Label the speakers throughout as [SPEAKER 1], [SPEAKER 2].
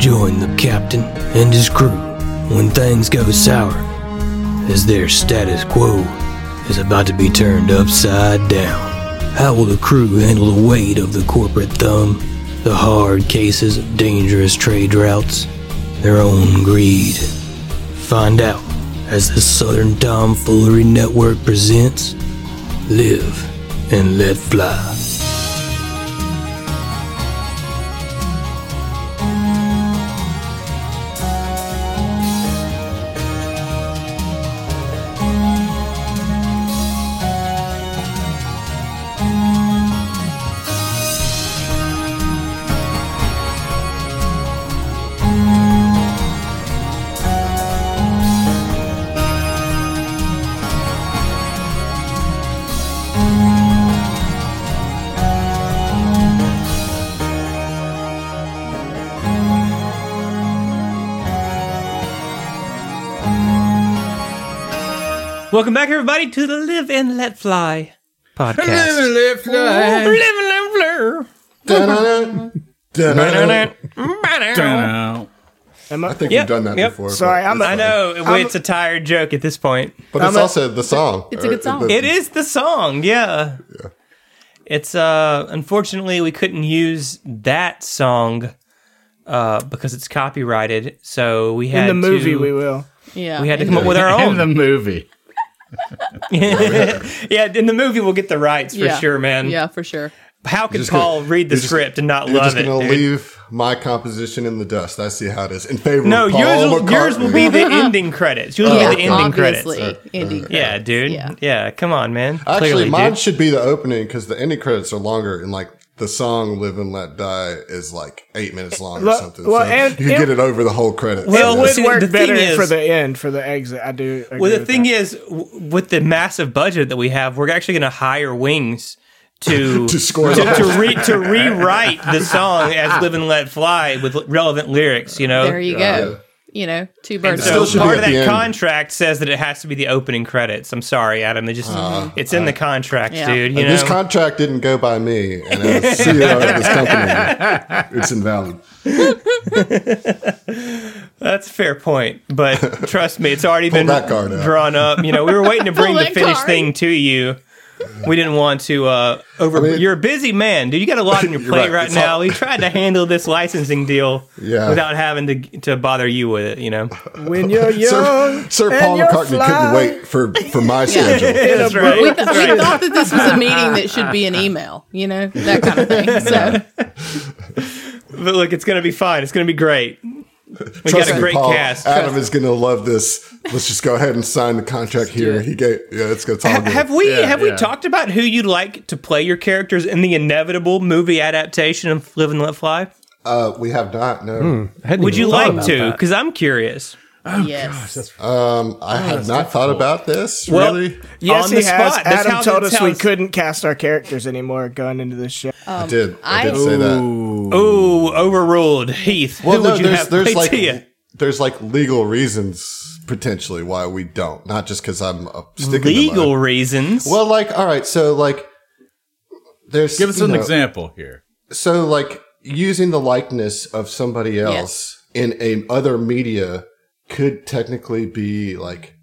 [SPEAKER 1] join the captain and his crew when things go sour, as their status quo is about to be turned upside down. How will the crew handle the weight of the corporate thumb, the hard cases of dangerous trade routes, their own greed? Find out as the Southern Tomfoolery Network presents Live and Let Fly.
[SPEAKER 2] Welcome back, everybody, to the Live and Let Fly podcast.
[SPEAKER 3] Live and Let Fly.
[SPEAKER 2] Live and Let Fly.
[SPEAKER 3] I think
[SPEAKER 2] Yep,
[SPEAKER 3] we've done that
[SPEAKER 2] yep.
[SPEAKER 3] before.
[SPEAKER 4] Sorry, I'm a-
[SPEAKER 2] I know
[SPEAKER 4] I'm-
[SPEAKER 2] it's a tired joke at this point.
[SPEAKER 3] but it's
[SPEAKER 4] I'm a-
[SPEAKER 3] also the song.
[SPEAKER 5] It's a good song.
[SPEAKER 3] the-
[SPEAKER 2] It is the song, yeah. It's uh unfortunately we couldn't use that song uh because it's copyrighted. So we had
[SPEAKER 4] In the movie,
[SPEAKER 2] to,
[SPEAKER 4] we will.
[SPEAKER 5] Yeah.
[SPEAKER 2] we had to come up with our
[SPEAKER 6] in
[SPEAKER 2] own.
[SPEAKER 6] the movie.
[SPEAKER 2] Yeah, in the movie we'll get the rights for
[SPEAKER 5] yeah.
[SPEAKER 2] sure, man.
[SPEAKER 5] Yeah, for sure.
[SPEAKER 2] How could
[SPEAKER 3] just
[SPEAKER 2] Paul
[SPEAKER 3] gonna-
[SPEAKER 2] read the
[SPEAKER 3] you're just-
[SPEAKER 2] script and not
[SPEAKER 3] You're
[SPEAKER 2] love
[SPEAKER 3] just
[SPEAKER 2] it?
[SPEAKER 3] gonna
[SPEAKER 2] dude?
[SPEAKER 3] leave my composition in the dust. I see how it is. In favor
[SPEAKER 2] No,
[SPEAKER 3] of Paul
[SPEAKER 2] yours will,
[SPEAKER 3] McCartney.
[SPEAKER 2] yours will be the ending credits. Yours will
[SPEAKER 5] yeah,
[SPEAKER 2] be the ending
[SPEAKER 5] obviously.
[SPEAKER 2] credits.
[SPEAKER 5] Ending
[SPEAKER 2] Yeah, dude.
[SPEAKER 5] Yeah.
[SPEAKER 2] Yeah. come on, man.
[SPEAKER 3] Actually,
[SPEAKER 2] Clearly,
[SPEAKER 3] mine
[SPEAKER 2] dude.
[SPEAKER 3] should be the opening because the ending credits are longer and like the song "Live and Let Die" is like eight minutes long or
[SPEAKER 4] Well-
[SPEAKER 3] something.
[SPEAKER 4] well,
[SPEAKER 3] so
[SPEAKER 4] and-
[SPEAKER 3] you can
[SPEAKER 4] and-
[SPEAKER 3] get it over the whole credits.
[SPEAKER 2] Well,
[SPEAKER 4] it would work better
[SPEAKER 2] is-
[SPEAKER 4] for the end, for the exit. I do. Agree
[SPEAKER 2] Well, the
[SPEAKER 4] with
[SPEAKER 2] thing
[SPEAKER 4] that.
[SPEAKER 2] is, with the massive budget that we have, we're actually going to hire wings to
[SPEAKER 3] To score
[SPEAKER 2] to,
[SPEAKER 3] it.
[SPEAKER 2] to, re, to rewrite the song as "Live and Let Fly" with relevant lyrics. You know,
[SPEAKER 5] There you go. You know, two birds.
[SPEAKER 2] so
[SPEAKER 3] still
[SPEAKER 2] part of that contract says that it has to be the opening credits. I'm sorry, Adam. They just uh-huh. it's in the uh-huh. contract,
[SPEAKER 5] Yeah.
[SPEAKER 2] dude. You know,
[SPEAKER 3] this contract didn't go by me, and as CEO of this company, it's invalid.
[SPEAKER 2] That's a fair point, but trust me, it's already been
[SPEAKER 3] that card out.
[SPEAKER 2] drawn up. You know, we were waiting to bring the finished
[SPEAKER 5] card.
[SPEAKER 2] thing to you. We didn't want to uh, over.
[SPEAKER 3] mean-
[SPEAKER 2] you're a busy man, dude. You got a lot on your plate
[SPEAKER 3] right.
[SPEAKER 2] right, now.
[SPEAKER 3] all-
[SPEAKER 2] We tried to handle this licensing deal
[SPEAKER 3] Yeah.
[SPEAKER 2] without having to to bother you with it. You know,
[SPEAKER 4] when you're young,
[SPEAKER 3] Sir, Sir Paul McCartney
[SPEAKER 4] fly
[SPEAKER 3] couldn't wait for, for my schedule.
[SPEAKER 2] that's right.
[SPEAKER 5] we,
[SPEAKER 2] That's
[SPEAKER 5] th- we
[SPEAKER 2] right.
[SPEAKER 5] thought that this was a meeting that should be an email, you know, that kind of thing. So,
[SPEAKER 2] But look, it's gonna be fine. It's gonna be great. We
[SPEAKER 3] Trust
[SPEAKER 2] got a
[SPEAKER 3] me,
[SPEAKER 2] great
[SPEAKER 3] Paul,
[SPEAKER 2] cast.
[SPEAKER 3] Adam is going to love this. Let's just go ahead and sign the contract here. He gave, yeah, it's going to
[SPEAKER 2] Ha-
[SPEAKER 3] all good.
[SPEAKER 2] have we
[SPEAKER 6] Yeah,
[SPEAKER 2] have we talked about who you'd like to play your characters in the inevitable movie adaptation of Live and Let Fly?
[SPEAKER 3] Uh, we have not. No,
[SPEAKER 2] Hmm. Would you like to? Because I'm curious.
[SPEAKER 5] Yes.
[SPEAKER 3] um, I had not thought about this.
[SPEAKER 2] Well,
[SPEAKER 3] really,
[SPEAKER 4] yes,
[SPEAKER 2] on
[SPEAKER 4] he
[SPEAKER 2] the
[SPEAKER 4] has.
[SPEAKER 2] spot.
[SPEAKER 4] Adam told us
[SPEAKER 2] how
[SPEAKER 4] we couldn't cast our characters anymore going into this show.
[SPEAKER 3] I did. I, did say that.
[SPEAKER 2] Ooh, overruled. Heath,
[SPEAKER 3] Well,
[SPEAKER 2] who
[SPEAKER 3] no,
[SPEAKER 2] would you
[SPEAKER 3] there's
[SPEAKER 2] have
[SPEAKER 3] there's
[SPEAKER 2] play
[SPEAKER 3] like
[SPEAKER 2] Tia?
[SPEAKER 3] there's like legal reasons potentially why we don't. Not just because I'm a stick in the mud.
[SPEAKER 2] Legal reasons.
[SPEAKER 3] Well, like, all right, so like, there's
[SPEAKER 6] Give us an
[SPEAKER 3] know,
[SPEAKER 6] example here.
[SPEAKER 3] So, like, using the likeness of somebody else in a other media could technically be like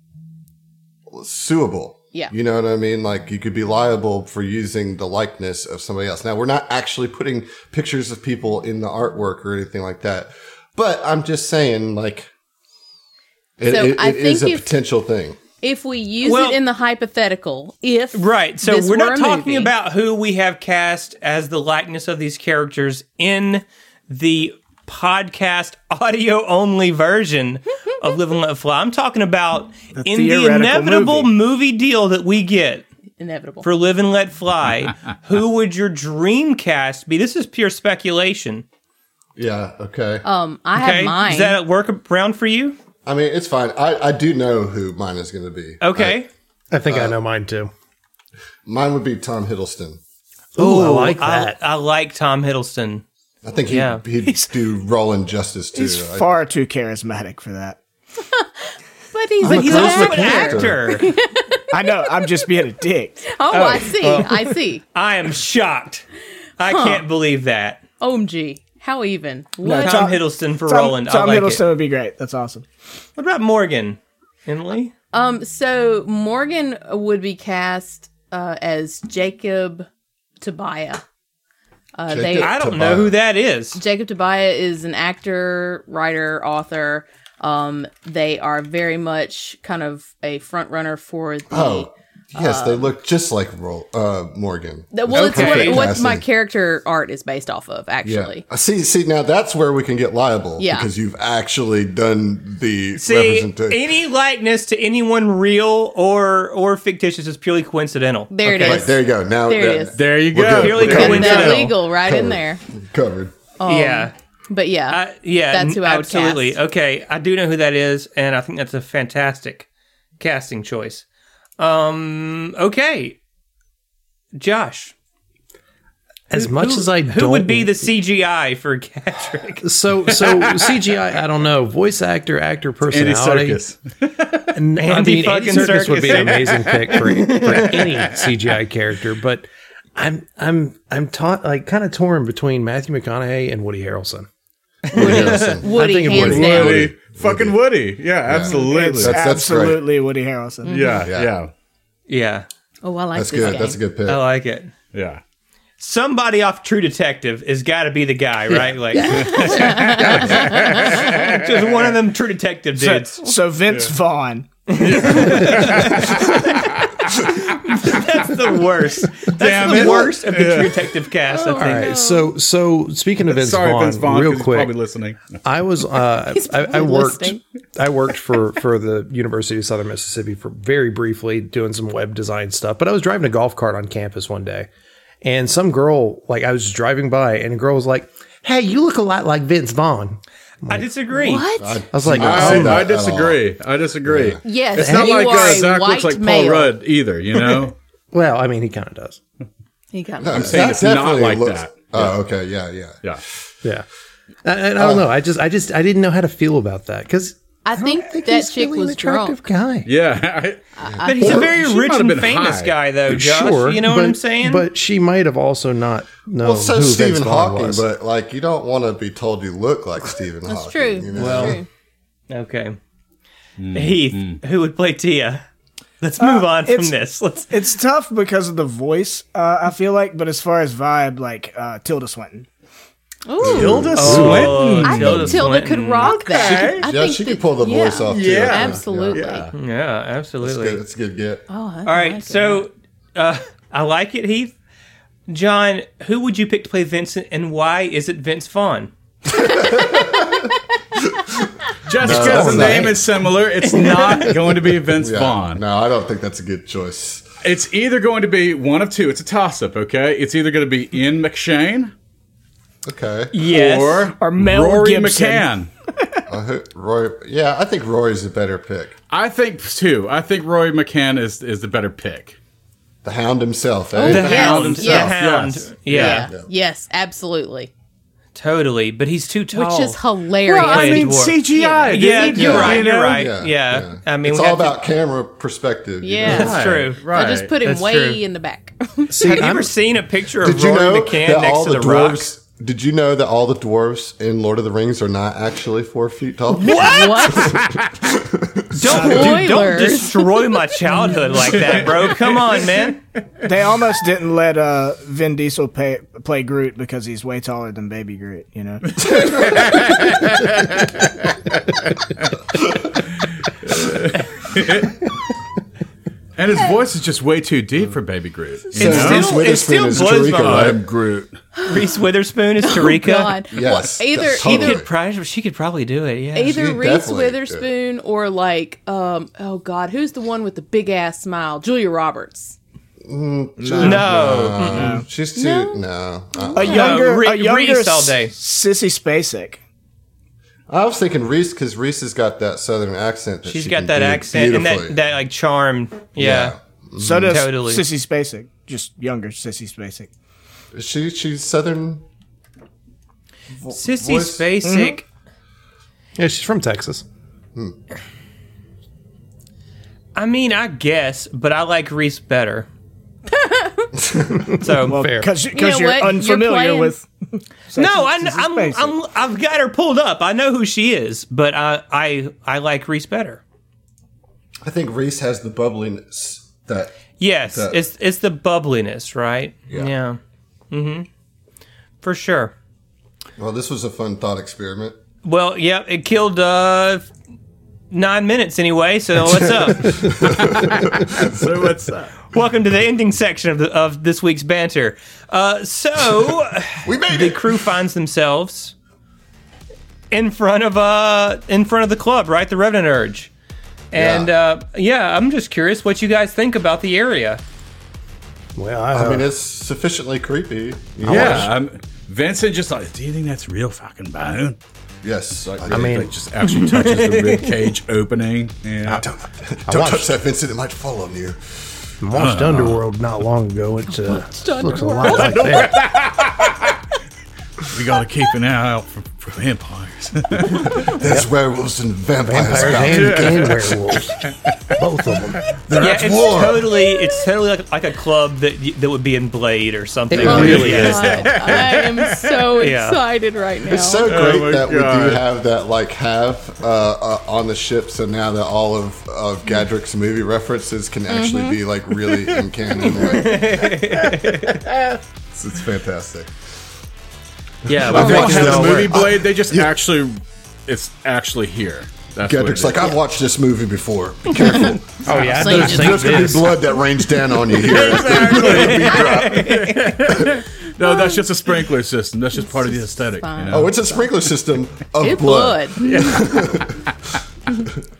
[SPEAKER 3] suable.
[SPEAKER 5] Yeah.
[SPEAKER 3] You know what I mean? Like, you could be liable for using the likeness of somebody else. Now, we're not actually putting pictures of people in the artwork or anything like that, but I'm just saying, like, it,
[SPEAKER 5] So
[SPEAKER 3] it- it is a
[SPEAKER 5] if-
[SPEAKER 3] potential thing.
[SPEAKER 5] If we use
[SPEAKER 2] Well-
[SPEAKER 5] it in the hypothetical, if
[SPEAKER 2] right. So
[SPEAKER 5] this
[SPEAKER 2] we're
[SPEAKER 5] were
[SPEAKER 2] not talking
[SPEAKER 5] movie-
[SPEAKER 2] about who we have cast as the likeness of these characters in the podcast audio only version of Live and Let Fly. I'm talking about in the inevitable
[SPEAKER 4] movie.
[SPEAKER 2] movie deal that we get.
[SPEAKER 5] inevitable.
[SPEAKER 2] for Live and Let Fly, who would your dream cast be? This is pure speculation.
[SPEAKER 3] Yeah. Okay.
[SPEAKER 5] um, I
[SPEAKER 2] Okay,
[SPEAKER 5] have mine.
[SPEAKER 2] does that work around for you?
[SPEAKER 3] I mean, it's fine. I, I do know who mine is going to be.
[SPEAKER 2] Okay.
[SPEAKER 1] I think I know mine too.
[SPEAKER 3] Mine would be Tom Hiddleston.
[SPEAKER 1] Oh, I like
[SPEAKER 2] I,
[SPEAKER 1] that.
[SPEAKER 2] I like Tom Hiddleston.
[SPEAKER 3] I think he'd,
[SPEAKER 2] Yeah.
[SPEAKER 3] he'd do Roland justice too.
[SPEAKER 4] He's
[SPEAKER 3] I-
[SPEAKER 4] far too charismatic for that.
[SPEAKER 5] but he's,
[SPEAKER 3] I'm a
[SPEAKER 5] he's
[SPEAKER 3] charisma
[SPEAKER 5] an actor.
[SPEAKER 2] Actor.
[SPEAKER 4] I know. I'm just being a dick.
[SPEAKER 5] Oh, I see. I see.
[SPEAKER 2] I am shocked. I can't believe that.
[SPEAKER 5] OMG. How even?
[SPEAKER 4] No,
[SPEAKER 5] What?
[SPEAKER 2] Tom Hiddleston for
[SPEAKER 4] Tom,
[SPEAKER 2] Roland.
[SPEAKER 4] Tom
[SPEAKER 2] like
[SPEAKER 4] Hiddleston
[SPEAKER 2] it.
[SPEAKER 4] would be great. That's awesome.
[SPEAKER 2] What about Morgan? Emily?
[SPEAKER 5] Um, so Morgan would be cast uh, as Jacob Tobia. Uh, they
[SPEAKER 2] I don't
[SPEAKER 3] Tobia.
[SPEAKER 2] know who that is.
[SPEAKER 5] Jacob Tobia is an actor, writer, author. Um, they are very much kind of a front runner for the.
[SPEAKER 3] Oh, yes, they look just like Ro- uh, Morgan.
[SPEAKER 5] the- well,
[SPEAKER 2] Okay.
[SPEAKER 5] it's what, what my character art is based off of, actually.
[SPEAKER 3] Uh, See, see, now that's where we can get liable.
[SPEAKER 5] Yeah.
[SPEAKER 3] Because you've actually done the
[SPEAKER 2] See,
[SPEAKER 3] representation.
[SPEAKER 2] any likeness to anyone real or or fictitious is purely coincidental.
[SPEAKER 5] There it is.
[SPEAKER 3] Right, there you go. Now
[SPEAKER 5] There it
[SPEAKER 3] that-
[SPEAKER 5] is.
[SPEAKER 6] There you
[SPEAKER 3] We're
[SPEAKER 6] go.
[SPEAKER 3] good.
[SPEAKER 2] Purely
[SPEAKER 3] We're
[SPEAKER 5] Getting that
[SPEAKER 2] coincidental.
[SPEAKER 5] legal right in there.
[SPEAKER 3] Covered.
[SPEAKER 2] yeah.
[SPEAKER 5] But yeah,
[SPEAKER 2] Uh, yeah,
[SPEAKER 5] That's who
[SPEAKER 2] n-
[SPEAKER 5] I would
[SPEAKER 2] absolutely.
[SPEAKER 5] cast.
[SPEAKER 2] Okay, I do know who that is, and I think that's a fantastic casting choice. Um, okay, Josh,
[SPEAKER 1] As much as I
[SPEAKER 2] who
[SPEAKER 1] don't,
[SPEAKER 2] would be the CGI for Patrick?
[SPEAKER 1] so so CGI? I don't know. Voice actor, actor,
[SPEAKER 6] Andy
[SPEAKER 1] personality.
[SPEAKER 6] Serkis.
[SPEAKER 1] And I
[SPEAKER 2] Andy
[SPEAKER 1] mean, Andy
[SPEAKER 2] fucking
[SPEAKER 1] Serkis would be an amazing pick for, for any CGI character. But I'm I'm I'm taught like kind of torn between Matthew McConaughey and Woody Harrelson.
[SPEAKER 5] Woody,
[SPEAKER 1] thinking
[SPEAKER 5] hands
[SPEAKER 1] Woody.
[SPEAKER 5] down.
[SPEAKER 6] Woody. Fucking Woody. Yeah, absolutely.
[SPEAKER 4] It's
[SPEAKER 3] That's- that's great.
[SPEAKER 4] absolutely Woody Harrelson.
[SPEAKER 6] yeah,
[SPEAKER 3] Yeah.
[SPEAKER 6] yeah,
[SPEAKER 2] Yeah,
[SPEAKER 5] Oh, I like that.
[SPEAKER 3] That's
[SPEAKER 5] this
[SPEAKER 3] good.
[SPEAKER 5] game.
[SPEAKER 3] That's a good pick.
[SPEAKER 2] I like it.
[SPEAKER 6] yeah.
[SPEAKER 2] Somebody off True Detective has got to be the guy, right? Like, just one of them True Detective dudes.
[SPEAKER 4] so Vince Vaughn.
[SPEAKER 2] That's the worst. That's
[SPEAKER 6] Damn
[SPEAKER 2] the
[SPEAKER 6] it.
[SPEAKER 2] worst of the True Detective cast. I think.
[SPEAKER 1] All right. So so speaking of Vince
[SPEAKER 6] Sorry,
[SPEAKER 1] Vaughn,
[SPEAKER 6] Vince Vaughn,
[SPEAKER 1] real
[SPEAKER 6] 'cause he's
[SPEAKER 1] quick,
[SPEAKER 6] probably listening.
[SPEAKER 1] I was uh, I, I worked
[SPEAKER 5] listening.
[SPEAKER 1] I worked for for the University of Southern Mississippi for very briefly doing some web design stuff. But I was driving a golf cart on campus one day, and some girl like I was driving by, and a girl was like, "Hey, you look a lot like Vince Vaughn."
[SPEAKER 2] I disagree.
[SPEAKER 5] What?
[SPEAKER 1] I was like,
[SPEAKER 3] I-
[SPEAKER 6] I,
[SPEAKER 3] say
[SPEAKER 6] I disagree. I disagree.
[SPEAKER 5] yes,
[SPEAKER 6] It's not
[SPEAKER 5] you
[SPEAKER 6] like
[SPEAKER 5] are
[SPEAKER 6] uh,
[SPEAKER 5] a
[SPEAKER 6] Zach
[SPEAKER 5] white
[SPEAKER 6] looks like
[SPEAKER 5] male.
[SPEAKER 6] Paul Rudd either, you know?
[SPEAKER 1] "Well, I mean, he kind of does."
[SPEAKER 5] He got
[SPEAKER 6] I'm saying it's not like
[SPEAKER 3] looks-
[SPEAKER 6] that.
[SPEAKER 3] Oh, okay. Yeah, yeah.
[SPEAKER 6] Yeah.
[SPEAKER 1] Yeah, and, and I don't know. I just I just I didn't know how to feel about that because
[SPEAKER 5] I think,
[SPEAKER 1] think
[SPEAKER 5] that
[SPEAKER 1] he's
[SPEAKER 5] chick
[SPEAKER 1] really an
[SPEAKER 5] was
[SPEAKER 1] attractive
[SPEAKER 5] drunk.
[SPEAKER 1] guy.
[SPEAKER 6] Yeah.
[SPEAKER 2] But he's a very rich and famous
[SPEAKER 6] high.
[SPEAKER 2] guy, though, Josh.
[SPEAKER 1] Sure,
[SPEAKER 2] you know
[SPEAKER 1] but,
[SPEAKER 2] what I'm saying?
[SPEAKER 1] But she might have also not known
[SPEAKER 3] Well, so
[SPEAKER 1] who
[SPEAKER 3] Stephen
[SPEAKER 1] Vince
[SPEAKER 3] Hawking,
[SPEAKER 1] was.
[SPEAKER 3] but like you don't want to be told you look like Stephen Hawking.
[SPEAKER 5] That's true.
[SPEAKER 3] You know?
[SPEAKER 5] That's true.
[SPEAKER 2] okay,
[SPEAKER 6] Hmm,
[SPEAKER 2] Heath, who would play Tia? Let's move on from
[SPEAKER 4] it's-
[SPEAKER 2] this. Let's.
[SPEAKER 4] It's tough because of the voice, uh, I feel like, but as far as vibe, like uh, Tilda Swinton.
[SPEAKER 5] Ooh.
[SPEAKER 6] Tilda
[SPEAKER 2] Oh,
[SPEAKER 6] Swinton.
[SPEAKER 5] I think Tilda could rock that. I
[SPEAKER 3] Yeah,
[SPEAKER 5] think
[SPEAKER 3] she
[SPEAKER 5] that-
[SPEAKER 3] could pull the
[SPEAKER 5] yeah,
[SPEAKER 3] voice off. Too,
[SPEAKER 6] Yeah.
[SPEAKER 3] I think.
[SPEAKER 5] Absolutely.
[SPEAKER 6] Yeah.
[SPEAKER 2] Yeah,
[SPEAKER 3] It's
[SPEAKER 2] absolutely.
[SPEAKER 3] good. It's a good get.
[SPEAKER 5] Oh, I
[SPEAKER 2] All right,
[SPEAKER 5] like it.
[SPEAKER 2] so uh, I like it, Heath. John, who would you pick to play Vincent, and why is it Vince Vaughn?
[SPEAKER 6] Just
[SPEAKER 3] No,
[SPEAKER 6] because the name is similar, it's not going to be Vince
[SPEAKER 3] Yeah.
[SPEAKER 6] Vaughn.
[SPEAKER 3] No, I don't think that's a good choice.
[SPEAKER 6] It's either going to be one of two. It's a toss up, okay? It's either going to be Ian McShane
[SPEAKER 3] Okay.
[SPEAKER 2] Yes.
[SPEAKER 6] or,
[SPEAKER 4] Or Mel
[SPEAKER 6] Rory
[SPEAKER 4] Gibson.
[SPEAKER 6] McCann.
[SPEAKER 3] Uh, Roy. Yeah, I think Roy's a better pick.
[SPEAKER 6] I think too. I think Rory McCann is is the better pick.
[SPEAKER 3] The Hound himself. Eh?
[SPEAKER 2] the
[SPEAKER 5] yes,
[SPEAKER 2] Hound
[SPEAKER 5] yes.
[SPEAKER 2] himself. The Hound.
[SPEAKER 6] Yes.
[SPEAKER 2] Yeah,
[SPEAKER 5] Yeah. Yes, absolutely.
[SPEAKER 2] Totally. But he's too tall.
[SPEAKER 5] Which is hilarious.
[SPEAKER 6] Well, I mean
[SPEAKER 2] dwarf.
[SPEAKER 6] CGI.
[SPEAKER 2] yeah,
[SPEAKER 6] dude.
[SPEAKER 2] you're
[SPEAKER 3] Yeah.
[SPEAKER 2] right.
[SPEAKER 6] You
[SPEAKER 2] You're right.
[SPEAKER 3] Yeah,
[SPEAKER 2] Yeah. I mean,
[SPEAKER 3] it's all
[SPEAKER 2] have to-
[SPEAKER 3] about camera perspective. you
[SPEAKER 5] Yeah.
[SPEAKER 3] know?
[SPEAKER 2] That's true.
[SPEAKER 6] Right.
[SPEAKER 5] I just put him
[SPEAKER 2] That's
[SPEAKER 5] way
[SPEAKER 2] true.
[SPEAKER 5] in the back.
[SPEAKER 1] See,
[SPEAKER 2] Have you
[SPEAKER 1] I'm-
[SPEAKER 2] ever seen a picture of
[SPEAKER 3] Did you know
[SPEAKER 2] McCann next
[SPEAKER 3] all
[SPEAKER 2] to
[SPEAKER 3] the
[SPEAKER 2] the, rock?
[SPEAKER 3] dwarves? Did you know that all the dwarves in Lord of the Rings are not actually four feet tall?
[SPEAKER 5] what?
[SPEAKER 2] Don't, dude, don't destroy my childhood like that, bro. Come on, man.
[SPEAKER 4] They almost didn't let uh, Vin Diesel pay, play Groot because he's way taller than Baby Groot, you know?
[SPEAKER 6] And his voice is just way too deep for Baby Groot.
[SPEAKER 2] It
[SPEAKER 3] So
[SPEAKER 2] still,
[SPEAKER 3] Reese
[SPEAKER 2] it
[SPEAKER 3] Witherspoon
[SPEAKER 2] still
[SPEAKER 3] is
[SPEAKER 2] blows
[SPEAKER 3] Tarika,
[SPEAKER 2] my
[SPEAKER 3] right?
[SPEAKER 2] mind.
[SPEAKER 6] Groot.
[SPEAKER 2] Reese Witherspoon is Tarika.
[SPEAKER 5] God.
[SPEAKER 3] Yes,
[SPEAKER 5] Well, either
[SPEAKER 3] that's totally.
[SPEAKER 5] either
[SPEAKER 2] Could probably, she could probably do it. Yeah.
[SPEAKER 5] either
[SPEAKER 3] could
[SPEAKER 5] Reese
[SPEAKER 3] definitely do it.
[SPEAKER 5] Witherspoon or like um oh god, who's the one with the big ass smile? Julia Roberts.
[SPEAKER 2] no.
[SPEAKER 3] Uh, she's too
[SPEAKER 5] No?
[SPEAKER 3] no. Uh,
[SPEAKER 4] A younger,
[SPEAKER 2] Re-
[SPEAKER 4] a younger
[SPEAKER 2] Reese all day.
[SPEAKER 4] Sissy Spacek.
[SPEAKER 3] I was thinking Reese because Reese has got that southern accent. That
[SPEAKER 2] She's
[SPEAKER 3] she
[SPEAKER 2] got
[SPEAKER 3] can
[SPEAKER 2] that
[SPEAKER 3] do
[SPEAKER 2] accent and
[SPEAKER 3] beautifully.
[SPEAKER 2] that, that like charm. Yeah. Mm-hmm.
[SPEAKER 4] So does
[SPEAKER 2] Totally.
[SPEAKER 4] Sissy Spacek. Just younger Sissy Spacek.
[SPEAKER 3] She she's southern.
[SPEAKER 2] Sissy
[SPEAKER 3] voice-
[SPEAKER 2] Spacek. Mm-hmm.
[SPEAKER 1] yeah, she's from Texas. Hmm.
[SPEAKER 2] I mean, I guess, but I like Reese better. so
[SPEAKER 4] Well,
[SPEAKER 1] Fair.
[SPEAKER 4] because
[SPEAKER 5] You
[SPEAKER 4] you
[SPEAKER 5] know
[SPEAKER 4] you're
[SPEAKER 5] what? You're
[SPEAKER 4] unfamiliar
[SPEAKER 5] playing-
[SPEAKER 4] with.
[SPEAKER 2] no, I,
[SPEAKER 4] this is
[SPEAKER 2] I'm,
[SPEAKER 4] basic.
[SPEAKER 2] I'm, I've got her pulled up. I know who she is, but I, I, I like Reese better.
[SPEAKER 3] I think Reese has the bubbliness that
[SPEAKER 2] Yes,
[SPEAKER 3] That-
[SPEAKER 2] it's it's the bubbliness, right?
[SPEAKER 3] Yeah.
[SPEAKER 2] Yeah. Mm-hmm. For sure.
[SPEAKER 3] well, this was a fun thought experiment.
[SPEAKER 2] Well, yeah, it killed uh, nine minutes anyway. So what's up?
[SPEAKER 6] So what's that?
[SPEAKER 2] Welcome to the ending section of the, of this week's banter. Uh, so
[SPEAKER 3] We made
[SPEAKER 2] the
[SPEAKER 3] it.
[SPEAKER 2] crew finds themselves in front of uh in front of the club, right? The Revenant Urge. And
[SPEAKER 3] Yeah.
[SPEAKER 2] uh, yeah, I'm just curious what you guys think about the area.
[SPEAKER 1] Well, I,
[SPEAKER 3] I mean, it's sufficiently creepy. You
[SPEAKER 6] Yeah, I'm, Vincent just like, do you think that's real fucking bone?
[SPEAKER 3] Yes.
[SPEAKER 6] Like,
[SPEAKER 3] I
[SPEAKER 6] really,
[SPEAKER 1] mean-
[SPEAKER 6] like, just actually touches the rib cage opening. Yeah.
[SPEAKER 3] don't don't touch that, Vincent. It might fall on you.
[SPEAKER 1] Watched Underworld not long ago. It uh, looks a lot like that.
[SPEAKER 6] We gotta keep an eye out for, for vampires.
[SPEAKER 3] There's werewolves and vampires.
[SPEAKER 1] Vampires
[SPEAKER 3] about.
[SPEAKER 1] and, and werewolves, both of them.
[SPEAKER 3] They're
[SPEAKER 2] Yeah, it's
[SPEAKER 3] war.
[SPEAKER 2] totally it's totally like, like a club that that would be in Blade or something.
[SPEAKER 1] It
[SPEAKER 5] Oh
[SPEAKER 1] really
[SPEAKER 5] my
[SPEAKER 1] is.
[SPEAKER 5] I am so
[SPEAKER 2] Yeah.
[SPEAKER 5] excited right now.
[SPEAKER 3] It's so
[SPEAKER 6] Oh
[SPEAKER 3] great
[SPEAKER 6] my
[SPEAKER 3] that we do have that like have uh, uh, on the ship, so now that all of, of Gadrick's movie references can actually be like really in canon. Like, it's, it's fantastic.
[SPEAKER 2] Yeah,
[SPEAKER 6] I
[SPEAKER 2] but
[SPEAKER 6] think
[SPEAKER 3] watched this
[SPEAKER 6] the movie Blade. They just actually, it's actually here. That's what
[SPEAKER 3] like. I've watched this movie before. Be careful.
[SPEAKER 1] Oh yeah,
[SPEAKER 5] So
[SPEAKER 1] I
[SPEAKER 5] you just-
[SPEAKER 3] There's gonna be blood that rains down on you here.
[SPEAKER 6] no, that's just a sprinkler system. That's just part of the aesthetic. You know?
[SPEAKER 3] Oh, it's a sprinkler system of
[SPEAKER 5] it's
[SPEAKER 3] blood.
[SPEAKER 5] blood.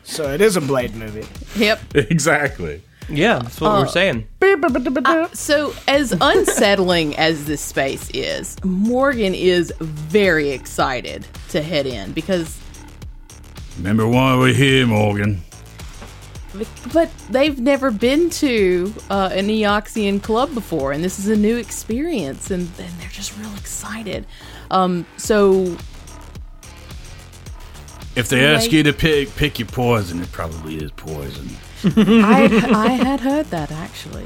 [SPEAKER 4] So it is a Blade movie.
[SPEAKER 5] Yep.
[SPEAKER 6] exactly.
[SPEAKER 2] Yeah, that's what we're saying.
[SPEAKER 5] So, as unsettling as this space is, Morgan is very excited to head in because,
[SPEAKER 6] Remember why we're here, Morgan?
[SPEAKER 5] but they've never been to uh, an Eoxian club before, and this is a new experience, and, and they're just real excited. Um, so,
[SPEAKER 6] If they ask you to pick pick your poison, it probably is poison.
[SPEAKER 5] I, I had heard that actually.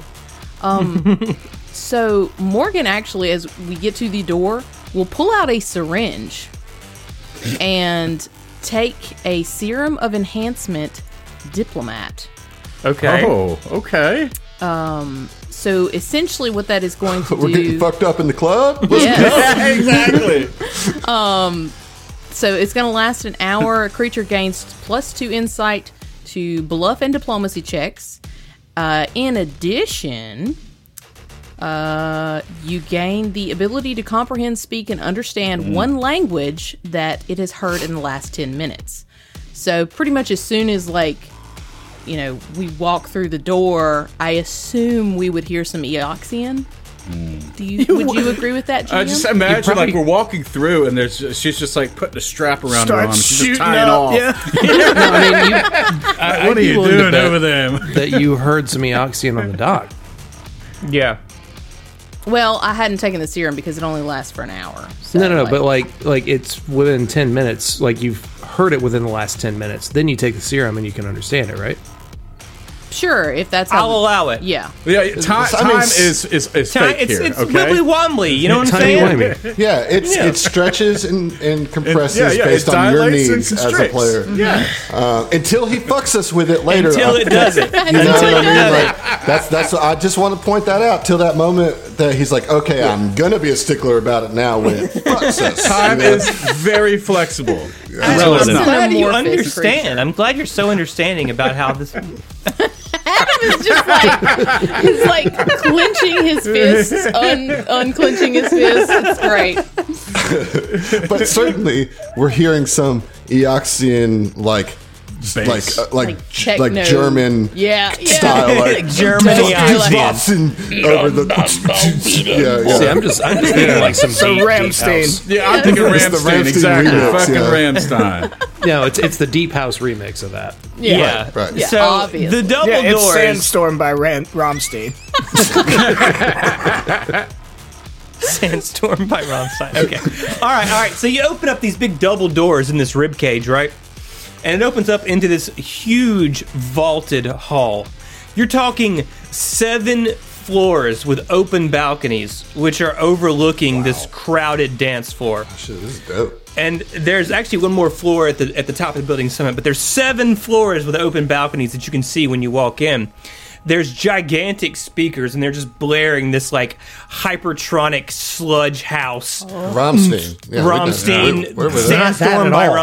[SPEAKER 5] Um, so Morgan actually, as we get to the door, will pull out a syringe and take a serum of enhancement diplomat.
[SPEAKER 2] Okay.
[SPEAKER 6] Oh, okay.
[SPEAKER 5] Um, So essentially, what that is going to
[SPEAKER 3] We're getting
[SPEAKER 5] do.
[SPEAKER 3] fucked up in the club.
[SPEAKER 5] Yes.
[SPEAKER 6] exactly.
[SPEAKER 5] um, So it's going to last an hour. A creature gains plus two insight to bluff and diplomacy checks. Uh, in addition, uh, you gain the ability to comprehend, speak, and understand one language that it has heard in the last 10 minutes. So pretty much as soon as, like, you know, we walk through the door, I assume we would hear some Eoxian. Do you, would you agree with that, GM?
[SPEAKER 6] I just imagine
[SPEAKER 1] probably-
[SPEAKER 6] like we're walking through and there's she's just like putting a strap around her arm.
[SPEAKER 4] Starts
[SPEAKER 6] She's
[SPEAKER 4] shooting
[SPEAKER 6] just tying
[SPEAKER 4] up.
[SPEAKER 6] off.
[SPEAKER 4] Yeah.
[SPEAKER 1] I mean, you,
[SPEAKER 6] Uh, what are you doing over there?
[SPEAKER 1] that you heard some eoxian on the dock.
[SPEAKER 2] Yeah.
[SPEAKER 5] Well, I hadn't taken the serum because it only lasts for an hour. So,
[SPEAKER 1] No, no, no.
[SPEAKER 5] like-
[SPEAKER 1] But like, like it's within ten minutes. Like you've heard it within the last ten minutes. Then you take the serum and you can understand it, right?
[SPEAKER 5] Sure, if that's how.
[SPEAKER 2] I'll allow it.
[SPEAKER 5] Yeah.
[SPEAKER 6] Yeah, time,
[SPEAKER 3] I mean,
[SPEAKER 6] time is is, is
[SPEAKER 2] Time-
[SPEAKER 6] fake
[SPEAKER 2] it's
[SPEAKER 6] here.
[SPEAKER 2] it's
[SPEAKER 6] okay.
[SPEAKER 2] Wibbly Wobbly. You know what I'm
[SPEAKER 1] Tiny
[SPEAKER 2] saying?
[SPEAKER 1] whammy.
[SPEAKER 3] Yeah, it's it stretches and, and compresses
[SPEAKER 6] yeah, yeah,
[SPEAKER 3] based on your
[SPEAKER 6] dilates and
[SPEAKER 3] needs as a
[SPEAKER 6] constricts.
[SPEAKER 3] player.
[SPEAKER 6] Yeah.
[SPEAKER 3] Uh, until he fucks us with it later.
[SPEAKER 2] Until it doesn't.
[SPEAKER 3] You know
[SPEAKER 2] Until
[SPEAKER 3] what
[SPEAKER 2] it
[SPEAKER 3] I mean?
[SPEAKER 2] doesn't.
[SPEAKER 3] Like, that's that's. I just want to point that out. Till that moment that he's like, okay, I'm gonna be a stickler about it now when it fucks us.
[SPEAKER 6] Time
[SPEAKER 3] You know?
[SPEAKER 6] is very flexible.
[SPEAKER 2] I'm
[SPEAKER 6] Relative.
[SPEAKER 2] glad you
[SPEAKER 5] Amorphous
[SPEAKER 2] understand.
[SPEAKER 5] creature.
[SPEAKER 2] I'm glad you're so understanding about how this.
[SPEAKER 5] It's just like he's like clenching his fists, un- unclenching his fists. It's great.
[SPEAKER 3] but certainly we're hearing some Eoxian like like
[SPEAKER 6] Bass.
[SPEAKER 3] uh, like
[SPEAKER 5] Like
[SPEAKER 3] G- like
[SPEAKER 5] techno.
[SPEAKER 3] German
[SPEAKER 5] Yeah, yeah.
[SPEAKER 3] style like
[SPEAKER 2] Germany
[SPEAKER 3] Boxing over the yeah yeah.
[SPEAKER 1] See, I'm just, I'm just thinking like some
[SPEAKER 4] So
[SPEAKER 1] deep, deep
[SPEAKER 4] Rammstein.
[SPEAKER 1] house.
[SPEAKER 6] Yeah, I'm thinking
[SPEAKER 3] It's the
[SPEAKER 6] Ramstein.
[SPEAKER 3] Rammstein
[SPEAKER 6] Exactly.
[SPEAKER 3] remix,
[SPEAKER 6] Fucking
[SPEAKER 3] yeah.
[SPEAKER 6] Rammstein.
[SPEAKER 1] No, it's it's the deep house remix of that.
[SPEAKER 2] Yeah.
[SPEAKER 3] Right, right.
[SPEAKER 5] Yeah,
[SPEAKER 2] So
[SPEAKER 5] obviously.
[SPEAKER 2] the double
[SPEAKER 4] Yeah, it's
[SPEAKER 2] doors.
[SPEAKER 4] Sandstorm by Ram- Rammstein.
[SPEAKER 2] Sandstorm by Rammstein. Okay. all right, all right. So you open up these big double doors in this rib cage, right? And it opens up into this huge vaulted hall. You're talking seven floors with open balconies, which are overlooking this crowded dance floor.
[SPEAKER 3] Shit, this is dope.
[SPEAKER 2] And there's actually one more floor at the at the top of the building summit, but there's seven floors with open balconies that you can see when you walk in. There's gigantic speakers, and they're just blaring this like hypertronic sludge house.
[SPEAKER 3] Rammstein. Yeah, we know.
[SPEAKER 2] Rammstein,
[SPEAKER 3] We're- we're.
[SPEAKER 2] Sandstorm by
[SPEAKER 7] all.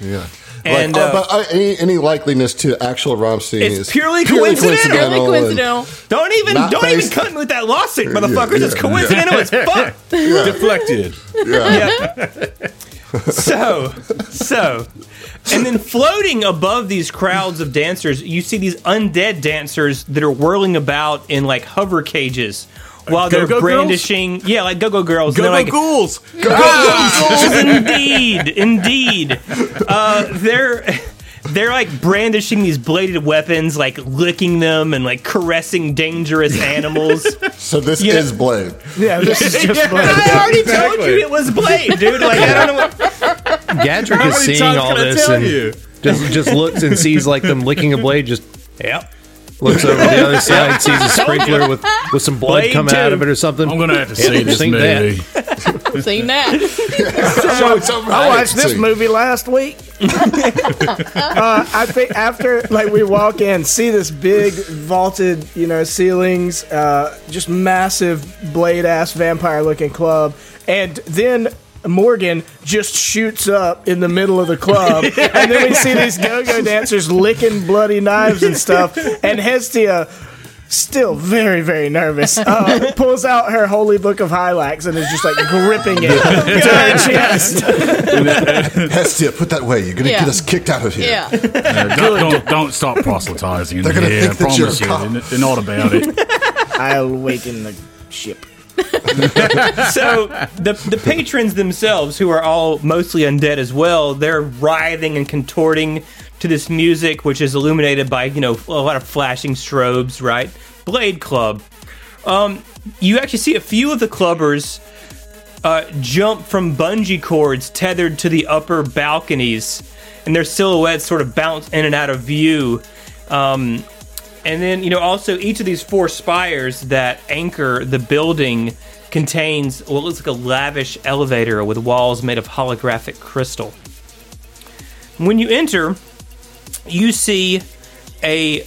[SPEAKER 3] Yeah.
[SPEAKER 2] And,
[SPEAKER 3] like,
[SPEAKER 2] uh,
[SPEAKER 3] uh, but uh, any, any likeliness to actual Rammstein
[SPEAKER 2] It's
[SPEAKER 3] is
[SPEAKER 2] purely coincidental.
[SPEAKER 5] Really
[SPEAKER 3] and-
[SPEAKER 5] coincidental.
[SPEAKER 2] Don't even
[SPEAKER 3] Not
[SPEAKER 2] don't even cut me with that lawsuit, motherfuckers.
[SPEAKER 3] yeah,
[SPEAKER 2] it's coincidental as fuck.
[SPEAKER 6] Deflected.
[SPEAKER 3] Yeah.
[SPEAKER 2] So, so, and then floating above these crowds of dancers, you see these undead dancers that are whirling about in like hover cages while they're
[SPEAKER 6] Go-Go
[SPEAKER 2] brandishing, yeah, like go-go girls.
[SPEAKER 6] Go
[SPEAKER 2] and
[SPEAKER 6] go
[SPEAKER 2] they're like,
[SPEAKER 6] ghouls!
[SPEAKER 2] "Ah, indeed, indeed. Uh, they're they're like brandishing these bladed weapons, like licking them and like caressing dangerous animals.
[SPEAKER 3] So this
[SPEAKER 2] Yeah.
[SPEAKER 3] is Blade.
[SPEAKER 4] Yeah, this is just Blade.
[SPEAKER 2] I already told you it was Blade, dude. Like I don't know. What,
[SPEAKER 7] Gadrick is
[SPEAKER 6] many
[SPEAKER 7] seeing
[SPEAKER 6] times
[SPEAKER 7] all
[SPEAKER 6] can I
[SPEAKER 7] this
[SPEAKER 6] tell
[SPEAKER 7] and
[SPEAKER 6] you?
[SPEAKER 7] just just looks and sees like them licking a blade. Just
[SPEAKER 2] yep.
[SPEAKER 7] Looks over the other side, sees a sprinkler with with some blood
[SPEAKER 2] Blade
[SPEAKER 7] coming out of it or something.
[SPEAKER 6] I'm gonna have to see this
[SPEAKER 7] seen that.
[SPEAKER 6] movie.
[SPEAKER 5] Seen that?
[SPEAKER 3] So it's all
[SPEAKER 4] I watched this
[SPEAKER 3] too.
[SPEAKER 4] movie last week. uh, I think after like we walk in, see this big vaulted, you know, ceilings, uh, just massive blade ass vampire looking club, and then Morgan just shoots up in the middle of the club, and then we see these go-go dancers licking bloody knives and stuff, and Hestia. Still very, very nervous. Uh, pulls out her holy book of Hylax and is just like gripping it to her chest.
[SPEAKER 3] Hestia, put that away. You're going to
[SPEAKER 5] Yeah.
[SPEAKER 3] get us kicked out of here.
[SPEAKER 5] Yeah.
[SPEAKER 6] Uh, don't, don't, don't stop proselytizing.
[SPEAKER 3] They're gonna
[SPEAKER 6] yeah,
[SPEAKER 3] think
[SPEAKER 6] I
[SPEAKER 3] that you're
[SPEAKER 6] promise
[SPEAKER 3] a
[SPEAKER 6] you.
[SPEAKER 3] cop.
[SPEAKER 6] They're, they're not about it.
[SPEAKER 4] I'll awaken the ship.
[SPEAKER 2] so the the patrons themselves, who are all mostly undead as well, they're writhing and contorting to this music, which is illuminated by you know a lot of flashing strobes. Right, Blade Club. Um, you actually see a few of the clubbers uh, jump from bungee cords tethered to the upper balconies, and their silhouettes sort of bounce in and out of view. Um, and then, you know, also each of these four spires that anchor the building contains what looks like a lavish elevator with walls made of holographic crystal. When you enter, you see a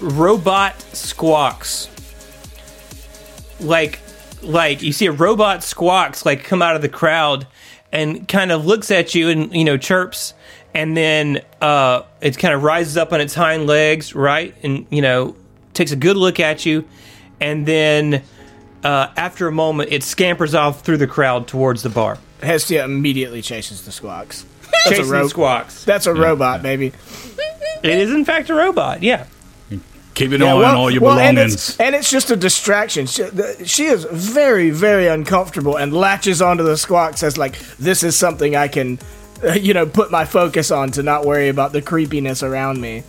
[SPEAKER 2] robot squox. Like like you see a robot squox like come out of the crowd and kind of looks at you and you know chirps and then uh, it kind of rises up on its hind legs right and you know takes a good look at you and then uh, after a moment it scampers off through the crowd towards the bar
[SPEAKER 4] Hestia immediately chases the squox. That's
[SPEAKER 2] chasing
[SPEAKER 4] a ro-
[SPEAKER 2] squox
[SPEAKER 4] That's a robot, baby.
[SPEAKER 2] it is in fact a robot yeah
[SPEAKER 6] Keep an eye on all your
[SPEAKER 4] and
[SPEAKER 6] belongings.
[SPEAKER 4] it's, and it's just a distraction. She, the, she is very, very uncomfortable and latches onto the squox as like this is something I can, uh, you know, put my focus on to not worry about the creepiness around me.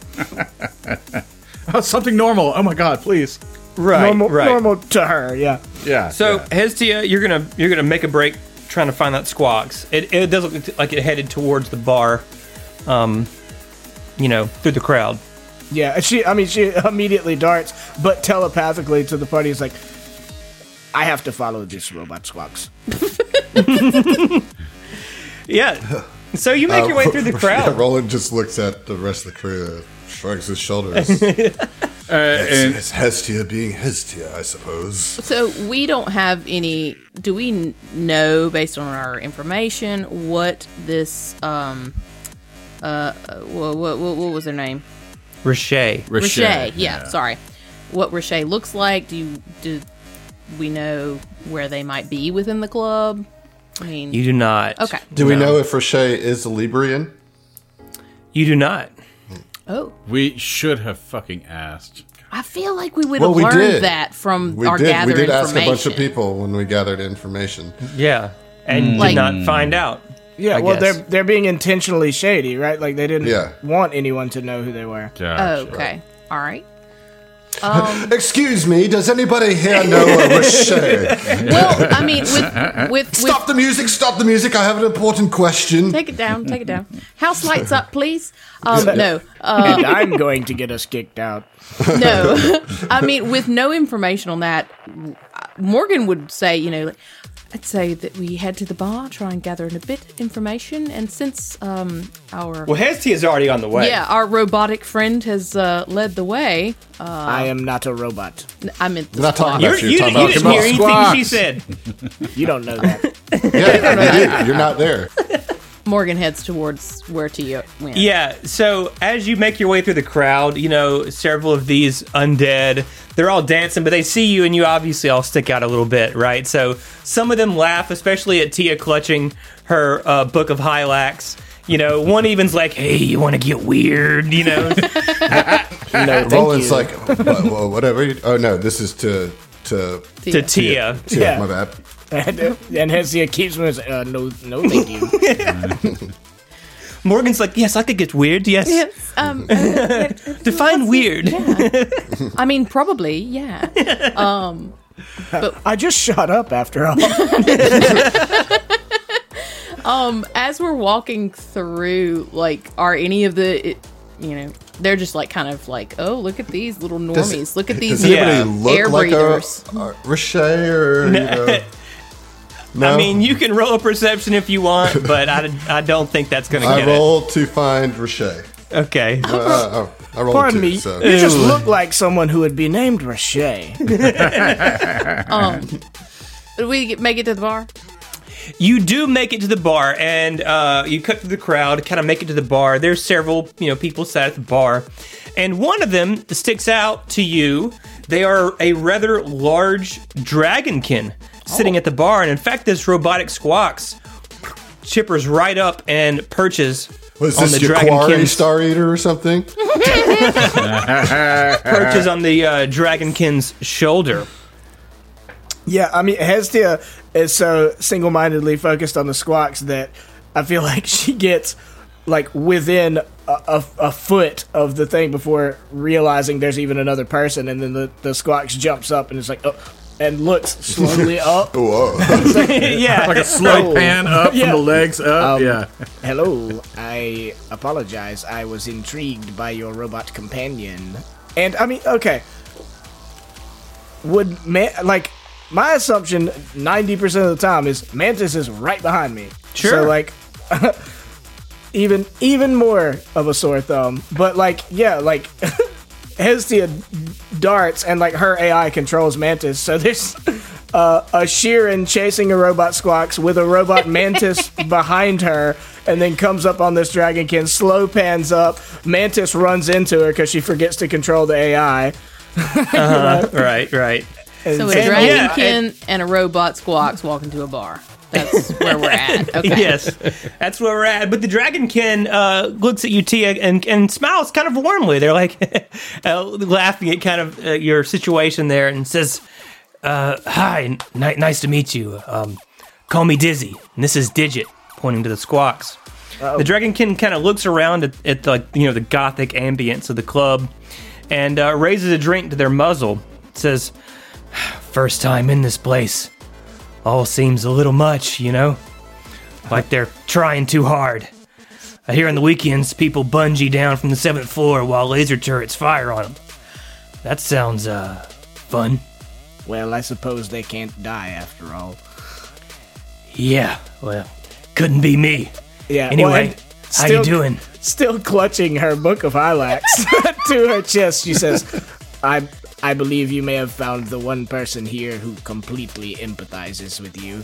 [SPEAKER 6] Oh, something normal. Oh my god, please.
[SPEAKER 2] Right
[SPEAKER 4] normal,
[SPEAKER 2] right
[SPEAKER 4] normal to her. Yeah.
[SPEAKER 6] Yeah.
[SPEAKER 2] So
[SPEAKER 6] yeah.
[SPEAKER 2] Hestia, you're gonna you're gonna make a break trying to find that squox. It, it does look like it headed towards the bar, um, you know, through the crowd.
[SPEAKER 4] Yeah, she. I mean, she immediately darts, but telepathically to the party is like, "I have to follow this robot squox."
[SPEAKER 2] Yeah. So you make your way through the
[SPEAKER 3] Yeah,
[SPEAKER 2] crowd.
[SPEAKER 3] Roland just looks at the rest of the crew, uh, shrugs his shoulders.
[SPEAKER 6] Uh, and
[SPEAKER 3] it's Hestia being Hestia, I suppose.
[SPEAKER 5] So we don't have any. Do we know, based on our information, what this um uh what what, what was their name?
[SPEAKER 2] Riche.
[SPEAKER 5] Richey. Yeah, sorry. What Richey looks like? Do you do we know where they might be within the club? I mean,
[SPEAKER 2] You do not.
[SPEAKER 5] okay.
[SPEAKER 3] Do we know if Roche is a Librian?
[SPEAKER 2] You do not.
[SPEAKER 5] Oh,
[SPEAKER 6] We should have fucking asked.
[SPEAKER 5] I feel like we would
[SPEAKER 3] Well,
[SPEAKER 5] have
[SPEAKER 3] we
[SPEAKER 5] learned
[SPEAKER 3] did.
[SPEAKER 5] that from
[SPEAKER 3] We
[SPEAKER 5] our
[SPEAKER 3] did. We did ask a bunch of people when we gathered information.
[SPEAKER 2] Yeah. And mm.
[SPEAKER 5] Like-
[SPEAKER 2] did not find out.
[SPEAKER 4] Yeah,
[SPEAKER 2] I
[SPEAKER 4] well,
[SPEAKER 2] guess.
[SPEAKER 4] they're they're being intentionally shady, right? Like they didn't
[SPEAKER 3] Yeah.
[SPEAKER 4] want anyone to know who they were.
[SPEAKER 5] Oh, okay. All right.
[SPEAKER 3] Excuse me, does anybody here know a Rocher?
[SPEAKER 5] Well, I mean, with with,
[SPEAKER 3] Stop
[SPEAKER 5] with
[SPEAKER 3] the music, stop the music. I have an important question.
[SPEAKER 5] take it down, take it down. House lights up, please. Um, no, uh,
[SPEAKER 4] and I'm going to get us kicked out.
[SPEAKER 5] no. I mean, with no information on that, Morgan would say, you know, I'd say that we head to the bar, try and gather in a bit information, and since um, our
[SPEAKER 2] Well, Hestia is already on the way.
[SPEAKER 5] yeah, our robotic friend has uh, led the way. Uh,
[SPEAKER 4] I am not a robot.
[SPEAKER 5] I meant the
[SPEAKER 3] We're not talking
[SPEAKER 5] squad.
[SPEAKER 3] about
[SPEAKER 2] You're,
[SPEAKER 3] you.
[SPEAKER 2] you,
[SPEAKER 3] Talking about
[SPEAKER 2] didn't hear anything she said.
[SPEAKER 4] You don't know that.
[SPEAKER 3] Yeah, you do. You're not there.
[SPEAKER 5] Morgan heads towards where Tia went.
[SPEAKER 2] Yeah, so as you make your way through the crowd, you know, several of these undead, they're all dancing, but they see you and you obviously all stick out a little bit, right? So some of them laugh, especially at Tia clutching her uh, book of Hylax. You know, one even's like, hey, you want to get weird, you know?
[SPEAKER 4] No,
[SPEAKER 3] Roland's like, "Wha- wha- whatever. Oh no, this is to to.
[SPEAKER 2] to Tia.
[SPEAKER 3] Tia,
[SPEAKER 4] Yeah.
[SPEAKER 3] My bad.
[SPEAKER 4] And, and Hestia keeps me like, uh, no, no, thank you.
[SPEAKER 2] Morgan's like, yes, I could get weird, yes.
[SPEAKER 5] Yes. Um,
[SPEAKER 2] Define weird.
[SPEAKER 5] I mean, probably, yeah. um.
[SPEAKER 4] I just shut up after all.
[SPEAKER 5] Um, as we're walking through, like, are any of the, it, you know, they're just like kind of like, oh, look at these little
[SPEAKER 3] Does-
[SPEAKER 5] normies. look at these
[SPEAKER 3] Does anybody
[SPEAKER 2] Yeah.
[SPEAKER 3] look
[SPEAKER 5] air
[SPEAKER 3] like a,
[SPEAKER 5] breathers.
[SPEAKER 3] a Rocher or you know? No?
[SPEAKER 2] I mean, you can roll a perception if you want, but I, I don't think that's going to
[SPEAKER 3] I
[SPEAKER 2] get
[SPEAKER 3] roll to find Rocher.
[SPEAKER 2] it. Okay.
[SPEAKER 3] Uh, oh, I rolled
[SPEAKER 4] Pardon
[SPEAKER 3] two,
[SPEAKER 4] me.
[SPEAKER 3] So.
[SPEAKER 4] You just look like someone who would be named Rocher.
[SPEAKER 5] Did we make it to the bar?
[SPEAKER 2] You do make it to the bar, and uh, you cut through the crowd, kind of make it to the bar. There's several, you know, people sat at the bar, and one of them sticks out to you. They are a rather large dragonkin sitting at the bar, and in fact, this robotic squox chippers right up and perches
[SPEAKER 3] Was
[SPEAKER 2] on
[SPEAKER 3] this
[SPEAKER 2] the
[SPEAKER 3] your quarry
[SPEAKER 2] dragonkin's
[SPEAKER 3] Star Eater or something?
[SPEAKER 2] perches on the uh, dragonkin's shoulder.
[SPEAKER 4] Yeah, I mean, Hestia is so single mindedly focused on the squox that I feel like she gets like within a, a, a foot of the thing before realizing there's even another person, and then the, the squox jumps up and it's like, oh, and looks slowly up.
[SPEAKER 3] Whoa.
[SPEAKER 2] yeah,
[SPEAKER 6] Like a slow pan up
[SPEAKER 4] Yeah.
[SPEAKER 6] from the legs up.
[SPEAKER 4] Um,
[SPEAKER 6] yeah.
[SPEAKER 4] Hello, I apologize. I was intrigued by your robot companion. And I mean, okay. Would man like my assumption 90% of the time is Mantis is right behind me.
[SPEAKER 2] Sure.
[SPEAKER 4] So like even even more of a sore thumb. But like yeah, like Hestia darts and like her AI controls Mantis. So there's uh, a Shirren chasing a robot Squox with a robot Mantis behind her, and then comes up on this dragonkin, slow pans up. Mantis runs into her because she forgets to control the AI.
[SPEAKER 2] right, right.
[SPEAKER 4] And
[SPEAKER 5] So a
[SPEAKER 2] And-
[SPEAKER 5] dragonkin
[SPEAKER 2] yeah,
[SPEAKER 5] and, a robot squox walk into a bar. That's where we're at. Okay.
[SPEAKER 2] yes, that's where we're at. But the dragonkin uh, looks at you, Tia, and, and smiles kind of warmly. They're like uh, laughing at kind of uh, your situation there, and says, uh, "Hi, n- nice to meet you. Um, call me Dizzy. And this is Digit," pointing to the squox. The dragonkin kind of looks around at, at the you know the gothic ambience of the club, and uh, raises a drink to their muzzle. Says, First time in this place. All seems a little much, you know? Like they're trying too hard. I hear on the weekends people bungee down from the seventh floor while laser turrets fire on them. That sounds, uh, fun.
[SPEAKER 4] well, I suppose they can't die after all.
[SPEAKER 2] Yeah, well, couldn't be me.
[SPEAKER 4] Yeah.
[SPEAKER 2] Anyway,
[SPEAKER 4] well, and
[SPEAKER 2] how you doing?
[SPEAKER 4] Still clutching her book of Hylax to her chest, she says, "I I believe you may have found the one person here who completely empathizes with you.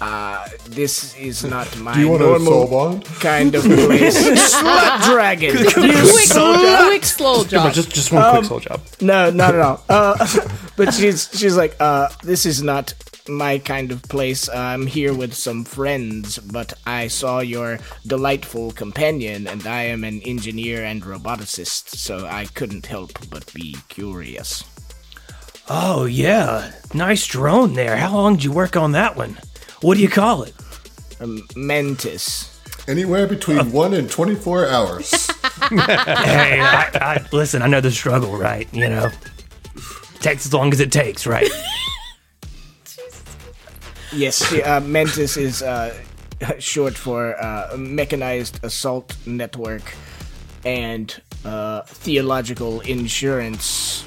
[SPEAKER 4] Uh, this is not my
[SPEAKER 3] Do you want
[SPEAKER 4] normal
[SPEAKER 3] bond?
[SPEAKER 4] kind of place. Slut dragon. You
[SPEAKER 5] Quick,
[SPEAKER 4] slut-
[SPEAKER 5] quick, slow job.
[SPEAKER 7] Just just one quick soul job.
[SPEAKER 4] No, not at all. Uh, but she's she's like, uh, this is not my kind of place. I'm here with some friends, but I saw your delightful companion, and I am an engineer and roboticist, so I couldn't help but be curious.
[SPEAKER 2] Oh, yeah. Nice drone there. How long did you work on that one? What do you call it?
[SPEAKER 4] Um, Mantis.
[SPEAKER 3] Anywhere between one and twenty-four hours.
[SPEAKER 2] hey, I, I, listen, I know the struggle, right? You know, Takes as long as it takes, right?
[SPEAKER 4] Yes, uh, Mantis is uh, short for uh, Mechanized Assault Network and uh, Theological Insurance.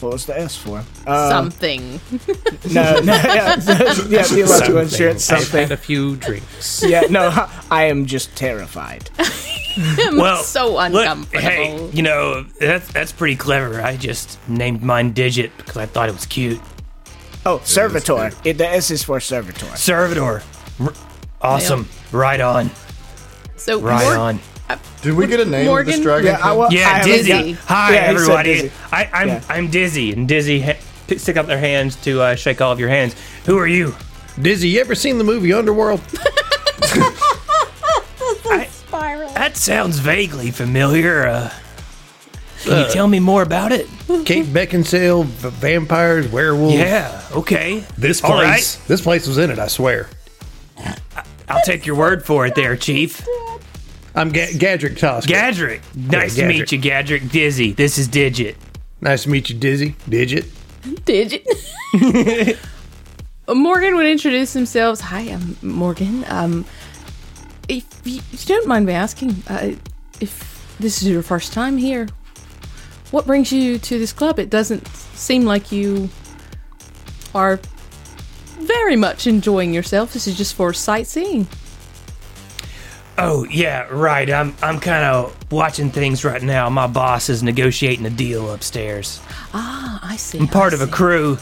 [SPEAKER 4] What was the S for? Uh,
[SPEAKER 5] Something.
[SPEAKER 4] no, no, yeah, yeah Theological Insurance,
[SPEAKER 7] I've
[SPEAKER 4] something.
[SPEAKER 7] had a few drinks.
[SPEAKER 4] Yeah, no, I am just terrified.
[SPEAKER 2] well,
[SPEAKER 5] so
[SPEAKER 2] look,
[SPEAKER 5] uncomfortable.
[SPEAKER 2] hey, you know that's that's pretty clever. I just named mine Digit because I thought it was cute.
[SPEAKER 4] Oh, Servitor. It, the S is for Servitor.
[SPEAKER 2] Servitor, R- awesome. Right on,
[SPEAKER 5] So
[SPEAKER 2] right
[SPEAKER 5] Mor-
[SPEAKER 2] on.
[SPEAKER 3] Did we get a name of
[SPEAKER 5] Morgan?
[SPEAKER 3] this dragon?
[SPEAKER 4] Yeah, I,
[SPEAKER 3] King?
[SPEAKER 4] wa- I
[SPEAKER 2] Dizzy.
[SPEAKER 4] got-
[SPEAKER 2] Hi,
[SPEAKER 4] Yeah,
[SPEAKER 2] everybody.
[SPEAKER 4] Dizzy.
[SPEAKER 2] I, I'm
[SPEAKER 4] Yeah.
[SPEAKER 2] I'm Dizzy, and Dizzy ha- stick up their hands to uh, shake all of your hands. Who are you?
[SPEAKER 7] Dizzy, you ever seen the movie Underworld?
[SPEAKER 2] That sounds vaguely familiar. Uh, can you tell me more about it?
[SPEAKER 7] Kate Beckinsale, v- vampires, werewolves.
[SPEAKER 2] Yeah. Okay.
[SPEAKER 7] This
[SPEAKER 2] All
[SPEAKER 7] place. This place was in it. I swear.
[SPEAKER 2] I'll take your word for it, there, Chief.
[SPEAKER 7] I'm Ga- Gadrick Tosker.
[SPEAKER 2] Gadrick. Nice to
[SPEAKER 7] Gadrick.
[SPEAKER 2] meet you, Gadrick. Dizzy. This is Digit.
[SPEAKER 7] nice to meet you, Dizzy. Digit.
[SPEAKER 5] Digit. Morgan would introduce themselves. Hi, I'm Morgan. Um, if you, if you don't mind me asking, uh, if this is your first time here, what brings you to this club? It doesn't seem like you are very much enjoying yourself. This is just for sightseeing.
[SPEAKER 2] Oh yeah, right. I'm I'm kind of watching things right now. My boss is negotiating a deal upstairs.
[SPEAKER 5] Ah, I see.
[SPEAKER 2] I'm part
[SPEAKER 5] I
[SPEAKER 2] of a crew.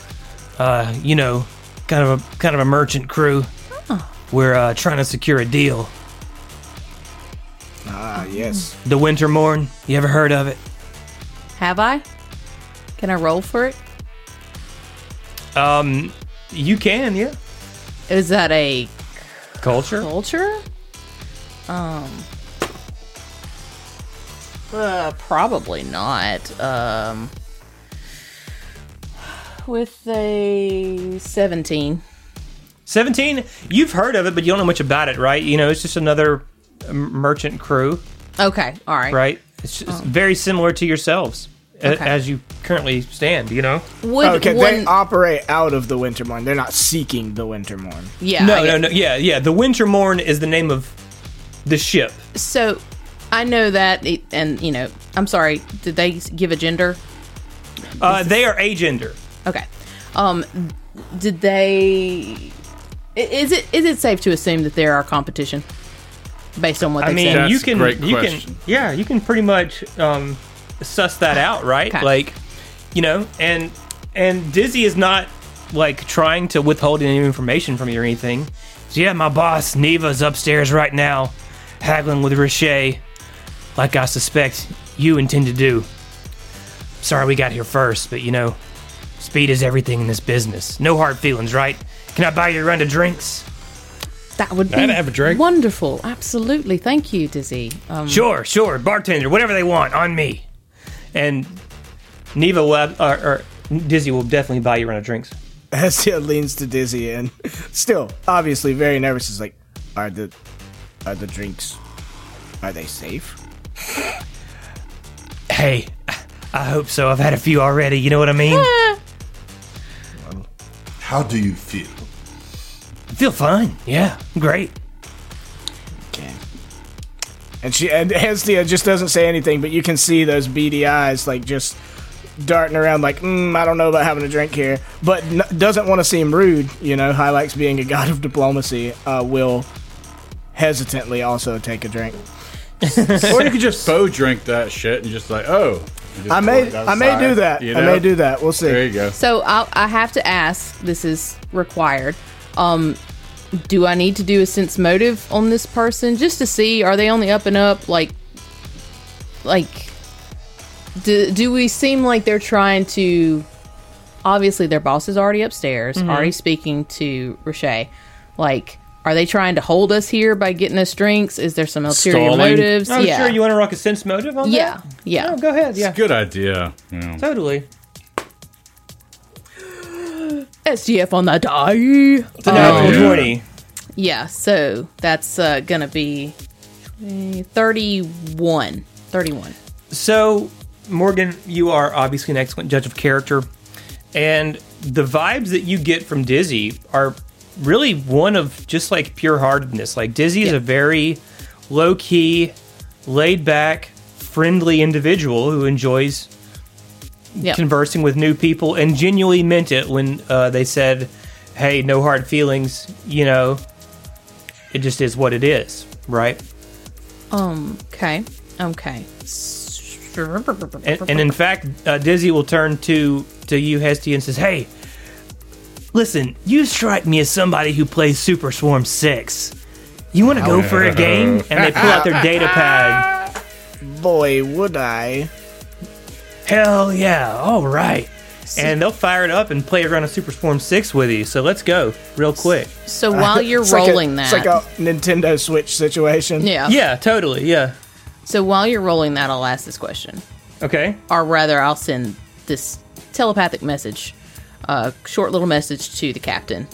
[SPEAKER 2] Uh, you know, kind of a kind of a merchant crew. We're uh, trying to secure a deal.
[SPEAKER 4] Ah, yes.
[SPEAKER 2] The Wintermorn. You ever heard of it?
[SPEAKER 5] Have I? Can I roll for it?
[SPEAKER 2] Um, you can, yeah.
[SPEAKER 5] Is that a
[SPEAKER 2] Culture.
[SPEAKER 5] culture? Um. Uh, probably not. Um. With a 17.
[SPEAKER 2] 17. You've heard of it, but you don't know much about it, right? You know, it's just another merchant crew,
[SPEAKER 5] Okay, all right.
[SPEAKER 2] right? It's just very similar to yourselves a- as you currently stand. You know.
[SPEAKER 5] Would
[SPEAKER 4] Okay,
[SPEAKER 5] one,
[SPEAKER 4] they operate out of the Wintermorn. They're not seeking the Wintermorn.
[SPEAKER 5] yeah.
[SPEAKER 2] No,
[SPEAKER 5] I
[SPEAKER 2] no,
[SPEAKER 5] get-
[SPEAKER 2] no. Yeah, yeah. The Wintermorn is the name of the ship.
[SPEAKER 5] So, I know that, it, and you know, I'm sorry. Did they give a gender?
[SPEAKER 2] Uh, they are agender.
[SPEAKER 5] Okay. Um, did they? Is it is it safe to assume that they're our competition based on what
[SPEAKER 2] I
[SPEAKER 5] they
[SPEAKER 2] mean,
[SPEAKER 5] said?
[SPEAKER 6] That's
[SPEAKER 2] you can,
[SPEAKER 6] great
[SPEAKER 2] you
[SPEAKER 6] question.
[SPEAKER 2] can, yeah, you can pretty much um, suss that out, right?
[SPEAKER 5] Okay.
[SPEAKER 2] Like, you know, and and Dizzy is not like trying to withhold any information from you or anything. So yeah, my boss Neva's upstairs right now, haggling with Riche, like I suspect you intend to do. Sorry we got here first, but you know, speed is everything in this business. No hard feelings, right? Can I buy you a round of drinks?
[SPEAKER 5] That would be
[SPEAKER 7] I'd have a drink.
[SPEAKER 5] wonderful. Absolutely. Thank you, Dizzy. Um,
[SPEAKER 2] Sure, sure. Bartender, whatever they want, on me. And Neva will, or, or Dizzy will definitely buy you a round of drinks.
[SPEAKER 4] Hestia leans to Dizzy and still, obviously very nervous, is like, are the are the drinks are they safe?
[SPEAKER 2] Hey, I hope so. I've had a few already. You know what I mean?
[SPEAKER 3] How do you feel?
[SPEAKER 2] I feel fine. Yeah, great.
[SPEAKER 4] Okay. And she and Hestia just doesn't say anything, but you can see those beady eyes like just darting around like, mm, I don't know about having a drink here, but n- doesn't want to seem rude. You know, Hylax being a god of diplomacy, uh, will hesitantly also take a drink.
[SPEAKER 6] or you could just faux drink that shit and just like, oh. just
[SPEAKER 4] I may, I may do that.
[SPEAKER 6] you
[SPEAKER 4] I may do that. We'll see.
[SPEAKER 6] There you go.
[SPEAKER 5] So I'll, I have to ask. This is required. Um, do I need to do a sense motive on this person just to see are they on the up and up? Like, like, do do we seem like they're trying to? Obviously, their boss is already upstairs,
[SPEAKER 2] Mm-hmm.
[SPEAKER 5] already speaking to Roche. Like, are they trying to hold us here by getting us drinks? Is there some ulterior
[SPEAKER 7] Stalling?
[SPEAKER 5] motives?
[SPEAKER 2] Oh,
[SPEAKER 5] yeah,
[SPEAKER 2] sure. You want to rock a sense motive on
[SPEAKER 5] yeah,
[SPEAKER 2] that?
[SPEAKER 5] yeah.
[SPEAKER 2] Oh, go ahead. Yeah, It's a
[SPEAKER 6] Good idea. Yeah.
[SPEAKER 2] totally.
[SPEAKER 5] SDF on the die.
[SPEAKER 2] It's a natural
[SPEAKER 6] yeah.
[SPEAKER 2] 20.
[SPEAKER 5] Yeah, so that's uh, gonna be eh, 31. 31.
[SPEAKER 2] So Morgan, you are obviously an excellent judge of character, and the vibes that you get from Dizzy are really one of just like pure heartedness. Like Dizzy is a very low key, laid back, friendly individual who enjoys
[SPEAKER 5] Yeah.
[SPEAKER 2] conversing with new people and genuinely meant it when uh, they said, "Hey, no hard feelings." You know, it just is what it is, right?
[SPEAKER 5] Um. Okay. Okay.
[SPEAKER 2] And, and in fact, uh, Dizzy will turn to to you, Hesty, and says, "Hey, listen, you strike me as somebody who plays Super Swarm Six. You want to go for a game?" And they pull out their data pad.
[SPEAKER 4] Boy, would I.
[SPEAKER 2] Hell yeah! All right. And they'll fire it up and play around a Super Swarm Six with you. So let's go real quick.
[SPEAKER 5] so while you're
[SPEAKER 4] It's like a-
[SPEAKER 5] rolling that,
[SPEAKER 4] It's like a Nintendo Switch situation.
[SPEAKER 5] yeah.
[SPEAKER 2] Yeah, totally. Yeah.
[SPEAKER 5] So while you're rolling that, I'll ask this question,
[SPEAKER 2] Okay.
[SPEAKER 5] or rather, I'll send this telepathic message, a short little message to the captain.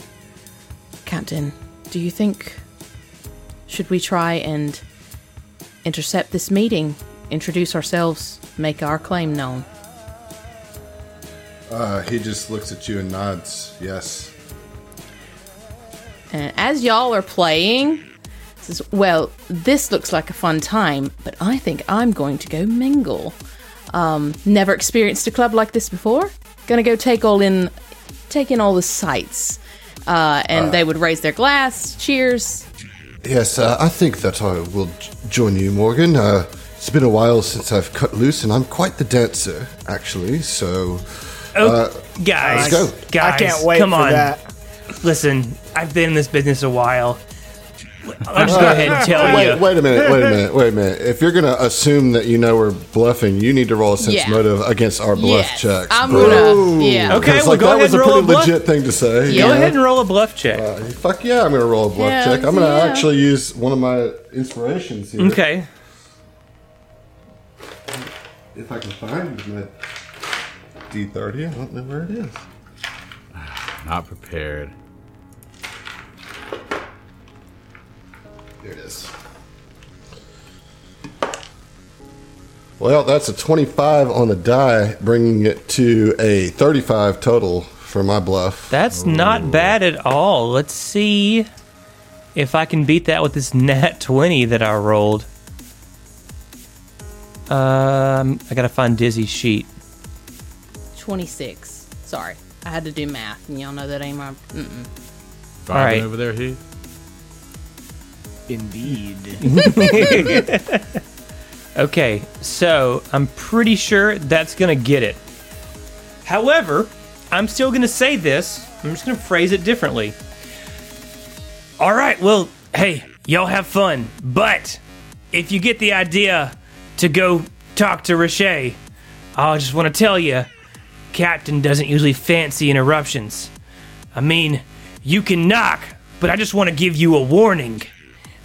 [SPEAKER 5] Captain, do you think should we try and intercept this meeting, introduce ourselves, make our claim known?
[SPEAKER 3] Uh, he just looks at you and nods. Yes.
[SPEAKER 5] And as y'all are playing, says, "Well, this looks like a fun time, but I think I'm going to go mingle. Um, never experienced a club like this before. Gonna go take all in, take in all the sights." Uh, and they would raise their glass, cheers.
[SPEAKER 3] Yes, uh, I think that I will j- join you, Morgan. Uh, it's been a while since I've cut loose, and I'm quite the dancer, actually. So,
[SPEAKER 2] Oh, guys,
[SPEAKER 3] let's go.
[SPEAKER 2] guys,
[SPEAKER 4] I can't wait
[SPEAKER 2] come
[SPEAKER 4] for
[SPEAKER 2] on.
[SPEAKER 4] that.
[SPEAKER 2] Listen, I've been in this business a while. I'll just go ahead and tell
[SPEAKER 3] wait,
[SPEAKER 2] you.
[SPEAKER 3] wait a minute, wait a minute, wait a minute. If you're gonna assume that you know we're bluffing, you need to roll a sense
[SPEAKER 5] Yeah.
[SPEAKER 3] motive against our bluff
[SPEAKER 5] yes,
[SPEAKER 3] checks.
[SPEAKER 5] I'm
[SPEAKER 3] bro.
[SPEAKER 5] gonna. Yeah.
[SPEAKER 2] Okay,
[SPEAKER 3] 'Cause,
[SPEAKER 2] well,
[SPEAKER 3] like
[SPEAKER 2] go
[SPEAKER 3] that
[SPEAKER 2] ahead
[SPEAKER 3] was a
[SPEAKER 2] and roll
[SPEAKER 3] pretty
[SPEAKER 2] a bluff.
[SPEAKER 3] legit thing to say.
[SPEAKER 2] Go
[SPEAKER 5] Yeah.
[SPEAKER 2] ahead and roll a bluff check.
[SPEAKER 3] Uh, fuck yeah, I'm gonna roll a bluff
[SPEAKER 5] Hells
[SPEAKER 3] check. I'm gonna
[SPEAKER 5] yeah.
[SPEAKER 3] actually use one of my inspirations here.
[SPEAKER 2] okay.
[SPEAKER 3] If I can find my D30, I don't know where it is.
[SPEAKER 6] Not prepared.
[SPEAKER 3] There it is. Well, that's a 25 on the die, bringing it to a 35 total for my bluff.
[SPEAKER 2] That's not bad at all. Let's see if I can beat that with this nat 20 that I rolled. Um, I gotta find Dizzy's sheet.
[SPEAKER 5] Twenty-six. Sorry, I had to do math, and y'all know that ain't my. Mm-mm.
[SPEAKER 6] Vibing
[SPEAKER 2] right.
[SPEAKER 6] over there, Heath.
[SPEAKER 4] Indeed.
[SPEAKER 2] Okay, so I'm pretty sure that's gonna get it. However, I'm still gonna say this. I'm just gonna phrase it differently. All right, well, hey, y'all have fun, but if you get the idea to go talk to Riche, oh, I just want to tell you, Captain doesn't usually fancy interruptions. I mean, you can knock, but I just want to give you a warning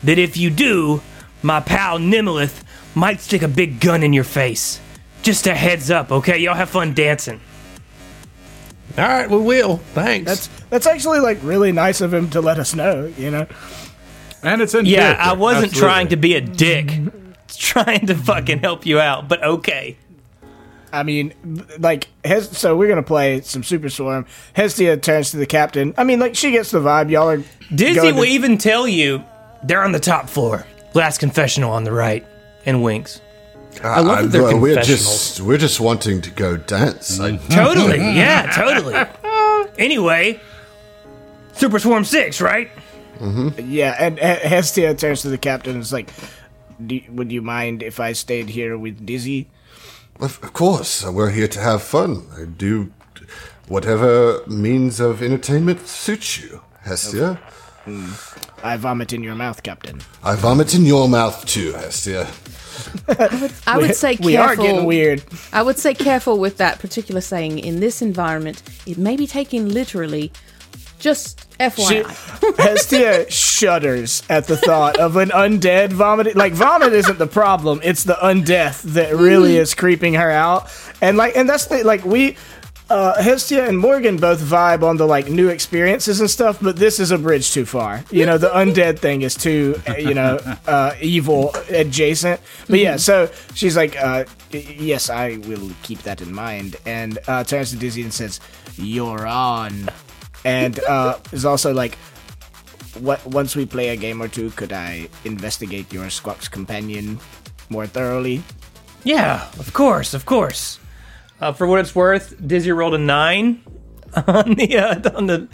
[SPEAKER 2] that if you do, my pal Nimlith might stick a big gun in your face. Just a heads up, okay? Y'all have fun dancing.
[SPEAKER 7] All right, we will. Thanks.
[SPEAKER 4] That's that's actually like really nice of him to let us know. You know.
[SPEAKER 6] And it's in
[SPEAKER 2] Yeah,
[SPEAKER 6] character.
[SPEAKER 2] I wasn't
[SPEAKER 6] Absolutely.
[SPEAKER 2] trying to be a dick. Trying to fucking help you out, but okay.
[SPEAKER 4] I mean, like, Hes- so we're gonna play some Super Swarm. Hestia turns to the captain. I mean, like, she gets the vibe. Y'all are
[SPEAKER 2] Dizzy
[SPEAKER 4] going
[SPEAKER 2] will
[SPEAKER 4] to-
[SPEAKER 2] even tell you they're on the top floor. Last confessional on the right. And winks.
[SPEAKER 3] I
[SPEAKER 2] love that they're
[SPEAKER 3] Uh, we're just we're just wanting to go dance. I,
[SPEAKER 2] Totally. yeah, totally. Anyway, Super Swarm 6, right?
[SPEAKER 4] Yeah, and He- Hestia turns to the captain and is like, Do, "Would you mind if I stayed here with Dizzy?"
[SPEAKER 3] of of course, we're here to have fun. I do whatever means of entertainment suits you, Hestia. Hmm.
[SPEAKER 4] I vomit in your mouth, Captain.
[SPEAKER 3] I vomit in your mouth too, Hestia.
[SPEAKER 5] I would say careful.
[SPEAKER 4] We are getting weird.
[SPEAKER 5] I would say careful with that particular saying. In this environment, it may be taken literally. Just
[SPEAKER 4] She,
[SPEAKER 5] FYI.
[SPEAKER 4] Hestia shudders at the thought of an undead vomiting. Like vomit isn't the problem; it's the undeath that really is creeping her out. And like, and that's the like we. uh, Hestia and Morgan both vibe on the like new experiences and stuff, but this is a bridge too far. You know, the undead thing is too, uh, you know, uh, evil adjacent. But yeah, so she's like, uh, "Yes, I will keep that in mind," and uh, turns to Dizzy and says, "You're on," and uh, is also like. What, once we play a game or two, could I investigate your squox companion more thoroughly?
[SPEAKER 2] Yeah, of course, of course. Uh, for what it's worth, Dizzy rolled a nine on the uh, on the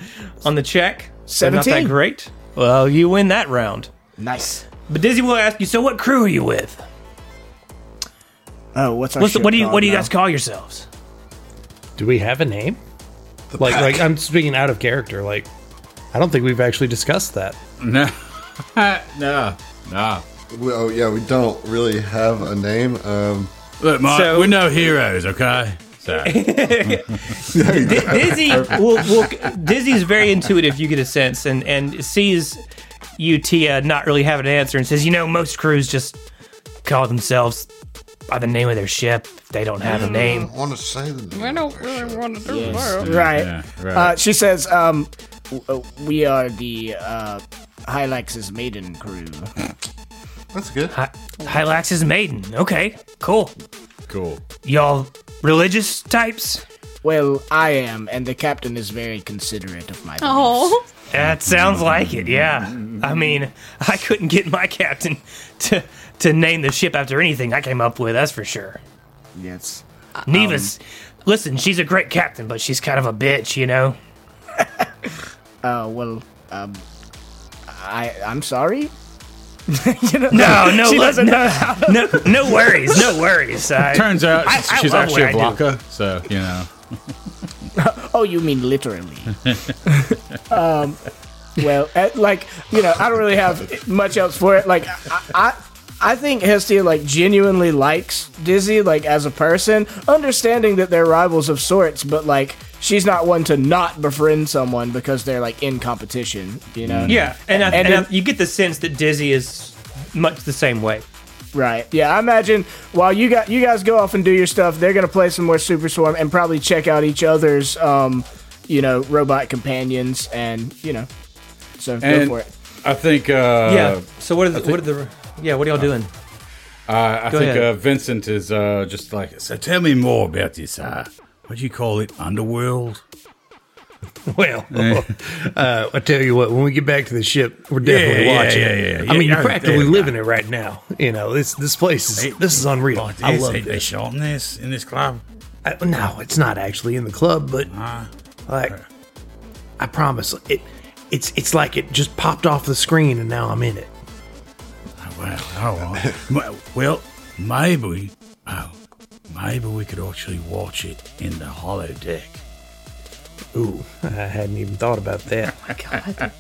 [SPEAKER 2] on the check. So not that great. Well, you win that round.
[SPEAKER 4] Nice.
[SPEAKER 2] But Dizzy will ask you. So, what crew are you with?
[SPEAKER 4] Oh, what's our
[SPEAKER 2] What's the, what do you what do you
[SPEAKER 4] now?
[SPEAKER 2] guys call yourselves?
[SPEAKER 7] Do we have a name? Like,
[SPEAKER 3] pack.
[SPEAKER 7] like I'm speaking out of character. Like, I don't think we've actually discussed that.
[SPEAKER 6] No, no, no.
[SPEAKER 3] Well, yeah, we don't really have a name. Um,
[SPEAKER 6] Look, Mark,
[SPEAKER 2] So-
[SPEAKER 6] we're no heroes, okay? So,
[SPEAKER 2] Di- Dizzy will, will Dizzy's very intuitive. You get a sense and and sees you Tia not really have an answer and says, you know, most crews just call themselves by the name of their ship. They don't have a name.
[SPEAKER 3] I want to say the name.
[SPEAKER 5] I don't really want to do that.
[SPEAKER 4] Right.
[SPEAKER 6] yeah, right.
[SPEAKER 4] Uh, she says, um, w- uh, we are the uh, Hylax's maiden crew.
[SPEAKER 3] That's good.
[SPEAKER 2] Hy- Hylax's maiden. Okay, cool.
[SPEAKER 6] cool.
[SPEAKER 2] Y'all religious types?
[SPEAKER 4] Well, I am, and the captain is very considerate of my beliefs.
[SPEAKER 5] Oh,
[SPEAKER 2] That sounds like it. Yeah. I mean, I couldn't get my captain to to name the ship after anything I came up with. That's for sure.
[SPEAKER 4] Yes.
[SPEAKER 2] Neva's. Listen, she's a great captain, but she's kind of a bitch, you know.
[SPEAKER 4] Uh, well, um, I, I'm sorry? you know,
[SPEAKER 2] No, no,
[SPEAKER 4] she doesn't
[SPEAKER 2] no,
[SPEAKER 4] know
[SPEAKER 2] no, no worries, no worries. I,
[SPEAKER 6] Turns out
[SPEAKER 2] I-
[SPEAKER 6] she's,
[SPEAKER 2] I
[SPEAKER 6] she's actually a
[SPEAKER 2] what
[SPEAKER 6] blocker, so, you know.
[SPEAKER 4] Oh, you mean literally? um, well, uh, like you know, I don't really have much else for it. Like, I, I, I think Hestia like genuinely likes Dizzy like as a person, understanding that they're rivals of sorts, but like she's not one to not befriend someone because they're like in competition. You know?
[SPEAKER 2] yeah, and, I,
[SPEAKER 4] And
[SPEAKER 2] and I- you get the sense that Dizzy is much the same way.
[SPEAKER 4] Right. Yeah, I imagine while you got you guys go off and do your stuff, they're gonna play some more Super Swarm and probably check out each other's um, you know, robot companions and you know. So go for it.
[SPEAKER 6] I think, uh,
[SPEAKER 2] yeah. So what are the, what are the yeah? What are y'all doing?
[SPEAKER 6] uh, I
[SPEAKER 2] Go
[SPEAKER 6] think
[SPEAKER 2] ahead.
[SPEAKER 6] uh, Vincent is uh, just like, so tell me more about this, uh, what do you call it, underworld?
[SPEAKER 1] Well, uh, I tell you what, when we get back to the ship, we're definitely
[SPEAKER 6] Yeah, yeah,
[SPEAKER 1] watching
[SPEAKER 6] yeah,
[SPEAKER 1] it.
[SPEAKER 6] yeah,
[SPEAKER 1] I mean,
[SPEAKER 6] yeah,
[SPEAKER 1] you're practically
[SPEAKER 6] yeah.
[SPEAKER 1] living it right now. You know, this this place is this is unreal.
[SPEAKER 6] Like
[SPEAKER 1] I
[SPEAKER 6] this?
[SPEAKER 1] love
[SPEAKER 6] they, they
[SPEAKER 1] this.
[SPEAKER 6] shot this in this club.
[SPEAKER 1] I, no, it's not actually in the club, but like, I promise, it it's it's like it just popped off the screen and now I'm in it.
[SPEAKER 6] Well, all right. well, well, maybe, oh, maybe we could actually watch it in the holodeck.
[SPEAKER 1] Ooh, I hadn't even thought about that. Oh My god.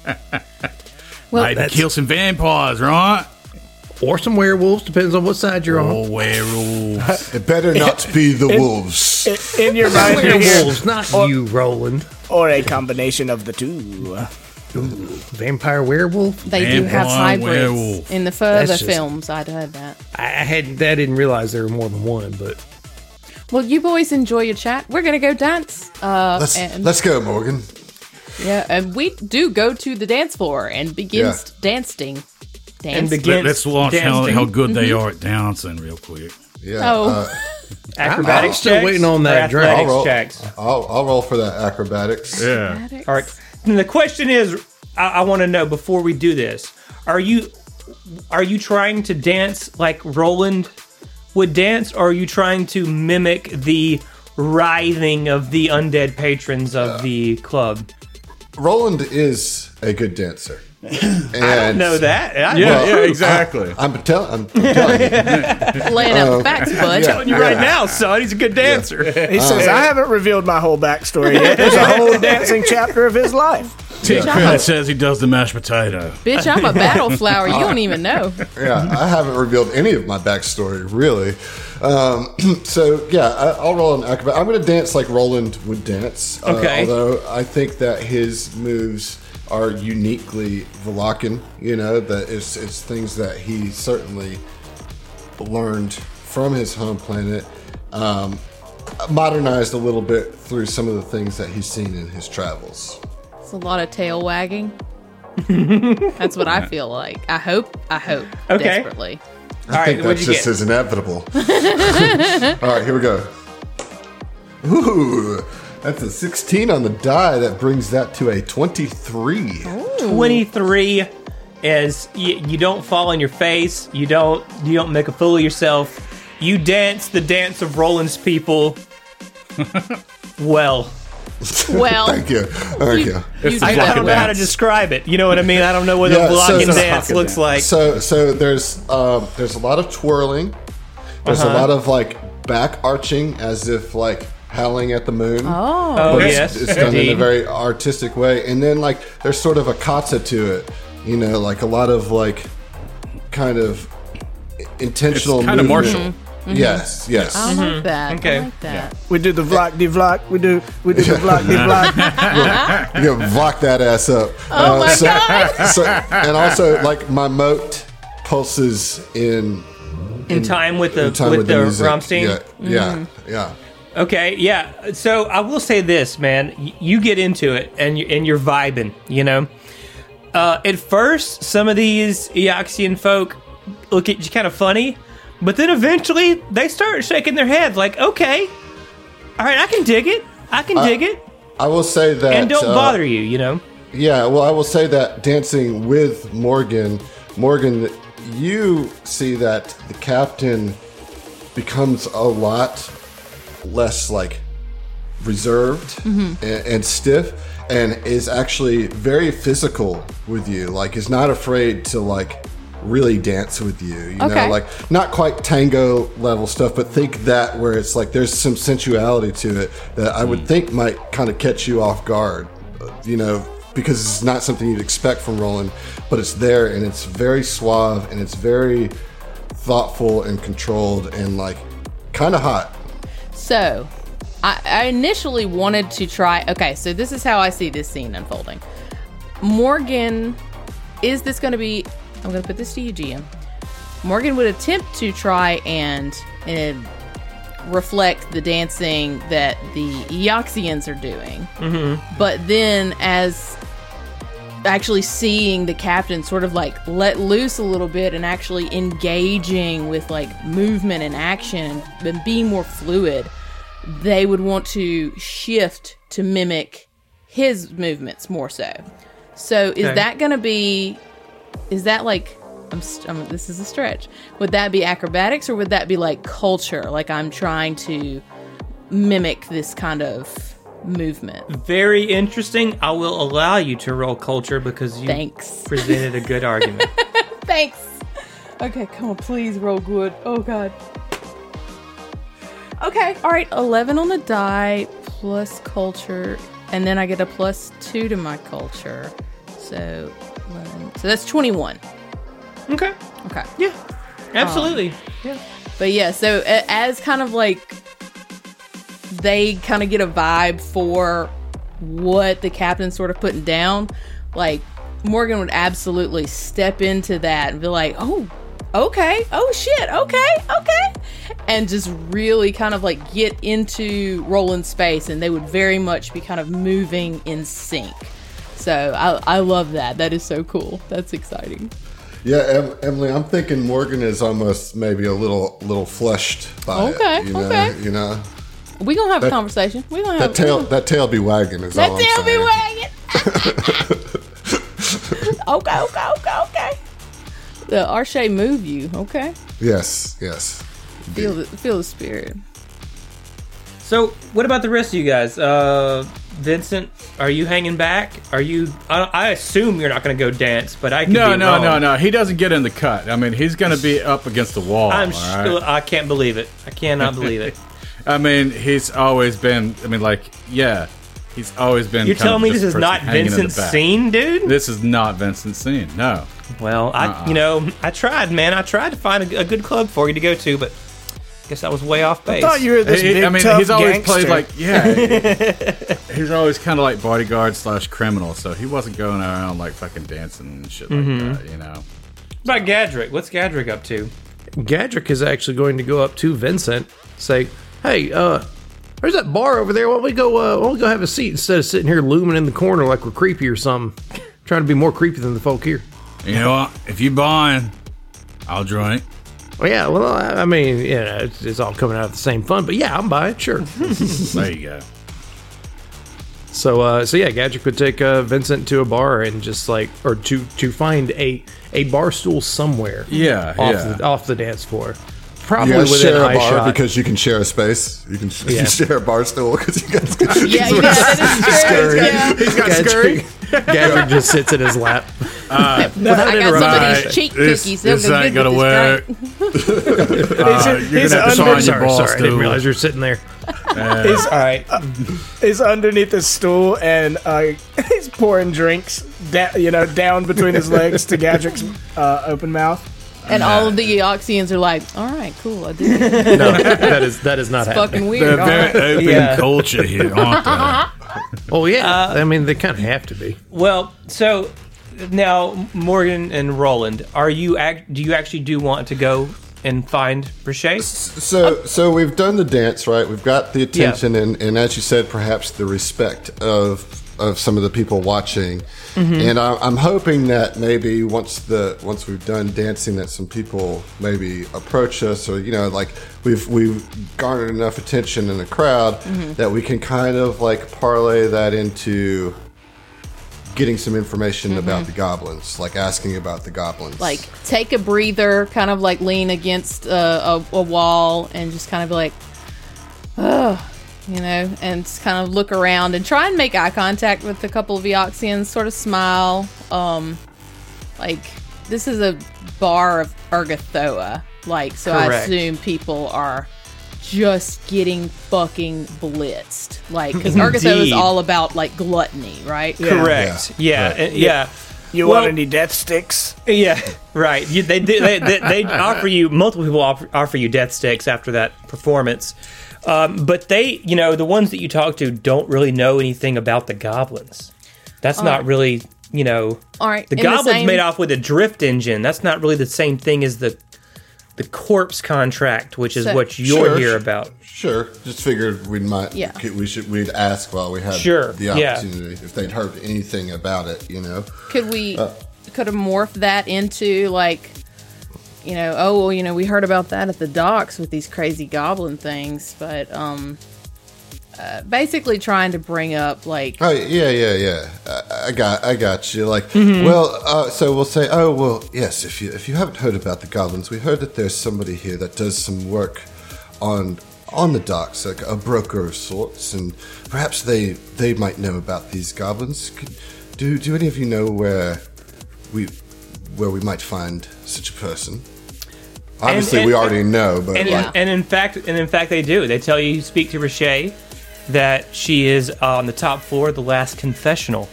[SPEAKER 5] Well,
[SPEAKER 6] maybe
[SPEAKER 1] that's-
[SPEAKER 6] kill some vampires, right?
[SPEAKER 1] or some werewolves, depends on what side you're on.
[SPEAKER 6] Or werewolves.
[SPEAKER 3] It better not be the wolves.
[SPEAKER 4] In your mind, you're here,
[SPEAKER 1] Werewolves, not you, Roland.
[SPEAKER 4] or a combination of the two.
[SPEAKER 1] Vampire werewolf.
[SPEAKER 5] they do have
[SPEAKER 6] Vampire
[SPEAKER 5] hybrids
[SPEAKER 6] werewolf.
[SPEAKER 5] in the further
[SPEAKER 1] That's just-
[SPEAKER 5] films. I'd heard that.
[SPEAKER 1] I, I hadn't. I didn't realize there were more than one, but
[SPEAKER 5] Well, you boys enjoy your chat. We're gonna go dance. Uh,
[SPEAKER 3] Let's
[SPEAKER 5] and,
[SPEAKER 3] let's go, Morgan.
[SPEAKER 5] yeah, and we do go to the dance floor and begins dancing. Dance.
[SPEAKER 2] And begin-
[SPEAKER 6] Let, us watch how,
[SPEAKER 2] dancing.
[SPEAKER 6] how good they are at dancing real quick.
[SPEAKER 3] Yeah.
[SPEAKER 5] Oh.
[SPEAKER 3] uh,
[SPEAKER 2] Acrobatics.
[SPEAKER 1] I'm still
[SPEAKER 2] checks
[SPEAKER 1] waiting on that
[SPEAKER 2] or
[SPEAKER 1] drink.
[SPEAKER 3] I'll roll.
[SPEAKER 2] checks.
[SPEAKER 3] I'll, I'll roll for that acrobatics.
[SPEAKER 6] Yeah.
[SPEAKER 2] All right. The question is, I, I want to know before we do this: Are you are you trying to dance like Roland would dance, or are you trying to mimic the writhing of the undead patrons of uh, the club?
[SPEAKER 3] Roland is a good dancer. And
[SPEAKER 2] I don't know that. I,
[SPEAKER 6] Yeah,
[SPEAKER 3] Well,
[SPEAKER 6] yeah, exactly.
[SPEAKER 3] I'm, tell, I'm, I'm telling you.
[SPEAKER 5] laying out the facts, bud.
[SPEAKER 3] yeah.
[SPEAKER 2] telling you right now, son. He's a good dancer.
[SPEAKER 4] He says, "I haven't revealed my whole backstory yet. There's a whole dancing chapter of his life."
[SPEAKER 6] T Cred says he does the mashed potato.
[SPEAKER 5] Bitch, I'm a battle flower. You don't even know.
[SPEAKER 3] Yeah, I haven't revealed any of my backstory, really. Um, so, yeah, I, I'll roll an acrobat. I'm going to dance like Roland would dance. uh,
[SPEAKER 2] Okay.
[SPEAKER 3] although I think that his moves are uniquely Valakan, you know, that it's, it's things that he certainly learned from his home planet. Um, modernized a little bit through some of the things that he's seen in his travels.
[SPEAKER 5] It's a lot of tail wagging. That's what I feel like. I hope. I hope.
[SPEAKER 2] Okay.
[SPEAKER 5] Desperately.
[SPEAKER 2] All
[SPEAKER 3] I
[SPEAKER 2] right,
[SPEAKER 3] think that
[SPEAKER 2] what'd
[SPEAKER 3] just
[SPEAKER 2] get?
[SPEAKER 3] is inevitable. All right, here we go. Ooh, that's a 16 on the die. That brings that to a 23.
[SPEAKER 2] 23 is you, you don't fall on your face you don't you don't make a fool of yourself you dance the dance of roland's people well
[SPEAKER 5] Well,
[SPEAKER 3] Thank you. Thank you.
[SPEAKER 5] you
[SPEAKER 2] I,
[SPEAKER 5] do
[SPEAKER 2] I
[SPEAKER 5] that
[SPEAKER 2] don't know how to describe it you know what i mean i don't know what
[SPEAKER 3] Yeah,
[SPEAKER 2] a blocking
[SPEAKER 3] so- so-
[SPEAKER 2] dance looks like
[SPEAKER 3] So, so there's um, there's a lot of twirling. There's
[SPEAKER 2] Uh-huh.
[SPEAKER 3] a lot of like back arching, as if like howling at the moon.
[SPEAKER 5] Oh,
[SPEAKER 2] oh
[SPEAKER 3] But
[SPEAKER 2] yes
[SPEAKER 3] it's, it's done in a very artistic way, and then like there's sort of a kata to it. You know, like a lot of like kind of intentional.
[SPEAKER 6] It's kind of
[SPEAKER 3] movement.
[SPEAKER 6] martial. Mm-hmm.
[SPEAKER 3] Yes, mm-hmm. yes.
[SPEAKER 5] I like mm-hmm. that.
[SPEAKER 2] Okay.
[SPEAKER 5] I like that.
[SPEAKER 4] We do the vlog, the vlog. We do, we do the vlog, the vlog.
[SPEAKER 3] you know, block that ass up.
[SPEAKER 5] Oh uh, my
[SPEAKER 3] so,
[SPEAKER 5] God.
[SPEAKER 3] so- and also, like my moat pulses in
[SPEAKER 2] in time with the
[SPEAKER 3] time
[SPEAKER 2] with,
[SPEAKER 3] with,
[SPEAKER 2] the,
[SPEAKER 3] music.
[SPEAKER 2] Rammstein.
[SPEAKER 3] Yeah, yeah,
[SPEAKER 5] Mm-hmm.
[SPEAKER 3] yeah.
[SPEAKER 2] Okay, yeah. So I will say this, man. You get into it and you and you're vibing. You know. Uh, at first, some of these Eoxian folk look at you kind of funny, but then eventually they start shaking their heads like, "Okay, all right, I can dig it. I can dig it,"
[SPEAKER 3] I will say that.
[SPEAKER 2] and don't
[SPEAKER 3] uh,
[SPEAKER 2] bother you. You know.
[SPEAKER 3] Yeah, well, I will say that dancing with Morgan, Morgan, you see that the captain becomes a lot less like reserved mm-hmm. and, and stiff and is actually very physical with you. Like is not afraid to like really dance with you you
[SPEAKER 5] Okay.
[SPEAKER 3] know like not quite tango level stuff but think that where it's like there's some sensuality to it that i would mm. think might kind of catch you off guard you know because it's not something you'd expect from roland but it's there and it's very suave and it's very thoughtful and controlled and like kind of hot
[SPEAKER 5] So, I, I initially wanted to try. Okay, so this is how I see this scene unfolding. Morgan, is this going to be? I'm going to put this to you, GM. Morgan would attempt to try and, and reflect the dancing that the Eoxians are doing, mm-hmm. but then as actually seeing the captain sort of like let loose a little bit and actually engaging with like movement and action and being more fluid, they would want to shift to mimic his movements more so. So is
[SPEAKER 2] Okay.
[SPEAKER 5] that going to be? Is that like? I'm, st- I'm. This is a stretch. Would that be acrobatics or would that be like culture? Like I'm trying to mimic this kind of movement.
[SPEAKER 2] Very interesting. I will allow you to roll culture because you
[SPEAKER 5] Thanks.
[SPEAKER 2] presented a good argument.
[SPEAKER 5] Thanks. Okay, come on, please roll good. Oh god. Okay, all right. Eleven on the die plus culture, and then I get a plus two to my culture. So, 11. so that's twenty-one.
[SPEAKER 2] okay.
[SPEAKER 5] Okay.
[SPEAKER 2] Yeah. Absolutely. Yeah.
[SPEAKER 5] But yeah, so as kind of like they kind of get a vibe for what the captain's sort of putting down, like Morgan would absolutely step into that and be like, "Oh, okay, oh shit, okay, okay," and just really kind of like get into rolling space, and they would very much be kind of moving in sync. So I, I love that. That is so cool. That's exciting.
[SPEAKER 3] Yeah, em- Emily, I'm thinking Morgan is almost maybe a little little flushed by
[SPEAKER 5] Okay,
[SPEAKER 3] it. You know,
[SPEAKER 5] okay.
[SPEAKER 3] you know
[SPEAKER 5] We gonna have a conversation. We gonna have
[SPEAKER 3] that tail that tail be wagging is
[SPEAKER 5] That
[SPEAKER 3] all I'm
[SPEAKER 5] tail be wagging. okay, okay, okay, okay. The Arche move you. Okay,
[SPEAKER 3] Yes, yes.
[SPEAKER 5] feel the feel the spirit.
[SPEAKER 2] So, what about the rest of you guys? Uh, Vincent, are you hanging back? Are you? I, I assume you're not going to go dance, but I could
[SPEAKER 6] No,
[SPEAKER 2] be
[SPEAKER 6] no,
[SPEAKER 2] wrong.
[SPEAKER 6] no, no. He doesn't get in the cut. I mean, he's going to be up against the wall.
[SPEAKER 2] I'm
[SPEAKER 6] all right?
[SPEAKER 2] I can't believe it. I cannot believe it.
[SPEAKER 6] I mean, he's always been. I mean, like, yeah, he's always been.
[SPEAKER 2] You're telling me this is not
[SPEAKER 6] hanging
[SPEAKER 2] Vincent's scene, dude?
[SPEAKER 6] This is not Vincent's scene. No.
[SPEAKER 2] Well, I,
[SPEAKER 6] Uh-uh.
[SPEAKER 2] you know, I tried, man. I tried to find a, a good club for you to go to, but I guess I was way off base.
[SPEAKER 4] I thought you were this
[SPEAKER 6] He-
[SPEAKER 4] big
[SPEAKER 6] I mean,
[SPEAKER 4] tough
[SPEAKER 6] he's always
[SPEAKER 4] gangster.
[SPEAKER 6] played like yeah. he's always kind of like bodyguard slash criminal, so he wasn't going around like fucking dancing and shit like
[SPEAKER 2] Mm-hmm.
[SPEAKER 6] that. You know.
[SPEAKER 2] What about Gadrick? What's Gadrick up to?
[SPEAKER 7] Gadrick is actually going to go up to Vincent, say, "Hey, uh,
[SPEAKER 8] There's that bar over there. Why don't we go? Uh, why don't we go have a seat instead of sitting here looming in the corner like we're creepy or something? Trying to be more creepy than the folk here.
[SPEAKER 6] You know what? If you're buying, I'll drink.
[SPEAKER 8] Well, yeah. Well, I I mean, you know, it's, it's all coming out of the same fund. But yeah, I'm buying. Sure.
[SPEAKER 6] There you go.
[SPEAKER 8] So, uh, so yeah, Gadget would take uh, Vincent to a bar and just like, or to to find a a bar stool somewhere.
[SPEAKER 6] Yeah,
[SPEAKER 8] off
[SPEAKER 6] yeah.
[SPEAKER 8] the off the dance floor,
[SPEAKER 3] You
[SPEAKER 8] probably
[SPEAKER 3] guys
[SPEAKER 8] within
[SPEAKER 3] share a bar
[SPEAKER 8] shot.
[SPEAKER 3] because you can share a space. You can
[SPEAKER 8] Yeah.
[SPEAKER 3] share a bar stool because you guys.
[SPEAKER 5] Yeah, yeah, that is true. Yeah.
[SPEAKER 8] He's got scurry. Gadget just sits in his lap.
[SPEAKER 5] I got some
[SPEAKER 6] Right.
[SPEAKER 5] of these cheek
[SPEAKER 6] This-
[SPEAKER 5] cookies. They'll
[SPEAKER 6] this
[SPEAKER 5] go
[SPEAKER 6] ain't gonna work. Uh, you're
[SPEAKER 4] he's
[SPEAKER 6] gonna have to
[SPEAKER 4] under-
[SPEAKER 6] sign
[SPEAKER 8] Sorry,
[SPEAKER 6] your boss
[SPEAKER 8] sorry, I didn't realize you were sitting there.
[SPEAKER 4] He's all right. He's underneath the stool and uh, he's pouring drinks, da- you know, down between his legs to Gadrick's uh, open mouth.
[SPEAKER 5] And all of the Eoxians are like, all right, cool, I did it.
[SPEAKER 8] No, that is that is not happening.
[SPEAKER 5] Fucking
[SPEAKER 6] They're
[SPEAKER 5] weird.
[SPEAKER 6] very open
[SPEAKER 2] Yeah.
[SPEAKER 6] culture here, aren't they?
[SPEAKER 8] Oh yeah, I mean they kind of have to be.
[SPEAKER 2] Well, so now Morgan and Roland, are you act? Do you actually do want to go and find Brichet?
[SPEAKER 3] So, so we've done the dance, right? We've got the attention, and, and as you said, perhaps the respect of of some of the people watching. Mm-hmm. And I, I'm hoping that maybe once the once we've done dancing, that some people maybe approach us, or you know, like we've we've garnered enough attention in the crowd mm-hmm. that we can kind of like parlay that into getting some information mm-hmm. about the goblins, like asking about the goblins,
[SPEAKER 5] Like, take a breather, kind of like lean against uh, a, a wall and just kind of be like, ugh, you know, and just kind of look around and try and make eye contact with a couple of Eoxians, sort of smile. Um, like, this is a bar of Ergothoa. Like, so I assume people are just getting fucking blitzed. Like, because Ergothoa is all about, like, gluttony, right?
[SPEAKER 2] Correct. Yeah. Yeah. yeah.
[SPEAKER 4] You
[SPEAKER 2] Well-
[SPEAKER 4] want any death sticks?
[SPEAKER 2] Yeah, right. You, they, they, they, they, they offer you multiple people offer, offer you death sticks after that performance, um, but they, you know, the ones that you talk to don't really know anything about the goblins. That's not really, you know,
[SPEAKER 5] All right.
[SPEAKER 2] the
[SPEAKER 5] in
[SPEAKER 2] goblins
[SPEAKER 5] same-
[SPEAKER 2] made off with a drift engine. That's not really the same thing as the the corpse contract, which is
[SPEAKER 5] So-
[SPEAKER 2] what you're
[SPEAKER 3] Sure,
[SPEAKER 2] here
[SPEAKER 3] sure.
[SPEAKER 2] about.
[SPEAKER 3] Sure. Just figured we might.
[SPEAKER 5] Yeah.
[SPEAKER 3] We should. We'd ask while we had
[SPEAKER 2] Sure,
[SPEAKER 3] the
[SPEAKER 2] yeah.
[SPEAKER 3] opportunity if they'd heard anything about it. You know.
[SPEAKER 5] could we
[SPEAKER 3] Uh,
[SPEAKER 5] could have morphed that into like you know oh well you know we heard about that at the docks with these crazy goblin things but um uh, basically trying to bring up like
[SPEAKER 3] Oh yeah, yeah, yeah. I, I got, I got you. Like,
[SPEAKER 2] Mm-hmm.
[SPEAKER 3] well, uh, so we'll say, oh well, yes. If you if you haven't heard about the goblins, we heard that there's somebody here that does some work on on the docks, like a broker of sorts, and perhaps they they might know about these goblins. Could, do do any of you know where we where we might find such a person? Obviously,
[SPEAKER 2] and-
[SPEAKER 3] we already know, but
[SPEAKER 2] And,
[SPEAKER 3] like,
[SPEAKER 2] and in fact, and in fact, they do. They tell you you speak to Richey that she is on the top floor of the last confessional,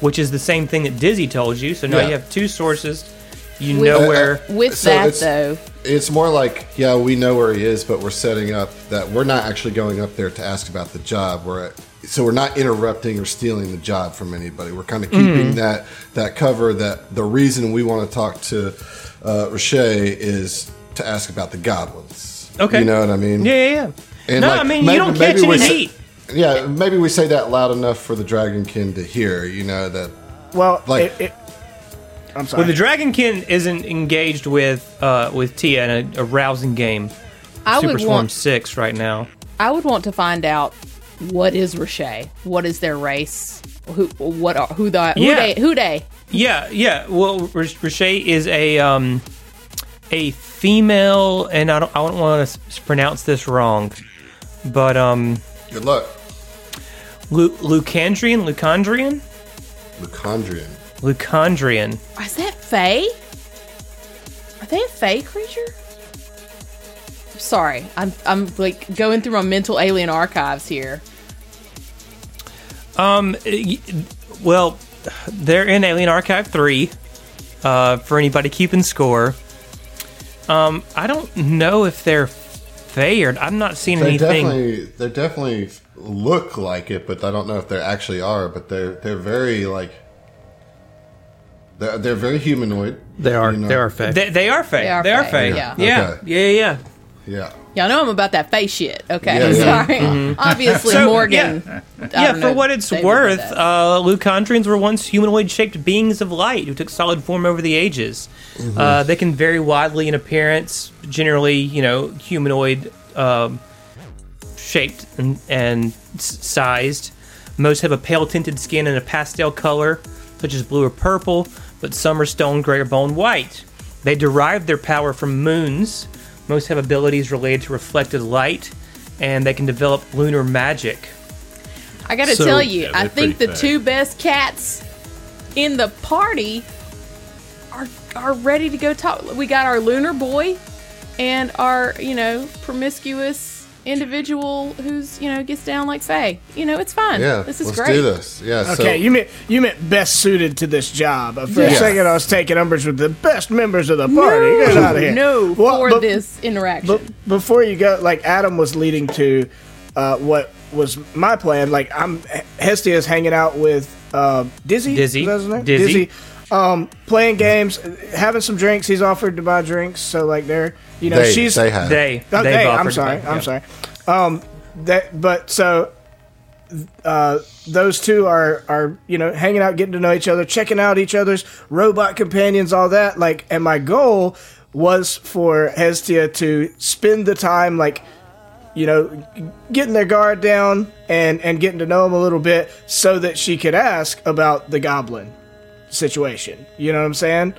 [SPEAKER 2] which is the same thing that Dizzy told you. So now
[SPEAKER 3] Yeah.
[SPEAKER 2] you have two sources. You
[SPEAKER 5] With-
[SPEAKER 2] know
[SPEAKER 3] Uh, uh,
[SPEAKER 2] where.
[SPEAKER 5] with
[SPEAKER 3] So
[SPEAKER 5] that
[SPEAKER 3] it's-
[SPEAKER 5] though
[SPEAKER 3] It's more like, yeah, we know where he is, but we're setting up that we're not actually going up there to ask about the job. We're so we're not interrupting or stealing the job from anybody. We're kind of keeping that that cover. That the reason we want to talk to uh, Richey is to ask about the goblins.
[SPEAKER 2] Okay.
[SPEAKER 3] you know what I mean?
[SPEAKER 2] Yeah, yeah, yeah.
[SPEAKER 3] And,
[SPEAKER 2] no,
[SPEAKER 3] like,
[SPEAKER 2] I mean
[SPEAKER 3] maybe-
[SPEAKER 2] you don't catch
[SPEAKER 3] we
[SPEAKER 2] any
[SPEAKER 3] say-
[SPEAKER 2] heat.
[SPEAKER 3] Yeah, maybe we say that loud enough for the Dragonkin to hear. You know that.
[SPEAKER 4] Well,
[SPEAKER 3] Like-
[SPEAKER 4] it, it, I'm sorry.
[SPEAKER 2] Well, the Dragonkin isn't engaged with uh, with Tia in a, a rousing game.
[SPEAKER 5] i
[SPEAKER 2] Super
[SPEAKER 5] would
[SPEAKER 2] Swarm
[SPEAKER 5] want
[SPEAKER 2] Six right now.
[SPEAKER 5] i would want to find out what is Roche? what is their race who what are who the who
[SPEAKER 2] Yeah.
[SPEAKER 5] they who they
[SPEAKER 2] Yeah, yeah. Well, R- Richey is a um, a female, and I don't I don't want to pronounce this wrong, but um,
[SPEAKER 3] Good luck,
[SPEAKER 2] Lu- Lucandrian, Lucandrian,
[SPEAKER 3] Lucandrian.
[SPEAKER 2] Lucandrian.
[SPEAKER 5] is that Fae? Are they a Fae creature? Sorry, I'm I'm like going through my mental alien archives here.
[SPEAKER 2] Um, well, they're in Alien Archive three. Uh, for anybody keeping score. Um, I don't know if they're fair. I'm not seeing
[SPEAKER 3] They
[SPEAKER 2] anything.
[SPEAKER 3] definitely, they definitely look like it, but I don't know if they actually are. But they're they're very like they're, they're very humanoid.
[SPEAKER 8] They are
[SPEAKER 3] you know?
[SPEAKER 8] they are fake.
[SPEAKER 2] They, they are fake.
[SPEAKER 5] They are
[SPEAKER 2] They are
[SPEAKER 5] fae,
[SPEAKER 2] fake.
[SPEAKER 5] yeah.
[SPEAKER 2] Yeah.
[SPEAKER 3] Okay.
[SPEAKER 2] Yeah. Yeah.
[SPEAKER 3] Yeah.
[SPEAKER 5] Y'all know I'm about that face shit. Okay,
[SPEAKER 3] Yeah, yeah.
[SPEAKER 5] sorry. Obviously,
[SPEAKER 2] So,
[SPEAKER 5] Morgan. I
[SPEAKER 2] yeah, for
[SPEAKER 5] know,
[SPEAKER 2] what it's worth,
[SPEAKER 5] that.
[SPEAKER 2] uh, Lucandrians were once humanoid-shaped beings of light who took solid form over the ages. Uh, they can vary widely in appearance, generally, you know, humanoid um, shaped and, and sized. Most have a pale tinted skin and a pastel color, such as blue or purple, but some are stone gray or bone white. They derive their power from moons. Most have abilities related to reflected light, and they can develop lunar magic.
[SPEAKER 5] I gotta
[SPEAKER 8] So-
[SPEAKER 5] tell you,
[SPEAKER 7] Yeah,
[SPEAKER 5] I think the
[SPEAKER 7] pretty
[SPEAKER 5] two best cats in the party are are ready to go talk. We got our lunar boy and our you know promiscuous individual who's you know gets down like Faye. You know, it's fine.
[SPEAKER 3] Yeah,
[SPEAKER 5] this is
[SPEAKER 3] let's
[SPEAKER 5] great.
[SPEAKER 3] do this. Yeah. so-
[SPEAKER 4] Okay, you meant you meant best suited to this job. For a second, I was taking umbrage with the best members of the party. Get out of here.
[SPEAKER 5] No,
[SPEAKER 4] Well,
[SPEAKER 5] for
[SPEAKER 4] but-
[SPEAKER 5] this interaction.
[SPEAKER 4] But before you go, like Adam was leading to uh, what was my plan. Like I'm Hestia is hanging out with uh, Dizzy.
[SPEAKER 2] Dizzy.
[SPEAKER 4] Is that his name?
[SPEAKER 2] Dizzy.
[SPEAKER 4] Um, playing games, having some drinks. He's offered to buy drinks, so like they're you know
[SPEAKER 3] they,
[SPEAKER 4] she's
[SPEAKER 3] they have.
[SPEAKER 2] They,
[SPEAKER 4] Oh,
[SPEAKER 2] they've
[SPEAKER 4] they, I'm sorry.
[SPEAKER 2] buy-
[SPEAKER 4] I'm
[SPEAKER 2] yeah.
[SPEAKER 4] sorry. Um, that, but so uh, those two are are you know hanging out, getting to know each other, checking out each other's robot companions, all that. Like, and my goal was for Hestia to spend the time like you know getting their guard down and and getting to know them a little bit, so that she could ask about the goblin situation. You know what I'm saying?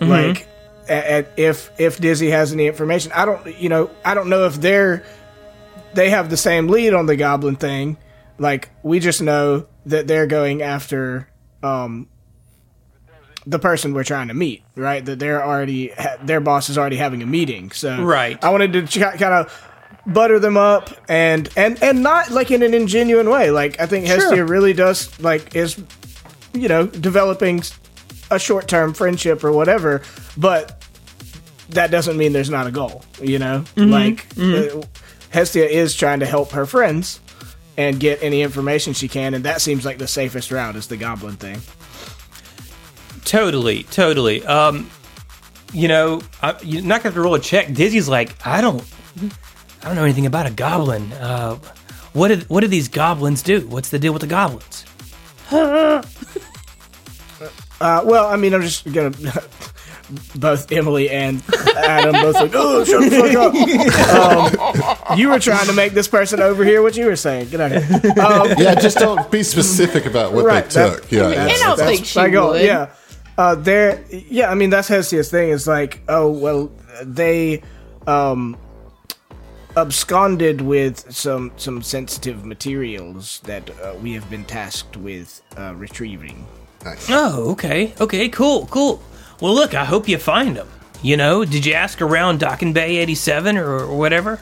[SPEAKER 4] Like, a- a- if if Dizzy has any information, I don't. You know, I don't know if they're they have the same lead on the goblin thing. Like, we just know that they're going after um the person we're trying to meet, right? That they're already ha- their boss is already having a meeting. So,
[SPEAKER 2] Right.
[SPEAKER 4] I wanted to kind of butter them up and and and not like in an ingenuine way. Like, I think Hestia really does like is you know developing a short term friendship or whatever, but that doesn't mean there's not a goal. You know, like uh, Hestia is trying to help her friends and get any information she can, and that seems like the safest route is the goblin thing.
[SPEAKER 2] Totally, totally. Um, you know, I, you're not gonna have to roll a check. Dizzy's like, I don't, I don't know anything about a goblin. Uh, what did what do these goblins do? What's the deal with the goblins?
[SPEAKER 4] Uh, well, I mean, I'm just gonna. both Emily and Adam both like, oh, shut the fuck up. Um, you were trying to make this person over here what you were saying. Get out of here. Um,
[SPEAKER 3] Yeah, just don't be specific about what
[SPEAKER 4] Right,
[SPEAKER 3] they
[SPEAKER 4] that-
[SPEAKER 3] took. yeah,
[SPEAKER 5] I
[SPEAKER 3] yeah.
[SPEAKER 5] don't
[SPEAKER 4] That's
[SPEAKER 5] think she
[SPEAKER 4] my
[SPEAKER 5] would.
[SPEAKER 4] Yeah. Uh, there, yeah. I mean, that's Hestia's thing. Is like, oh well, they um, absconded with some some sensitive materials that uh, we have been tasked with uh, retrieving.
[SPEAKER 3] Nice.
[SPEAKER 2] Oh, okay, okay, cool, cool. Well, look, I hope you find them. You know, did you ask around Dockin Bay eighty seven or, or whatever?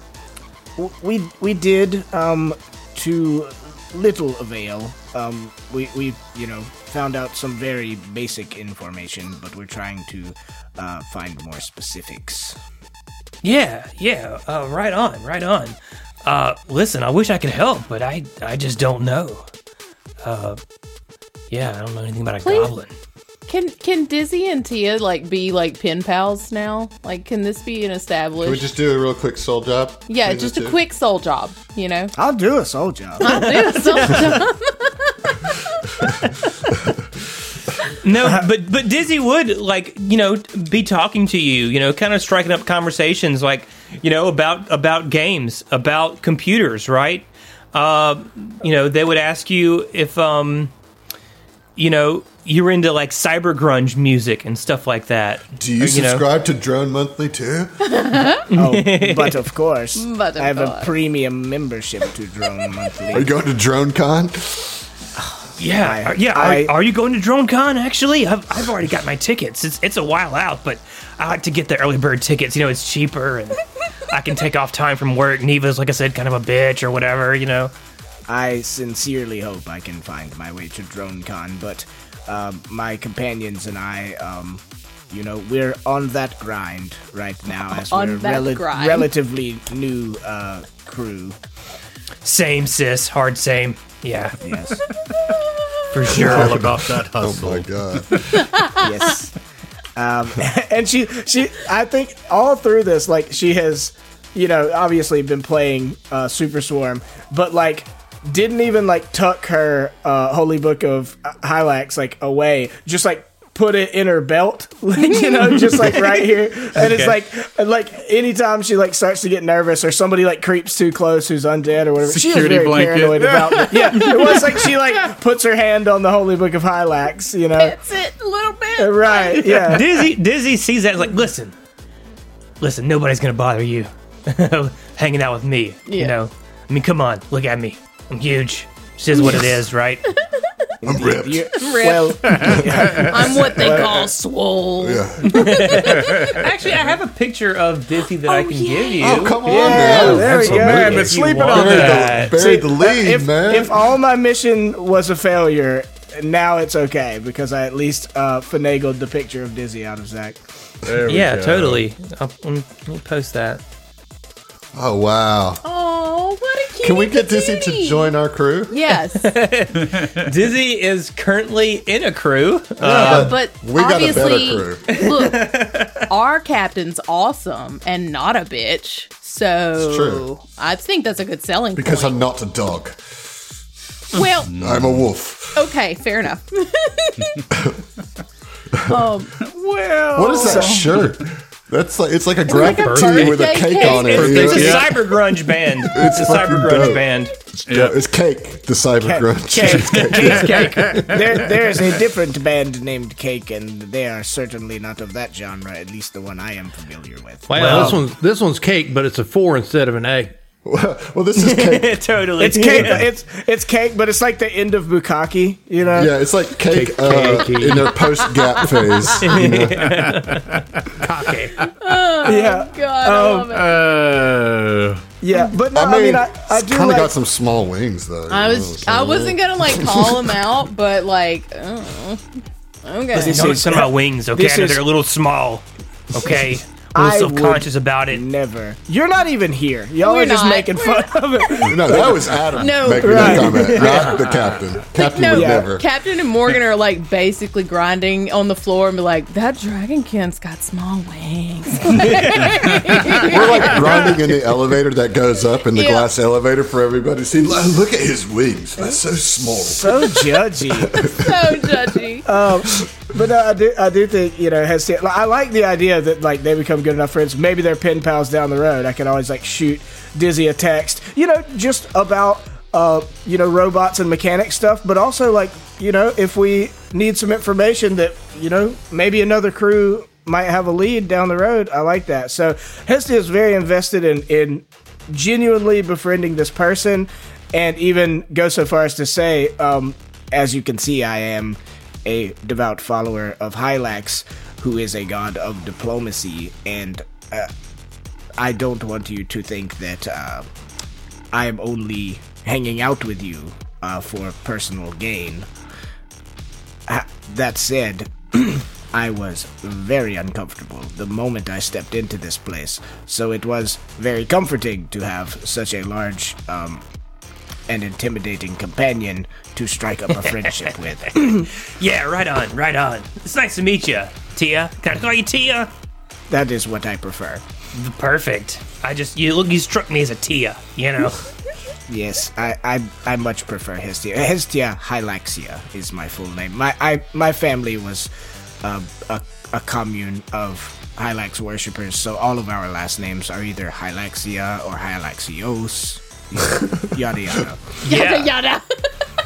[SPEAKER 4] We we did um, to little avail. Um, we we you know found out some very basic information, but we're trying to uh, find more specifics.
[SPEAKER 2] Yeah, yeah, uh, right on, right on. Uh, listen, I wish I could help, but I, I just don't know. Uh, yeah, I don't know anything about a
[SPEAKER 5] Please?
[SPEAKER 2] goblin.
[SPEAKER 5] Can can Dizzy and Tia like be like pen pals now? Like, can this be an established?
[SPEAKER 3] Can we just do a real quick soul job?
[SPEAKER 5] yeah,
[SPEAKER 3] between
[SPEAKER 5] just a
[SPEAKER 3] two?
[SPEAKER 5] quick soul job. You know,
[SPEAKER 4] I'll do a soul job.
[SPEAKER 5] I'll do a soul job.
[SPEAKER 2] No, but but Dizzy would like you know be talking to you, you know, kind of striking up conversations like you know about about games, about computers, right? Uh, you know, they would ask you if um, you know, you're into like cyber grunge music and stuff like that.
[SPEAKER 3] Do you
[SPEAKER 2] Or, know-
[SPEAKER 3] subscribe to Drone Monthly too?
[SPEAKER 4] Oh, but of course,
[SPEAKER 5] But of
[SPEAKER 4] I have a premium membership to Drone Monthly.
[SPEAKER 3] Are you going to DroneCon?
[SPEAKER 2] Yeah,
[SPEAKER 4] I- uh,
[SPEAKER 2] are- yeah.
[SPEAKER 4] I-
[SPEAKER 2] are, are you going to DroneCon? Actually, I've, I've already got my tickets. It's it's a while out, but I like to get the early bird tickets. You know, it's cheaper and I can take off time from work. Neva's, like I said, kind of a bitch or whatever. You know.
[SPEAKER 4] I sincerely hope I can find my way to DroneCon, but um, my companions and I, um, you know, we're on that grind right now as
[SPEAKER 5] On
[SPEAKER 4] we're
[SPEAKER 5] that
[SPEAKER 4] rela-
[SPEAKER 5] grind.
[SPEAKER 4] relatively new uh, crew.
[SPEAKER 2] Same, sis. Hard same. Yeah,
[SPEAKER 4] Yes,
[SPEAKER 2] for sure.
[SPEAKER 7] All about that hustle.
[SPEAKER 3] Oh my god.
[SPEAKER 4] yes. Um, and she, she, I think all through this, like she has you know, obviously been playing uh, Super Swarm, but like didn't even like tuck her uh, Holy Book of Hylax like away, just like put it in her belt, like you know, just like right here. And it's like like anytime she like starts to get nervous or somebody like creeps too close who's undead or whatever, she is very
[SPEAKER 6] blanket.
[SPEAKER 4] paranoid about. It. Yeah, it was like she like puts her hand on the Holy Book of Hylax, you know.
[SPEAKER 5] That's it, a little bit.
[SPEAKER 4] Right, yeah.
[SPEAKER 2] Dizzy Dizzy sees that and like, listen, listen, nobody's gonna bother you hanging out with me. You know, I mean, come on, look at me. I'm huge. This is what it is, right?
[SPEAKER 3] I'm ripped.
[SPEAKER 4] You-
[SPEAKER 5] Rip.
[SPEAKER 4] well,
[SPEAKER 5] I'm what they call swole.
[SPEAKER 3] Yeah.
[SPEAKER 2] Actually, I have a picture of Dizzy that I can give you.
[SPEAKER 3] Oh, come on
[SPEAKER 4] Yeah,
[SPEAKER 3] now.
[SPEAKER 4] there we go.
[SPEAKER 6] Man,
[SPEAKER 2] If
[SPEAKER 6] but
[SPEAKER 2] you
[SPEAKER 6] sleeping
[SPEAKER 2] want
[SPEAKER 6] on
[SPEAKER 3] Buried
[SPEAKER 2] that.
[SPEAKER 3] the, buried the lead,
[SPEAKER 4] if,
[SPEAKER 3] man.
[SPEAKER 4] if all my mission was a failure, now it's okay because I at least uh, finagled the picture of Dizzy out of Zach.
[SPEAKER 6] There we
[SPEAKER 2] Yeah,
[SPEAKER 6] go.
[SPEAKER 2] totally. I'll, let me- let me post that.
[SPEAKER 3] Oh, wow.
[SPEAKER 5] Oh, what a cute
[SPEAKER 3] Can we get Dizzy to join our crew?
[SPEAKER 5] Yes,
[SPEAKER 2] Dizzy is currently in a crew.
[SPEAKER 5] Yeah, but
[SPEAKER 3] we got a better
[SPEAKER 5] obviously,
[SPEAKER 3] crew.
[SPEAKER 5] look, our captain's awesome and not a bitch. So
[SPEAKER 3] It's true.
[SPEAKER 5] I think that's a good selling
[SPEAKER 3] Because
[SPEAKER 5] point.
[SPEAKER 3] I'm not a dog.
[SPEAKER 5] well,
[SPEAKER 3] I'm a wolf.
[SPEAKER 5] okay, fair enough. um,
[SPEAKER 6] Well,
[SPEAKER 3] What is that shirt? That's like it's like a graphic
[SPEAKER 5] a
[SPEAKER 3] tee with a cake
[SPEAKER 5] cake.
[SPEAKER 3] on it.
[SPEAKER 2] It's
[SPEAKER 3] you
[SPEAKER 2] a
[SPEAKER 3] know?
[SPEAKER 2] cyber grunge band.
[SPEAKER 3] It's
[SPEAKER 2] It's, a cyber grunge
[SPEAKER 3] dope.
[SPEAKER 2] band.
[SPEAKER 3] Yeah, it's cake. The cyber grunge. Cake. cake. cake.
[SPEAKER 4] There, there's a different band named Cake, and they are certainly not of that genre, at least the one I am familiar with.
[SPEAKER 8] Well, this one's this one's cake, but it's a four instead of an A.
[SPEAKER 3] well, this is cake.
[SPEAKER 2] totally.
[SPEAKER 4] It's cake. It's it's cake, but it's like the end of Bukaki, you know.
[SPEAKER 3] Yeah, it's like cake,
[SPEAKER 8] Cake,
[SPEAKER 3] uh, in their post gap phase. you know?
[SPEAKER 2] cocky.
[SPEAKER 4] yeah,
[SPEAKER 5] God, I love it.
[SPEAKER 6] Uh,
[SPEAKER 4] yeah. But no,
[SPEAKER 3] I
[SPEAKER 4] I
[SPEAKER 3] mean,
[SPEAKER 4] mean, I, I do
[SPEAKER 3] kind of
[SPEAKER 4] like.
[SPEAKER 3] got some small wings though.
[SPEAKER 5] I
[SPEAKER 3] you know
[SPEAKER 5] was
[SPEAKER 3] what I'm
[SPEAKER 5] I
[SPEAKER 3] saying?
[SPEAKER 5] wasn't gonna like call him out, but like, uh, okay.
[SPEAKER 2] Don't some about wings, okay?
[SPEAKER 4] This
[SPEAKER 2] I know
[SPEAKER 4] is-
[SPEAKER 2] they're a little small, okay? A
[SPEAKER 4] I
[SPEAKER 2] little
[SPEAKER 4] would
[SPEAKER 2] self-conscious about it.
[SPEAKER 4] Never. You're not even here. Y'all
[SPEAKER 5] We're
[SPEAKER 4] are just
[SPEAKER 5] not.
[SPEAKER 4] making fun of it.
[SPEAKER 3] No, that was Adam
[SPEAKER 5] No.
[SPEAKER 3] making
[SPEAKER 4] Right.
[SPEAKER 3] that comment, not the captain. Captain
[SPEAKER 5] No,
[SPEAKER 3] would
[SPEAKER 4] Yeah.
[SPEAKER 3] never.
[SPEAKER 5] Captain and Morgan are like basically grinding on the floor and be like, that dragonkin's got small wings.
[SPEAKER 3] We're like grinding in the elevator that goes up in the
[SPEAKER 5] Yeah.
[SPEAKER 3] glass elevator for everybody. See, lo- look at his wings. That's so small.
[SPEAKER 4] So judgy.
[SPEAKER 5] so judgy.
[SPEAKER 4] Um, But no, I do, I do think you know has to, I like the idea that like they become good enough friends. Maybe they're pen pals down the road. I can always like shoot Dizzy a text, you know, just about uh you know robots and mechanic stuff. But also like you know if we need some information that you know maybe another crew might have a lead down the road. I like that. So Hestia is very invested in in genuinely befriending this person, and even go so far as to say, um, as you can see, I am a devout follower of Hylax, who is a god of diplomacy, and uh, I don't want you to think that uh, I am only hanging out with you uh, for personal gain. That said, I was very uncomfortable the moment I stepped into this place, so it was very comforting to have such a large um, and intimidating companion to strike up a friendship with.
[SPEAKER 2] Yeah, right on, right on. It's nice to meet you, Tia. Can I call you Tia?
[SPEAKER 4] That is what I prefer.
[SPEAKER 2] Perfect. I just you look you struck me as a Tia. You know.
[SPEAKER 4] Yes, I, I, I much prefer Hestia. Hestia Hylaxia is my full name. My I, my family was uh, a, a commune of Hylax worshippers, so all of our last names are either Hylaxia or Hylaxios, yada yada.
[SPEAKER 5] Yada yada.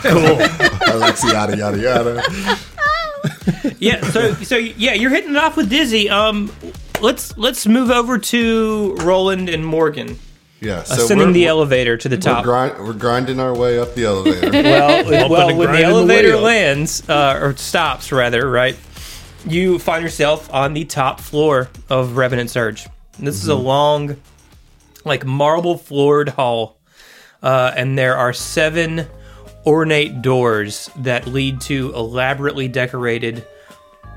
[SPEAKER 3] Alexi, yada yada yada.
[SPEAKER 2] yeah. So so yeah, you're hitting it off with Dizzy. Um, let's let's move over to Roland and Morgan.
[SPEAKER 3] Yeah, so
[SPEAKER 2] Ascending the elevator to the
[SPEAKER 3] We're,
[SPEAKER 2] top.
[SPEAKER 3] grind, we're grinding our way up the elevator.
[SPEAKER 2] well, well, when the
[SPEAKER 8] grinding the
[SPEAKER 2] elevator lands uh, or stops, rather, right? You find yourself on the top floor of Revenant Surge. This is a long, like marble floored hall, uh, and there are seven ornate doors that lead to elaborately decorated,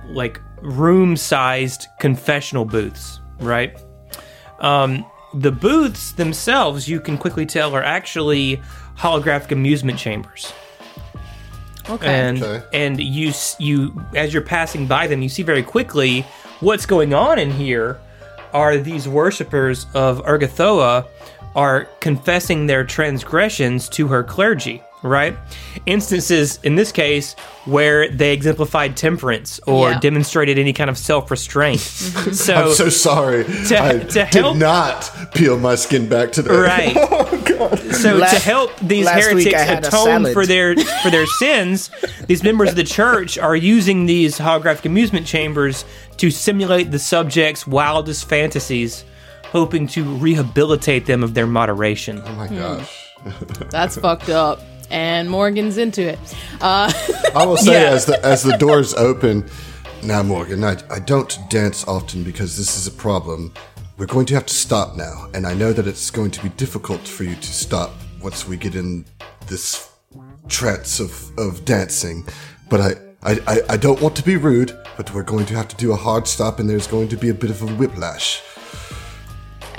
[SPEAKER 2] like room sized confessional booths. Right. Um, the booths themselves, you can quickly tell, are actually holographic amusement chambers
[SPEAKER 5] Okay.
[SPEAKER 2] and
[SPEAKER 3] Okay.
[SPEAKER 2] and you you as you're passing by them, you see very quickly what's going on in here. are these worshippers of Ergothoa are confessing their transgressions to her clergy, right? Instances in this case where they exemplified temperance or
[SPEAKER 5] Yeah.
[SPEAKER 2] demonstrated any kind of self-restraint. Mm-hmm. so,
[SPEAKER 3] I'm so sorry.
[SPEAKER 2] to-
[SPEAKER 3] I
[SPEAKER 2] to help-
[SPEAKER 3] did not peel my skin back today.
[SPEAKER 2] Right. Oh, so to help these heretics
[SPEAKER 4] I had a
[SPEAKER 2] atone for their for their sins, these members of the church are using these holographic amusement chambers to simulate the subject's wildest fantasies, hoping to rehabilitate them of their moderation.
[SPEAKER 3] Oh my gosh.
[SPEAKER 5] That's fucked up. And Morgan's into it. Uh,
[SPEAKER 3] I will say
[SPEAKER 2] Yeah.
[SPEAKER 3] as the as the doors open, now Morgan, I, I don't dance often because this is a problem. We're going to have to stop now, and I know that it's going to be difficult for you to stop once we get in this trance of, of dancing. But I, I, I, I don't want to be rude, but we're going to have to do a hard stop, and there's going to be a bit of a whiplash.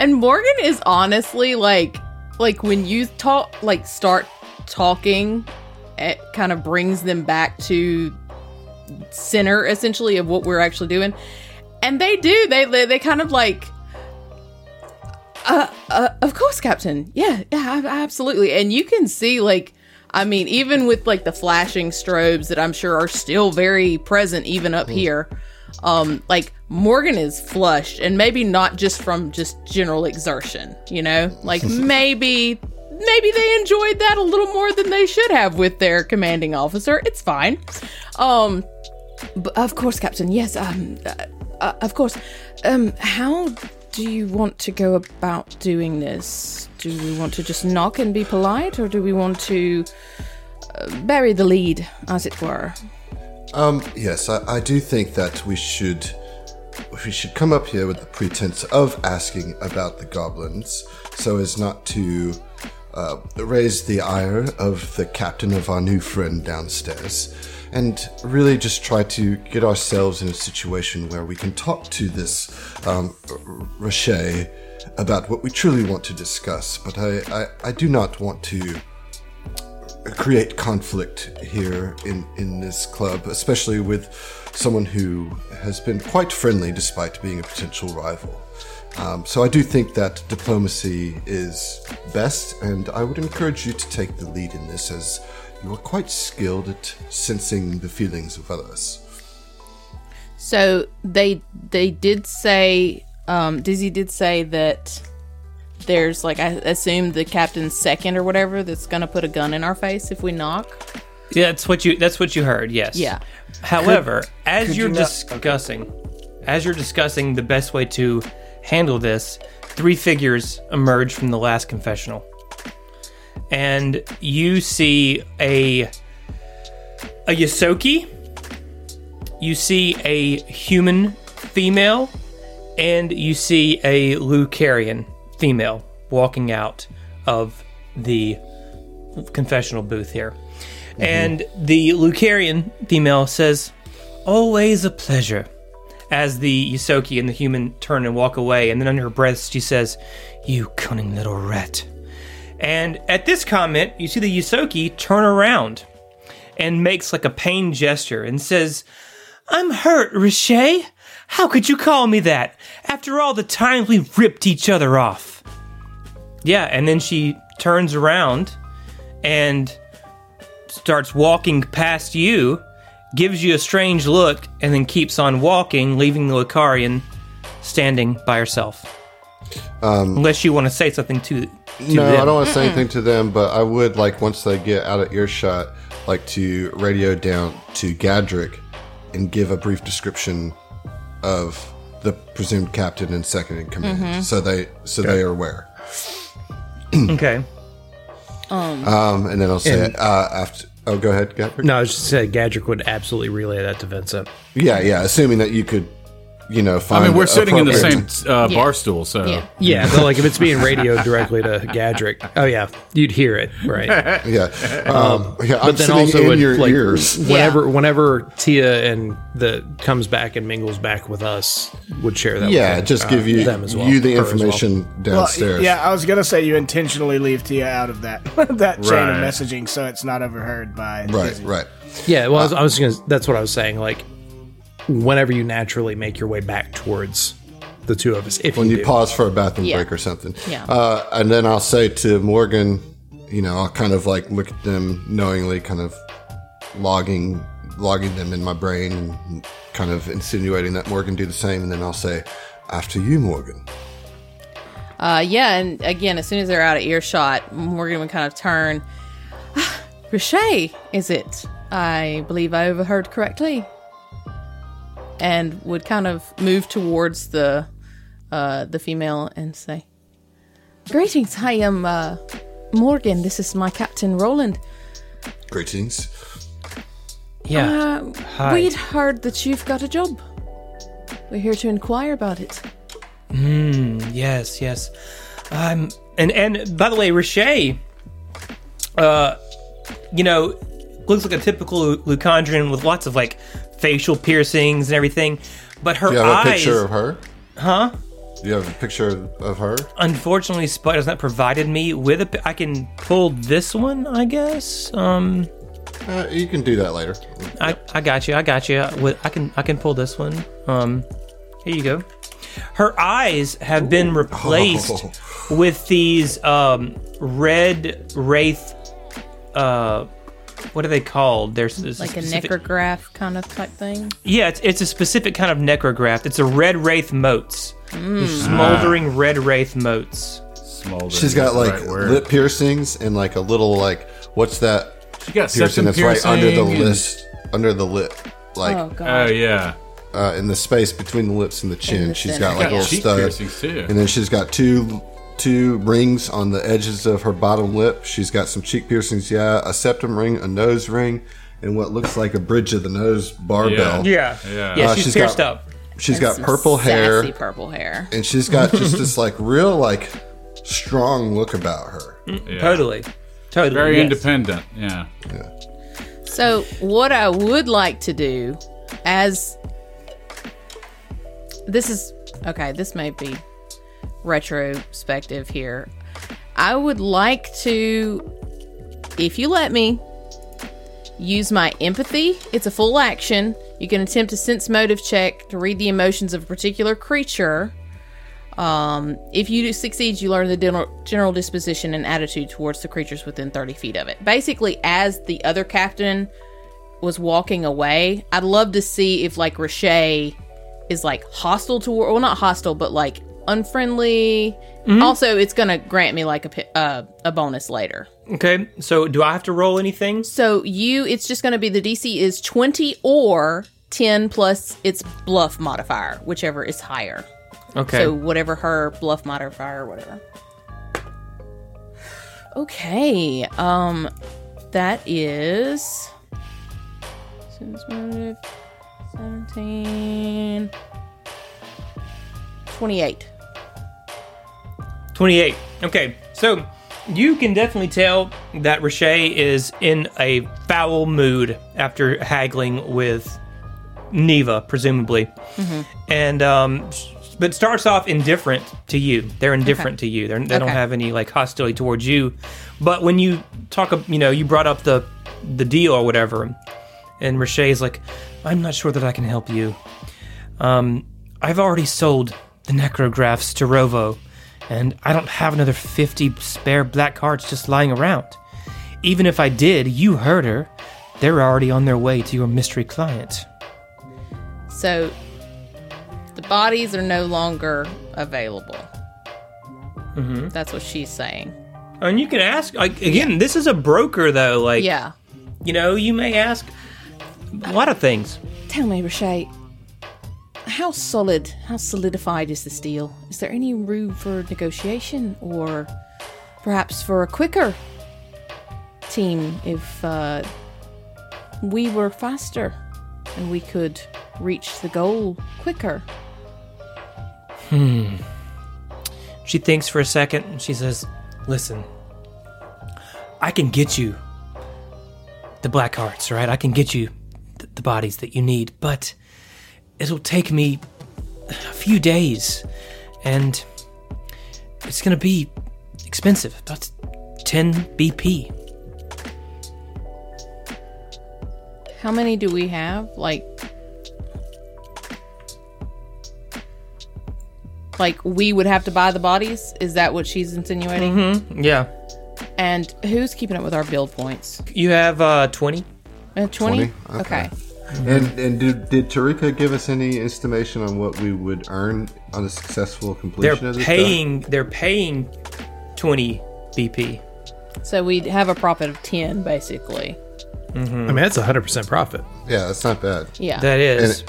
[SPEAKER 5] And Morgan is honestly like, like when you talk, like start talking, it kind of brings them back to center essentially of what we're actually doing. And they do. They they, they kind of like. Uh, uh, of course, Captain. Yeah, yeah, absolutely. And you can see, like, I mean, even with like the flashing strobes that I'm sure are still very present, even up here, um, like Morgan is flushed, and maybe not just from just general exertion, you know, like maybe. Maybe they enjoyed that a little more than they should have with their commanding officer. It's fine. Um, but of course, Captain. Yes. Um. Uh, uh, of course. Um. How do you want to go about doing this? Do we want to just knock and be polite, or do we want to uh, bury the lead, as it were?
[SPEAKER 3] Um, yes, I, I do think that we should we should come up here with the pretense of asking about the goblins, so as not to uh, raise the ire of the captain of our new friend downstairs, and really just try to get ourselves in a situation where we can talk to this um, about what we truly want to discuss. But I, I, I do not want to create conflict here in, in this club, especially with someone who has been quite friendly despite being a potential rival. Um, so I do think that diplomacy is best, and I would encourage you to take the lead in this as you are quite skilled at sensing the feelings of others.
[SPEAKER 5] So they they did say um Dizzy did say that there's like I assume the captain's second or whatever that's gonna put a gun in our face if we knock.
[SPEAKER 2] Yeah, that's what you that's what you heard. Yes.
[SPEAKER 5] Yeah.
[SPEAKER 2] However, as
[SPEAKER 4] could
[SPEAKER 2] you're
[SPEAKER 4] you not-
[SPEAKER 2] discussing, as you're discussing the best way to handle this, three figures emerge from the last confessional, and you see a a Ysoki, you see a human female, and you see a Lucarian female walking out of the confessional booth here. Mm-hmm. And the Lucarian female says, Always a pleasure. As the Ysoki and the human turn and walk away, and then under her breath, she says, You cunning little rat. And at this comment, you see the Ysoki turn around and makes like a pain gesture and says, I'm hurt, Riche. How could you call me that? After all the times we ripped each other off. Yeah, and then she turns around and starts walking past you, gives you a strange look, and then keeps on walking, leaving the Lucarian standing by herself. Um, Unless you want to say something to, to
[SPEAKER 3] no,
[SPEAKER 2] them.
[SPEAKER 3] I don't want to say anything to them, but I would like once they get out of earshot, like to radio down to Gadrick and give a brief description of the presumed captain and second in command, mm-hmm. so they so they are aware.
[SPEAKER 2] Okay.
[SPEAKER 3] Um, and then I'll say
[SPEAKER 8] And-
[SPEAKER 3] uh, after. Oh, go ahead, Gadrick.
[SPEAKER 8] No, I was just saying Gadrick would absolutely relay that to Vincent.
[SPEAKER 3] Yeah, yeah. Assuming that you could, you know,
[SPEAKER 7] I mean, we're sitting in the same uh,
[SPEAKER 5] Yeah.
[SPEAKER 7] bar stool, so
[SPEAKER 5] Yeah.
[SPEAKER 8] Yeah, but like if it's being radioed directly to Gadrick, oh yeah, you'd hear it, right?
[SPEAKER 3] Yeah, um, yeah. I'm
[SPEAKER 8] but then also
[SPEAKER 3] in
[SPEAKER 8] would,
[SPEAKER 3] your
[SPEAKER 8] like,
[SPEAKER 3] ears.
[SPEAKER 8] Whenever, whenever Tia and the comes back and mingles back with us, would share that.
[SPEAKER 3] Yeah,
[SPEAKER 8] with
[SPEAKER 3] just
[SPEAKER 8] uh,
[SPEAKER 3] give you
[SPEAKER 8] them as well,
[SPEAKER 3] you the
[SPEAKER 8] her as well.
[SPEAKER 3] information
[SPEAKER 4] Well,
[SPEAKER 3] downstairs.
[SPEAKER 4] yeah, I was gonna say you intentionally leave Tia out of that that chain of messaging, so it's not overheard by.
[SPEAKER 3] Right,
[SPEAKER 4] Dizzy.
[SPEAKER 3] right.
[SPEAKER 8] Yeah, well, I was, I was gonna. That's what I was saying. Like, whenever you naturally make your way back towards the two of us. If
[SPEAKER 3] when
[SPEAKER 8] you,
[SPEAKER 3] you pause for a bathroom
[SPEAKER 5] Yeah.
[SPEAKER 3] break or something.
[SPEAKER 5] Yeah.
[SPEAKER 3] Uh, and then I'll say to Morgan, you know, I'll kind of like look at them knowingly, kind of logging logging them in my brain and kind of insinuating that Morgan do the same. And then I'll say, after you, Morgan.
[SPEAKER 5] Uh, yeah, and again, as soon as they're out of earshot, Morgan would kind of turn. Richet, is it? I believe I overheard correctly. And would kind of move towards the uh, the female and say, "Greetings, I am uh, Morgan. This is my captain, Roland.
[SPEAKER 3] Greetings.
[SPEAKER 2] Yeah.
[SPEAKER 5] Uh,
[SPEAKER 2] Hi.
[SPEAKER 5] we'd heard that you've got a job. We're here to inquire about it. Hmm.
[SPEAKER 2] Yes, yes. Um, and and by the way, Richet, uh, you know, looks like a typical Lucandrian with lots of like facial piercings and everything, but her
[SPEAKER 3] Do you have
[SPEAKER 2] eyes.
[SPEAKER 3] a picture of her?
[SPEAKER 2] Huh?
[SPEAKER 3] Do you have a picture of her?
[SPEAKER 2] Unfortunately, Spud has not provided me with a. I can pull this one, I guess. Um,
[SPEAKER 3] Uh, you can do that later.
[SPEAKER 2] I, I got you. I got you. With- I can I can pull this one. Um, here you go. Her eyes have been replaced
[SPEAKER 3] Oh.
[SPEAKER 2] with these um, red wraith. Uh, what are they called? There's this
[SPEAKER 5] Like a
[SPEAKER 2] specific-
[SPEAKER 5] necrograft kind of type thing.
[SPEAKER 2] Yeah, it's, it's a specific kind of necrograft. It's a red wraith motes.
[SPEAKER 5] Mm.
[SPEAKER 2] These Smoldering red wraith motes.
[SPEAKER 7] Smoldering
[SPEAKER 3] She's got like
[SPEAKER 7] right word.
[SPEAKER 3] lip piercings and like a little like what's that
[SPEAKER 7] She got
[SPEAKER 3] piercing
[SPEAKER 7] septum
[SPEAKER 3] that's right under the
[SPEAKER 7] and-
[SPEAKER 3] list under the lip like
[SPEAKER 5] Oh
[SPEAKER 7] Oh yeah.
[SPEAKER 3] uh, in the space between the lips and the chin.
[SPEAKER 5] the
[SPEAKER 3] she's
[SPEAKER 5] center,
[SPEAKER 3] got like
[SPEAKER 5] yeah.
[SPEAKER 3] little
[SPEAKER 7] Cheek
[SPEAKER 3] stud,
[SPEAKER 7] piercings too.
[SPEAKER 3] and then she's got two two rings on the edges of her bottom lip. She's got some cheek piercings, yeah, a septum ring, a nose ring, and what looks like a bridge of the nose barbell.
[SPEAKER 2] Yeah.
[SPEAKER 7] Yeah.
[SPEAKER 2] Yeah,
[SPEAKER 3] Uh,
[SPEAKER 2] she's,
[SPEAKER 3] she's
[SPEAKER 2] pierced
[SPEAKER 3] got-
[SPEAKER 2] up.
[SPEAKER 3] She's
[SPEAKER 5] And
[SPEAKER 3] got
[SPEAKER 5] some
[SPEAKER 3] purple hair,
[SPEAKER 5] purple hair.
[SPEAKER 3] and she's got just this like real like strong look about her.
[SPEAKER 7] Yeah.
[SPEAKER 2] Totally. Totally.
[SPEAKER 7] Very
[SPEAKER 2] yes.
[SPEAKER 7] independent. Yeah.
[SPEAKER 5] So, what I would like to do, as this is okay, this may be retrospective here. I would like to, if you let me, use my empathy. It's a full action. You can attempt a sense motive check to read the emotions of a particular creature. Um, if you succeed, you learn the general, disposition and attitude towards the creatures within 30 feet of it. Basically, as the other captain was walking away, I'd love to see if like Richet is like hostile toward, well, not hostile, but like unfriendly. Also, it's gonna grant me like a uh, a bonus later.
[SPEAKER 2] Okay, so do I have to roll anything?
[SPEAKER 5] So you, it's just gonna be the DC is 20 or 10 plus its bluff modifier, whichever is higher.
[SPEAKER 2] Okay.
[SPEAKER 5] So whatever her bluff modifier or whatever. Okay. Um that is Sense 17 28.
[SPEAKER 2] 28. Okay, so you can definitely tell that Richet is in a foul mood after haggling with Neva, presumably. And, um, but starts off indifferent to you. They're indifferent to you. They're, they don't have any like hostility towards you. But when you talk, you know, you brought up the the deal or whatever, and Richet is like, "I'm not sure that I can help you. Um, I've already sold the necrografts to Rovo, and I don't have another 50 spare black cards just lying around. Even if I did, you heard her. They're already on their way to your mystery client.
[SPEAKER 5] So the bodies are no longer available. Mm-hmm. That's what she's saying.
[SPEAKER 2] And you can ask, like, again, this is a broker, though. Like,
[SPEAKER 5] Yeah.
[SPEAKER 2] you know, you may ask a lot of things.
[SPEAKER 5] Tell me, Richet, how solid, how solidified is this deal? Is there any room for negotiation or perhaps for a quicker team if uh, we were faster and we could reach the goal quicker? Hmm.
[SPEAKER 2] She thinks for a second and she says, Listen, I can get you the black hearts, right? I can get you th- the bodies that you need, but it'll take me a few days and it's going to be expensive. About 10 BP.
[SPEAKER 5] How many do we have? Like, Like we would have to buy the bodies? Is that what she's insinuating?
[SPEAKER 2] Yeah.
[SPEAKER 5] And who's keeping up with our build points?
[SPEAKER 2] You have uh, 20.
[SPEAKER 5] Uh, 20?
[SPEAKER 3] 20?
[SPEAKER 5] Okay.
[SPEAKER 3] Okay. And and did, did Tarika give us any estimation on what we would earn on a successful completion?
[SPEAKER 2] They're
[SPEAKER 3] completion of this?
[SPEAKER 2] paying. They're paying 20 BP.
[SPEAKER 5] So we'd have a profit of 10, basically.
[SPEAKER 8] I mean, that's a hundred percent profit.
[SPEAKER 3] Yeah, that's not bad.
[SPEAKER 5] Yeah.
[SPEAKER 2] That is.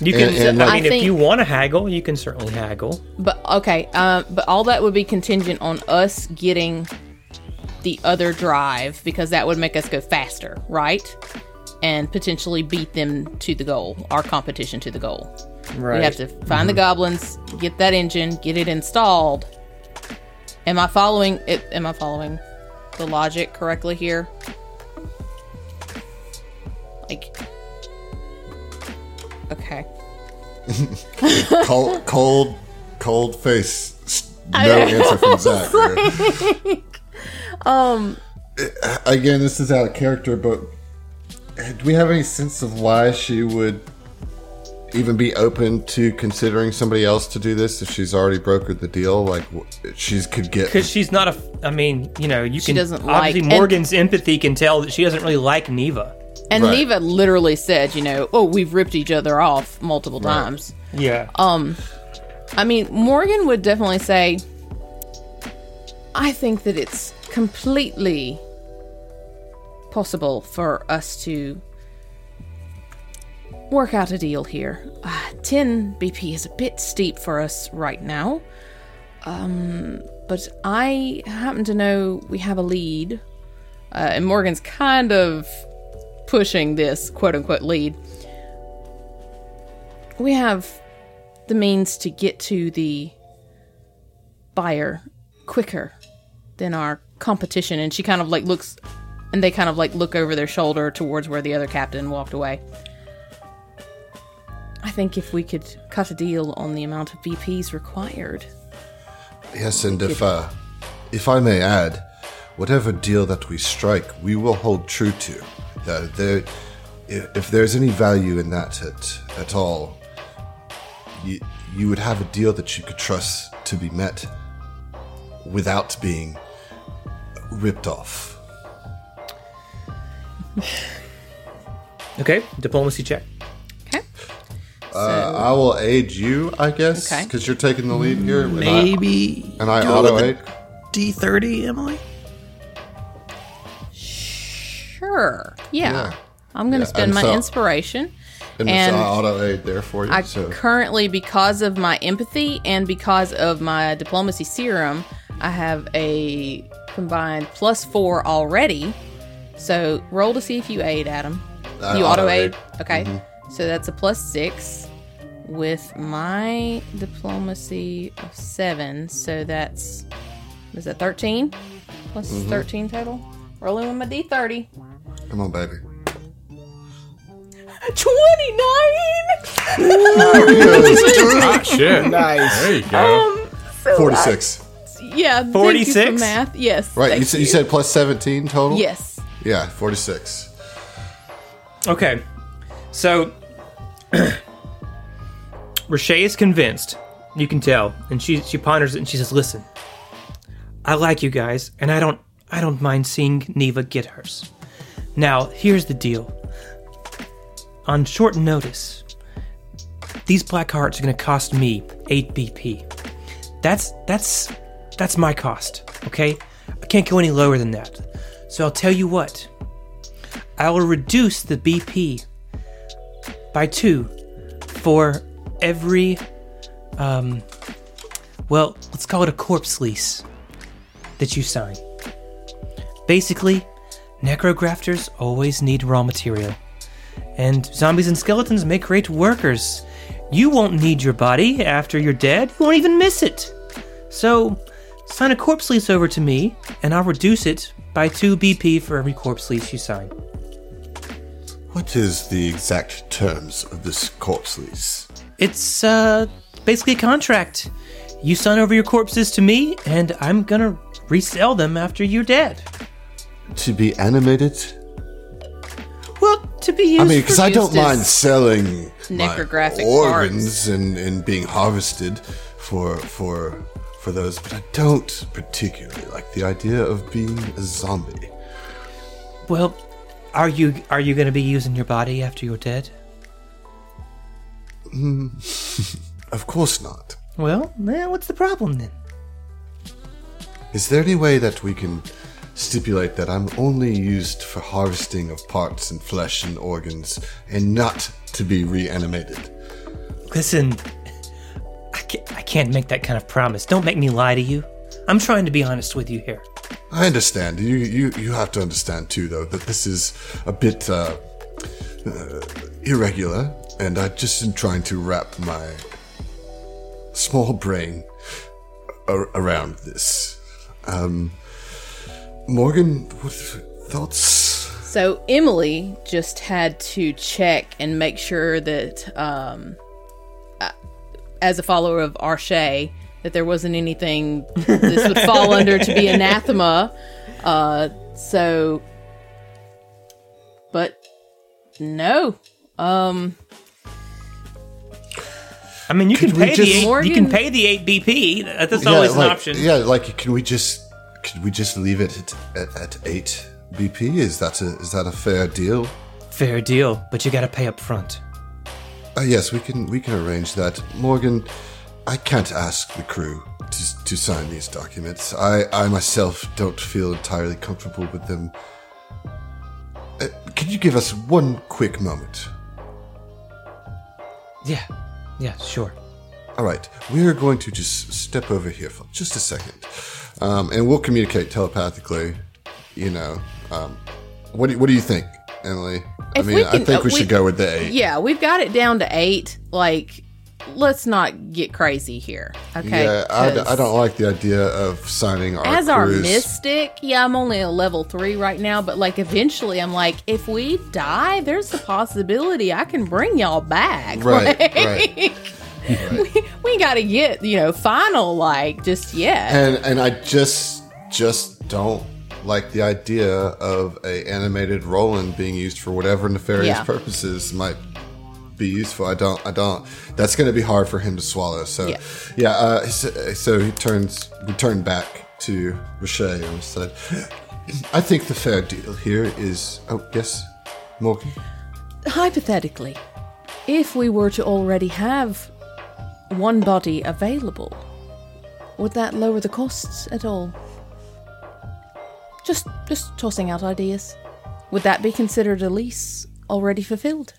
[SPEAKER 2] you can.
[SPEAKER 3] and- and,
[SPEAKER 2] I mean,
[SPEAKER 5] I
[SPEAKER 2] if you want to haggle, you can certainly haggle.
[SPEAKER 5] But okay, uh, but all that would be contingent on us getting the other drive because that would make us go faster, right? And potentially beat them to the goal, our competition to the goal.
[SPEAKER 2] Right.
[SPEAKER 5] We have to find the goblins, get that engine, get it installed. Am I following it? Am I following the logic correctly here? Like, okay.
[SPEAKER 3] cold, cold, cold face. No answer from Zach. here.
[SPEAKER 5] Um,
[SPEAKER 3] Again, this is out of character, but do we have any sense of why she would even be open to considering somebody else to do this if she's already brokered the deal? Like, wh- she's could get.
[SPEAKER 2] Because she's not a. I mean, you know, you
[SPEAKER 5] She
[SPEAKER 2] can.
[SPEAKER 5] doesn't
[SPEAKER 2] obviously,
[SPEAKER 5] like- and-
[SPEAKER 2] Morgan's empathy can tell that she doesn't really like Neva.
[SPEAKER 5] and
[SPEAKER 3] Right.
[SPEAKER 5] Neva literally said, you know, oh, we've ripped each other off multiple times.
[SPEAKER 2] Yeah.
[SPEAKER 5] Um, I mean, Morgan would definitely say, I think that it's completely possible for us to work out a deal here. Uh, 10 BP is a bit steep for us right now. Um, but I happen to know we have a lead. Uh, and Morgan's kind of pushing this quote unquote lead. We have the means to get to the buyer quicker than our competition and she kind of like looks and they kind of like look over their shoulder towards where the other captain walked away i think if we could cut a deal on the amount of bps required
[SPEAKER 3] Yes, and if uh, if I may add, whatever deal that we strike, we will hold true to. That there, if, if there's any value in that at at all, you you would have a deal that you could trust to be met without being ripped off.
[SPEAKER 2] Okay. Diplomacy check.
[SPEAKER 5] okay
[SPEAKER 3] Uh, I will aid you, I guess,
[SPEAKER 5] Okay.
[SPEAKER 3] because you're taking the lead here. and I-
[SPEAKER 7] Maybe.
[SPEAKER 3] and I
[SPEAKER 7] do
[SPEAKER 3] auto
[SPEAKER 7] with
[SPEAKER 3] aid.
[SPEAKER 7] D30, Emily?
[SPEAKER 5] sure yeah,
[SPEAKER 3] Yeah.
[SPEAKER 5] i'm gonna
[SPEAKER 3] Yeah,
[SPEAKER 5] spend
[SPEAKER 3] and
[SPEAKER 5] my
[SPEAKER 3] so-
[SPEAKER 5] inspiration
[SPEAKER 3] And,
[SPEAKER 5] And
[SPEAKER 3] so I auto aid there for you.
[SPEAKER 5] I
[SPEAKER 3] so
[SPEAKER 5] currently, because of my empathy and because of my diplomacy serum, I have a combined plus four already. So roll to see if you aid, Adam.
[SPEAKER 3] I
[SPEAKER 5] you auto
[SPEAKER 3] auto-aid.
[SPEAKER 5] aid? Okay. Mm-hmm. So that's a plus six with my diplomacy of seven. So that's, is that 13? Plus mm-hmm. 13 total? Rolling with my d30.
[SPEAKER 3] come on, baby.
[SPEAKER 5] 29!
[SPEAKER 6] Ah, shit.
[SPEAKER 4] Nice.
[SPEAKER 6] There you go.
[SPEAKER 3] Um, Forty-six.
[SPEAKER 5] yeah, thank you for
[SPEAKER 2] 46?
[SPEAKER 5] math. Yes.
[SPEAKER 3] Right,
[SPEAKER 5] thank
[SPEAKER 3] you you said plus 17 total?
[SPEAKER 5] Yes.
[SPEAKER 3] Yeah, 46.
[SPEAKER 2] Okay. So Rashay is convinced. You can tell. And she she ponders it and she says, Listen, I like you guys, and I don't I don't mind seeing Neva get hers. Now, here's the deal. On short notice, these black hearts are gonna cost me 8 BP. That's that's that's my cost, okay? I can't go any lower than that. So I'll tell you what. I will reduce the BP by two for every, um, well, let's call it a corpse lease that you sign. Basically, necrografters always need raw material, and zombies and skeletons make great workers. You won't need your body after you're dead, you won't even miss it. So, sign a corpse lease over to me, and I'll reduce it by 2 BP for every corpse lease you sign.
[SPEAKER 3] What is the exact terms of this corpse lease?
[SPEAKER 2] It's uh basically a contract. You sign over your corpses to me, and I'm gonna resell them after you're dead.
[SPEAKER 3] To be animated?
[SPEAKER 2] Well,
[SPEAKER 5] to be used
[SPEAKER 3] I mean, because I don't mind selling my
[SPEAKER 5] necrographic
[SPEAKER 3] organs and, and being harvested for for for those, but I don't particularly like the idea of being a zombie.
[SPEAKER 2] Well, are you are you going to be using your body after you're dead? Mm.
[SPEAKER 3] Of course not.
[SPEAKER 2] Well, what's the problem then?
[SPEAKER 3] Is there any way that we can stipulate that I'm only used for harvesting of parts and flesh and organs and not to be reanimated?
[SPEAKER 2] Listen, I can't, I can't make that kind of promise. Don't make me lie to you. I'm trying to be honest with you here.
[SPEAKER 3] I understand. You you you have to understand too, though, that this is a bit uh, uh, irregular, and I just am trying to wrap my small brain ar- around this. Um, Morgan, what thoughts?
[SPEAKER 5] So Emily just had to check and make sure that, um, as a follower of Arche, that there wasn't anything this would fall under to be anathema. Uh, so, but no. Um,
[SPEAKER 2] I mean, you can
[SPEAKER 3] we
[SPEAKER 2] pay
[SPEAKER 3] just-
[SPEAKER 2] the eight, you
[SPEAKER 5] Morgan-
[SPEAKER 2] can pay the eight BP. That- That's always an option.
[SPEAKER 3] Yeah, like can we just can we just leave it at, at, at eight BP? Is that a is that a fair deal?
[SPEAKER 2] Fair deal, but you got to pay up front.
[SPEAKER 3] Uh, yes, we can we can arrange that. Morgan, I can't ask the crew to, to sign these documents. I, I myself don't feel entirely comfortable with them. Uh, can you give us one quick moment?
[SPEAKER 2] Yeah, yeah, sure.
[SPEAKER 3] All right, we are going to just step over here for just a second, um, and we'll communicate telepathically. You know, um, what do, what do you think, Emily? I
[SPEAKER 5] If
[SPEAKER 3] mean,
[SPEAKER 5] we
[SPEAKER 3] I think
[SPEAKER 5] uh,
[SPEAKER 3] we
[SPEAKER 5] we-
[SPEAKER 3] should go with the eight.
[SPEAKER 5] yeah, we've got it down to eight. Like, let's not get crazy here. Okay.
[SPEAKER 3] Yeah, I, d- I don't like the idea of signing our
[SPEAKER 5] as our mystic, yeah, I'm only a level three right now, but like eventually I'm like, if we die, there's a possibility I can bring y'all back.
[SPEAKER 3] Right,
[SPEAKER 5] Like,
[SPEAKER 3] right.
[SPEAKER 5] We, we gotta get, you know, final like just yet.
[SPEAKER 3] and and I just just don't like the idea of a animated Roland being used for whatever nefarious
[SPEAKER 5] Yeah.
[SPEAKER 3] purposes might be useful. I don't I don't. That's going to be hard for him to swallow. So
[SPEAKER 5] Yeah.
[SPEAKER 3] yeah. uh, so, so he turns we turn back to Rocher and said, "I think the fair deal here is oh yes, Morgan."
[SPEAKER 5] Hypothetically, if we were to already have one body available, would that lower the costs at all? Just just tossing out ideas. Would that be considered a lease already fulfilled?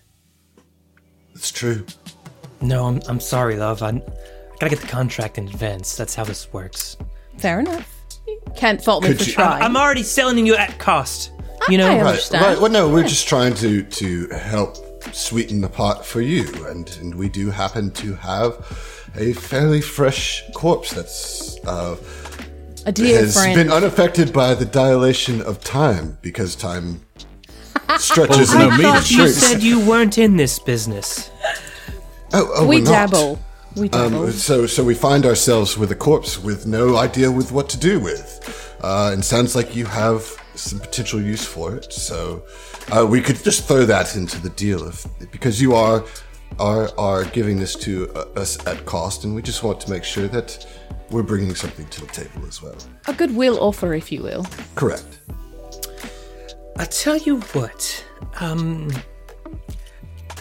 [SPEAKER 3] It's true.
[SPEAKER 2] No, I'm, I'm sorry, love. I, I gotta get the contract in advance. That's how this works.
[SPEAKER 5] Fair enough. Can't fault me
[SPEAKER 3] Could
[SPEAKER 5] for
[SPEAKER 3] you-
[SPEAKER 5] trying.
[SPEAKER 2] I'm already selling you at cost. You know,
[SPEAKER 5] I
[SPEAKER 3] Right,
[SPEAKER 5] understand.
[SPEAKER 3] right. Well, no, we're just trying to to help sweeten the pot for you, and and we do happen to have a fairly fresh corpse that's uh,
[SPEAKER 5] a dear
[SPEAKER 3] has
[SPEAKER 5] friend.
[SPEAKER 3] been unaffected by the dilation of time because time stretches
[SPEAKER 6] no
[SPEAKER 3] and
[SPEAKER 6] meat.
[SPEAKER 2] thought you said you weren't in this business.
[SPEAKER 3] oh, oh,
[SPEAKER 5] we
[SPEAKER 3] we're not.
[SPEAKER 5] dabble. We dabble.
[SPEAKER 3] Um, so, so we find ourselves with a corpse with no idea with what to do with, uh, and sounds like you have some potential use for it. So, uh, we could just throw that into the deal, if, because you are are are giving this to uh, us at cost, and we just want to make sure that we're bringing something to the table as well.
[SPEAKER 5] a goodwill offer, if you will.
[SPEAKER 3] Correct.
[SPEAKER 2] I tell you what, um,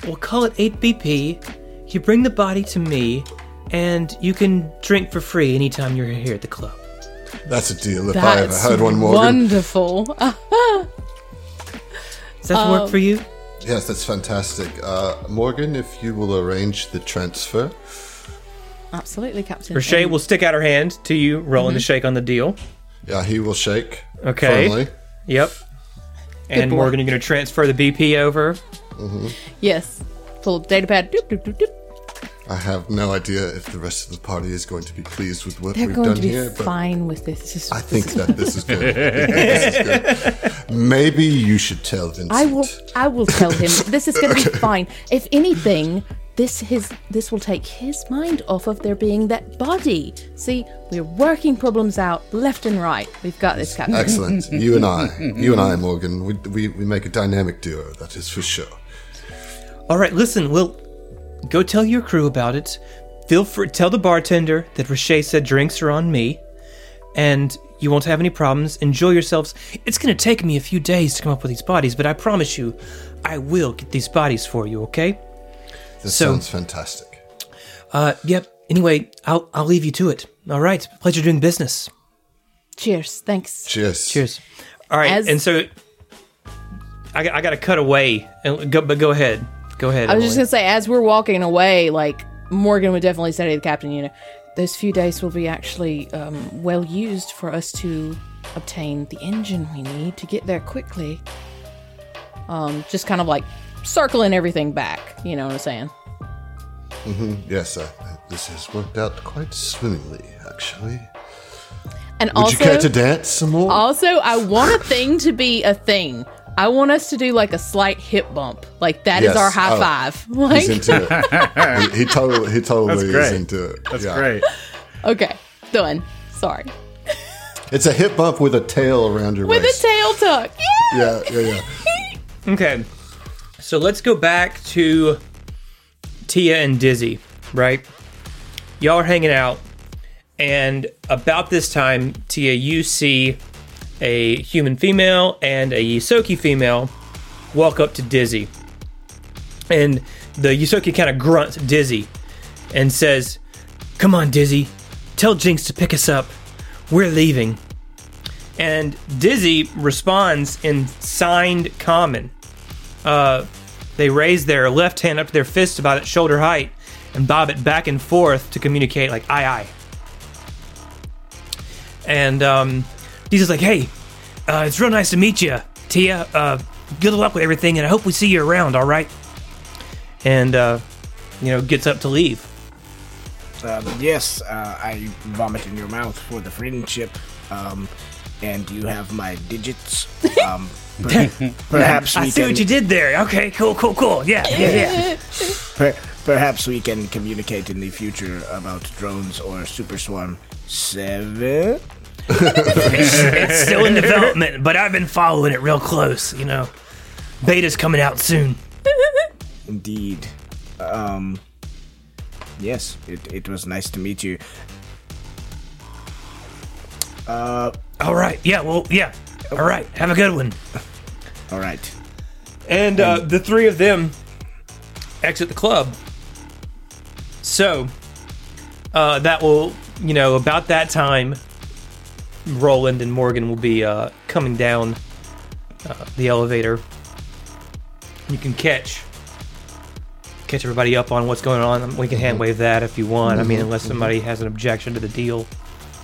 [SPEAKER 2] we'll call it 8 BP. You bring the body to me, and you can drink for free anytime you're here at the club.
[SPEAKER 3] That's a deal. If I ever heard one, Morgan.
[SPEAKER 5] wonderful.
[SPEAKER 2] Does that work for you?
[SPEAKER 3] Yes, that's fantastic. Uh, Morgan, if you will arrange the transfer.
[SPEAKER 5] Absolutely, Captain.
[SPEAKER 2] Roche will stick out her hand to you, rolling the mhm. shake on the deal.
[SPEAKER 3] Yeah, he will shake.
[SPEAKER 2] Okay.
[SPEAKER 3] Firmly.
[SPEAKER 2] Yep. And
[SPEAKER 5] boy.
[SPEAKER 2] Morgan, you're going to transfer the BP over. Mm-hmm.
[SPEAKER 5] Yes. Full data pad. Doop, doop, doop, doop.
[SPEAKER 3] I have no idea if the rest of the party is going to be pleased with what
[SPEAKER 5] They're
[SPEAKER 3] we've
[SPEAKER 5] going
[SPEAKER 3] done
[SPEAKER 5] to be
[SPEAKER 3] here, but
[SPEAKER 5] fine with this. It's just-
[SPEAKER 3] I think
[SPEAKER 5] is-
[SPEAKER 3] that this is good. I think this is good. Maybe you should tell Vincent.
[SPEAKER 5] I will. I will tell him this is going to be fine. If anything, this his this will take his mind off of there being that body. See, we're working problems out left and right. We've got this, Captain.
[SPEAKER 3] Excellent. You and I, you and I, Morgan, we, we, we make a dynamic duo, that is for sure.
[SPEAKER 2] All right, listen, we'll go tell your crew about it. Feel free tell the bartender that Roche said drinks are on me, and you won't have any problems. Enjoy yourselves. It's going to take me a few days to come up with these bodies, but I promise you, I will get these bodies for you. Okay?
[SPEAKER 3] This
[SPEAKER 2] So-
[SPEAKER 3] sounds fantastic.
[SPEAKER 2] Uh, yep. Anyway, I'll I'll leave you to it. All right. Pleasure doing business.
[SPEAKER 5] Cheers. Thanks.
[SPEAKER 3] Cheers.
[SPEAKER 2] Cheers. All right.
[SPEAKER 5] As-
[SPEAKER 2] and so, I got, I got to cut away and go, but go ahead. Go ahead.
[SPEAKER 5] I was just gonna say, as we're walking away, like Morgan would definitely say to the captain, you know, those few days will be actually um, well used for us to obtain the engine we need to get there quickly. Um, just kind of like circling everything back. You know what I'm saying?
[SPEAKER 3] Yes, uh, this has worked out quite swimmingly, actually.
[SPEAKER 5] And
[SPEAKER 3] Would
[SPEAKER 5] also,
[SPEAKER 3] you care to dance some more?
[SPEAKER 5] also, I want a thing to be a thing. I want us to do like a slight hip bump. Like that is
[SPEAKER 3] Yes.
[SPEAKER 5] our high
[SPEAKER 3] Oh,
[SPEAKER 5] five. Like,
[SPEAKER 3] He's into it. he, he totally, he totally is
[SPEAKER 6] great.
[SPEAKER 3] into it.
[SPEAKER 6] That's
[SPEAKER 3] Yeah.
[SPEAKER 6] great.
[SPEAKER 5] okay, done. Sorry.
[SPEAKER 3] It's a hip bump with a tail around your waist.
[SPEAKER 5] With a tail tuck. Yeah.
[SPEAKER 3] yeah, yeah, yeah.
[SPEAKER 2] Okay. So let's go back to Tia and Dizzy, right? Y'all are hanging out, and about this time, Tia, you see a human female and a Ysoki female walk up to Dizzy. And the Ysoki kind of grunts Dizzy and says, Come on, Dizzy, tell Jinx to pick us up. We're leaving. And Dizzy responds in signed common. Uh, they raise their left hand up to their fist about at shoulder height and bob it back and forth to communicate like aye aye. And um, Dizzy's like, hey, uh, it's real nice to meet you, Tia. Uh, good luck with everything, and I hope we see you around. All right. And uh, you know, gets up to leave.
[SPEAKER 4] Um, yes, uh, I vomit in your mouth for the friendship. Um, and you have my digits. Um, per- perhaps we
[SPEAKER 2] I see
[SPEAKER 4] can,
[SPEAKER 2] what you did there. Okay, cool, cool, cool. Yeah, yeah, yeah.
[SPEAKER 4] per- perhaps we can communicate in the future about drones or super swarm seven.
[SPEAKER 2] it's still in development, but I've been following it real close. You know, beta's coming out soon.
[SPEAKER 4] Indeed. Um, yes, it, it was nice to meet you. Uh,
[SPEAKER 2] All right. Yeah. Well. Yeah. All right. Have a good one.
[SPEAKER 4] all right.
[SPEAKER 2] And uh, the three of them exit the club. So uh, that will, you know, about that time, Roland and Morgan will be uh, coming down uh, the elevator. You can catch catch everybody up on what's going on. We can hand wave that if you want. I mean, unless somebody has an objection to the deal.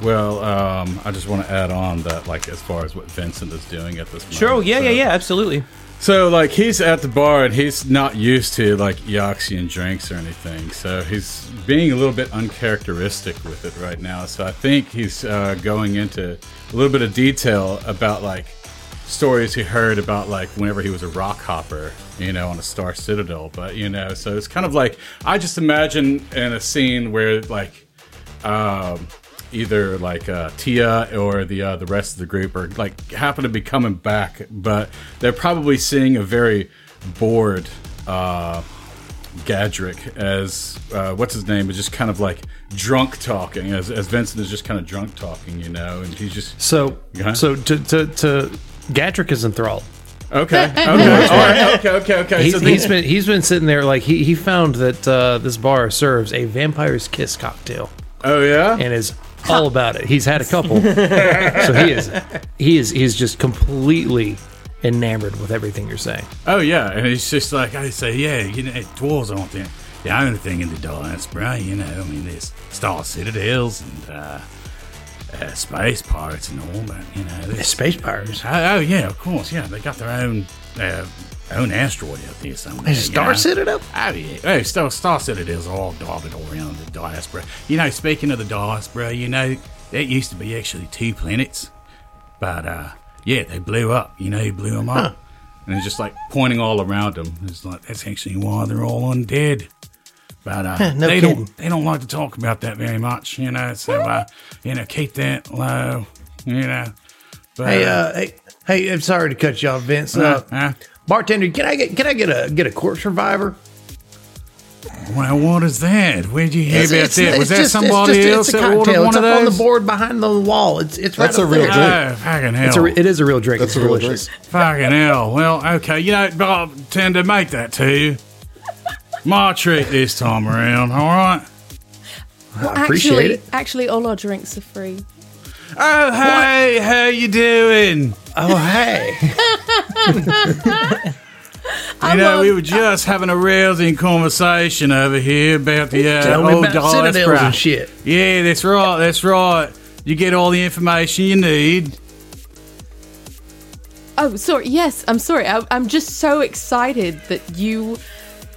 [SPEAKER 6] Well, um, I just want to add on that, like, as far as what Vincent is doing at this moment.
[SPEAKER 2] Sure. Yeah.
[SPEAKER 6] so-
[SPEAKER 2] Yeah. Yeah. Absolutely.
[SPEAKER 6] So, like, he's at the bar and he's not used to, like, Eoxian drinks or anything. So, he's being a little bit uncharacteristic with it right now. So, I think he's uh, going into a little bit of detail about, like, stories he heard about, like, whenever he was a rock hopper, you know, on a Star Citadel. But, you know, so it's kind of like, I just imagine in a scene where, like, um, either like uh, Tia or the uh, the rest of the group are like happen to be coming back, but they're probably seeing a very bored uh, Gadrick as uh, what's his name is just kind of like drunk talking as, as Vincent is just kind of drunk talking, you know, and he's just
[SPEAKER 1] So,
[SPEAKER 6] Yeah.
[SPEAKER 1] so to to to Gadrick is enthralled.
[SPEAKER 6] okay, okay, all right, okay, okay, okay.
[SPEAKER 1] He's,
[SPEAKER 6] so
[SPEAKER 1] he's
[SPEAKER 6] the-
[SPEAKER 1] been he's been sitting there like he, he found that uh, this bar serves a vampire's kiss cocktail.
[SPEAKER 6] Oh yeah,
[SPEAKER 1] and is all about it. He's had a couple, so he is he is he's just completely enamored with everything you're saying.
[SPEAKER 6] Oh yeah, and it's just like I say, yeah, you know, dwarves aren't the, the only thing in the diaspora. You know, I mean, there's Star Citadels and uh, uh, space pirates and all, but you know,
[SPEAKER 1] Space pirates.
[SPEAKER 6] oh, oh yeah, of course, yeah, they got their own uh, own asteroid out there somewhere.
[SPEAKER 1] Is
[SPEAKER 6] you
[SPEAKER 1] Star
[SPEAKER 6] know.
[SPEAKER 1] Citadel?
[SPEAKER 6] Oh yeah, oh, Star, Star Citadels are all dotted all around the diaspora. You know, speaking of the diaspora, you know, there used to be actually two planets, but uh, yeah, they blew up. You know, blew them up. And it's just like pointing all around them. It's like that's actually why they're all undead. But uh,
[SPEAKER 1] no
[SPEAKER 6] they
[SPEAKER 1] kidding.
[SPEAKER 6] don't they don't like to talk about that very much, you know. So uh, you know, keep that low, you know. But,
[SPEAKER 1] Hey, uh, hey, hey! I'm sorry to cut you off, Vince. Uh,
[SPEAKER 6] huh?
[SPEAKER 1] bartender, can I get can I get a get a corpse reviver?
[SPEAKER 6] well, what is that? Where'd you hear about that? Was that
[SPEAKER 1] just-
[SPEAKER 6] somebody
[SPEAKER 1] just-
[SPEAKER 6] else
[SPEAKER 1] it's a
[SPEAKER 6] that ordered one
[SPEAKER 1] It's
[SPEAKER 6] of
[SPEAKER 1] up on the board behind the wall. It's it's right
[SPEAKER 3] That's
[SPEAKER 1] up
[SPEAKER 3] a real
[SPEAKER 1] there.
[SPEAKER 3] drink.
[SPEAKER 6] Oh, fucking hell!
[SPEAKER 8] It's a, it is a real drink.
[SPEAKER 3] That's
[SPEAKER 8] it's
[SPEAKER 3] a real
[SPEAKER 8] delicious.
[SPEAKER 3] drink.
[SPEAKER 6] Fucking hell. Well, okay. You know, Bob, tend to make that to you. My treat this time around, all right?
[SPEAKER 1] i appreciate
[SPEAKER 5] actually,
[SPEAKER 1] it.
[SPEAKER 5] actually, all our drinks are free.
[SPEAKER 6] Oh, hey, how you doing?
[SPEAKER 1] Oh, hey!
[SPEAKER 6] You know,
[SPEAKER 5] love-
[SPEAKER 6] we were just having a rousing conversation over here about the uh,
[SPEAKER 1] Tell me
[SPEAKER 6] old
[SPEAKER 1] about
[SPEAKER 6] dollar.
[SPEAKER 1] Citadels and shit.
[SPEAKER 6] Yeah, that's right. That's right. You get all the information you need.
[SPEAKER 5] Oh, sorry. Yes, I'm sorry. I, I'm just so excited that you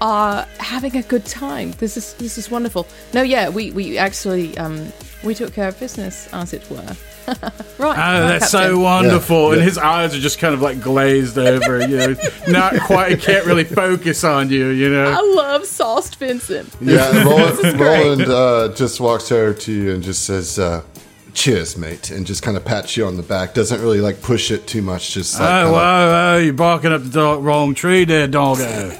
[SPEAKER 5] are having a good time. This is this is wonderful. No, yeah, we we actually um we took care of business, as it were. right.
[SPEAKER 6] Oh,
[SPEAKER 5] right,
[SPEAKER 6] that's so
[SPEAKER 5] Captain.
[SPEAKER 6] wonderful. And
[SPEAKER 3] yeah.
[SPEAKER 6] his eyes are just kind of like glazed over, you know, not quite, he can't really focus on you, you know.
[SPEAKER 5] I love sauced Vincent.
[SPEAKER 3] Yeah, Roland, Roland uh, just walks over to you and just says, uh, "Cheers, mate," and just kind of pats you on the back. Doesn't really like push it too much. Just like
[SPEAKER 6] Oh,
[SPEAKER 3] kinda-
[SPEAKER 6] whoa, whoa, you're barking up the dog, wrong tree there, doggo.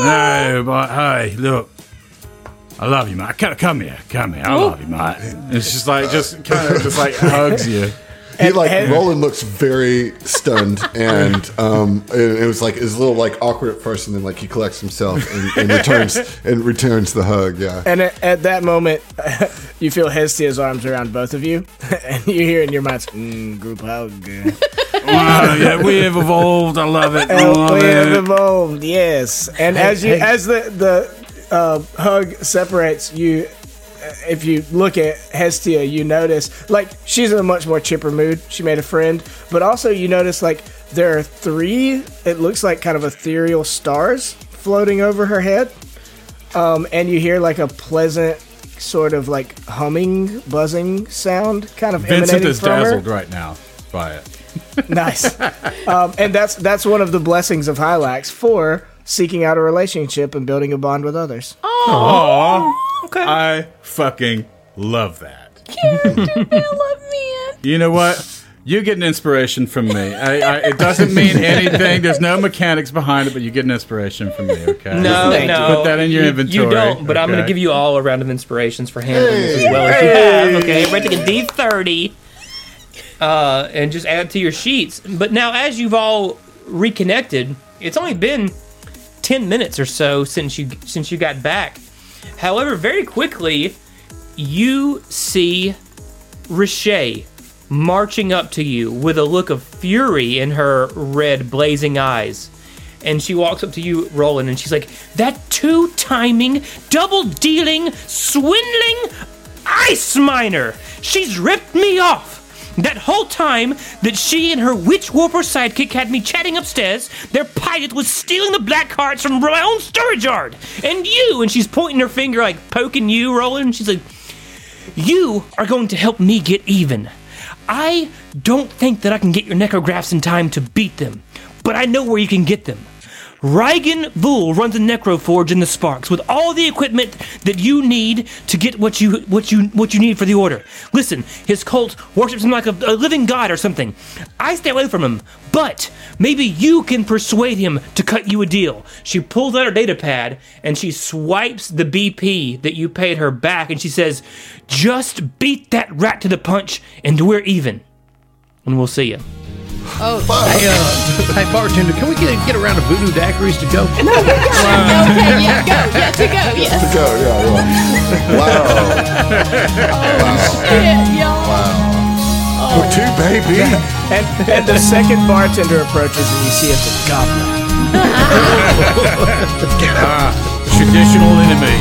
[SPEAKER 6] No, but hey, look. I love you, mate. Come, come here, come here. I love you, mate. It's just like, just kind of, just like hugs you.
[SPEAKER 3] he like
[SPEAKER 4] and-
[SPEAKER 3] Roland looks very stunned, and um, it, it was like it's a little like awkward at first, and then like he collects himself and, and returns and returns the hug. Yeah,
[SPEAKER 4] And at, at that moment, you feel Hestia's arms around both of you, and you hear in your minds, mm, group hug.
[SPEAKER 6] Wow, yeah, we have evolved. I love it. I
[SPEAKER 4] And
[SPEAKER 6] love
[SPEAKER 4] we have evolved, yes. And as you, as the the uh, hug separates you, uh, if you look at Hestia, you notice like she's in a much more chipper mood. She made a friend, but also you notice like there are three. It looks like kind of ethereal stars floating over her head, um, and you hear like a pleasant sort of like humming, buzzing sound, kind of
[SPEAKER 7] Vincent
[SPEAKER 4] emanating
[SPEAKER 7] is
[SPEAKER 4] from her.
[SPEAKER 7] dazzled right now by it.
[SPEAKER 4] Nice. um, and that's that's one of the blessings of Hylax for seeking out a relationship and building a bond with others.
[SPEAKER 7] Oh I fucking love that.
[SPEAKER 5] I love me.
[SPEAKER 7] You know what? You get an inspiration from me. I, I, it doesn't mean anything. There's no mechanics behind it, but you get an inspiration from me. Okay.
[SPEAKER 2] No,
[SPEAKER 4] Thank
[SPEAKER 2] no.
[SPEAKER 7] you. Put that in your inventory,
[SPEAKER 2] You don't, but I'm going to give you all a round of inspirations for handling this as well as you have. Okay, everybody take a D30 uh, and just add to your sheets. But now, as you've all reconnected, it's only been 10 minutes or so since you since you got back. However, very quickly, you see Riche marching up to you with a look of fury in her red, blazing eyes. And she walks up to you, Roland, and she's like, That two timing, double dealing, swindling ice miner! She's ripped me off! That whole time that she and her witch warper sidekick had me chatting upstairs, their pilot was stealing the black hearts from my own storage yard! And you, and she's pointing her finger, like poking you, Roland, and she's like, you are going to help me get even. I don't think that I can get your necrografts in time to beat them, but I know where you can get them. Reigen Vul runs a necroforge in the Sparks with all the equipment that you need to get what you what you what you need for the order. Listen, his cult worships him like a, a living god or something. I stay away from him, but maybe you can persuade him to cut you a deal. She pulls out her data pad and she swipes the BP that you paid her back, and she says, "Just beat that rat to the punch, and we're even." And we'll see you.
[SPEAKER 5] Oh,
[SPEAKER 1] Hey, uh, hey, bartender, can we get get around to voodoo daiquiris to go?
[SPEAKER 5] No, we got no, okay, yeah, go, yeah, to go, yes.
[SPEAKER 3] To go, yeah, yeah. Wow,
[SPEAKER 5] Yeah, y'all.
[SPEAKER 3] we're two baby.
[SPEAKER 4] And, and the second bartender approaches and you see it's a goblin.
[SPEAKER 6] Ah, traditional enemy.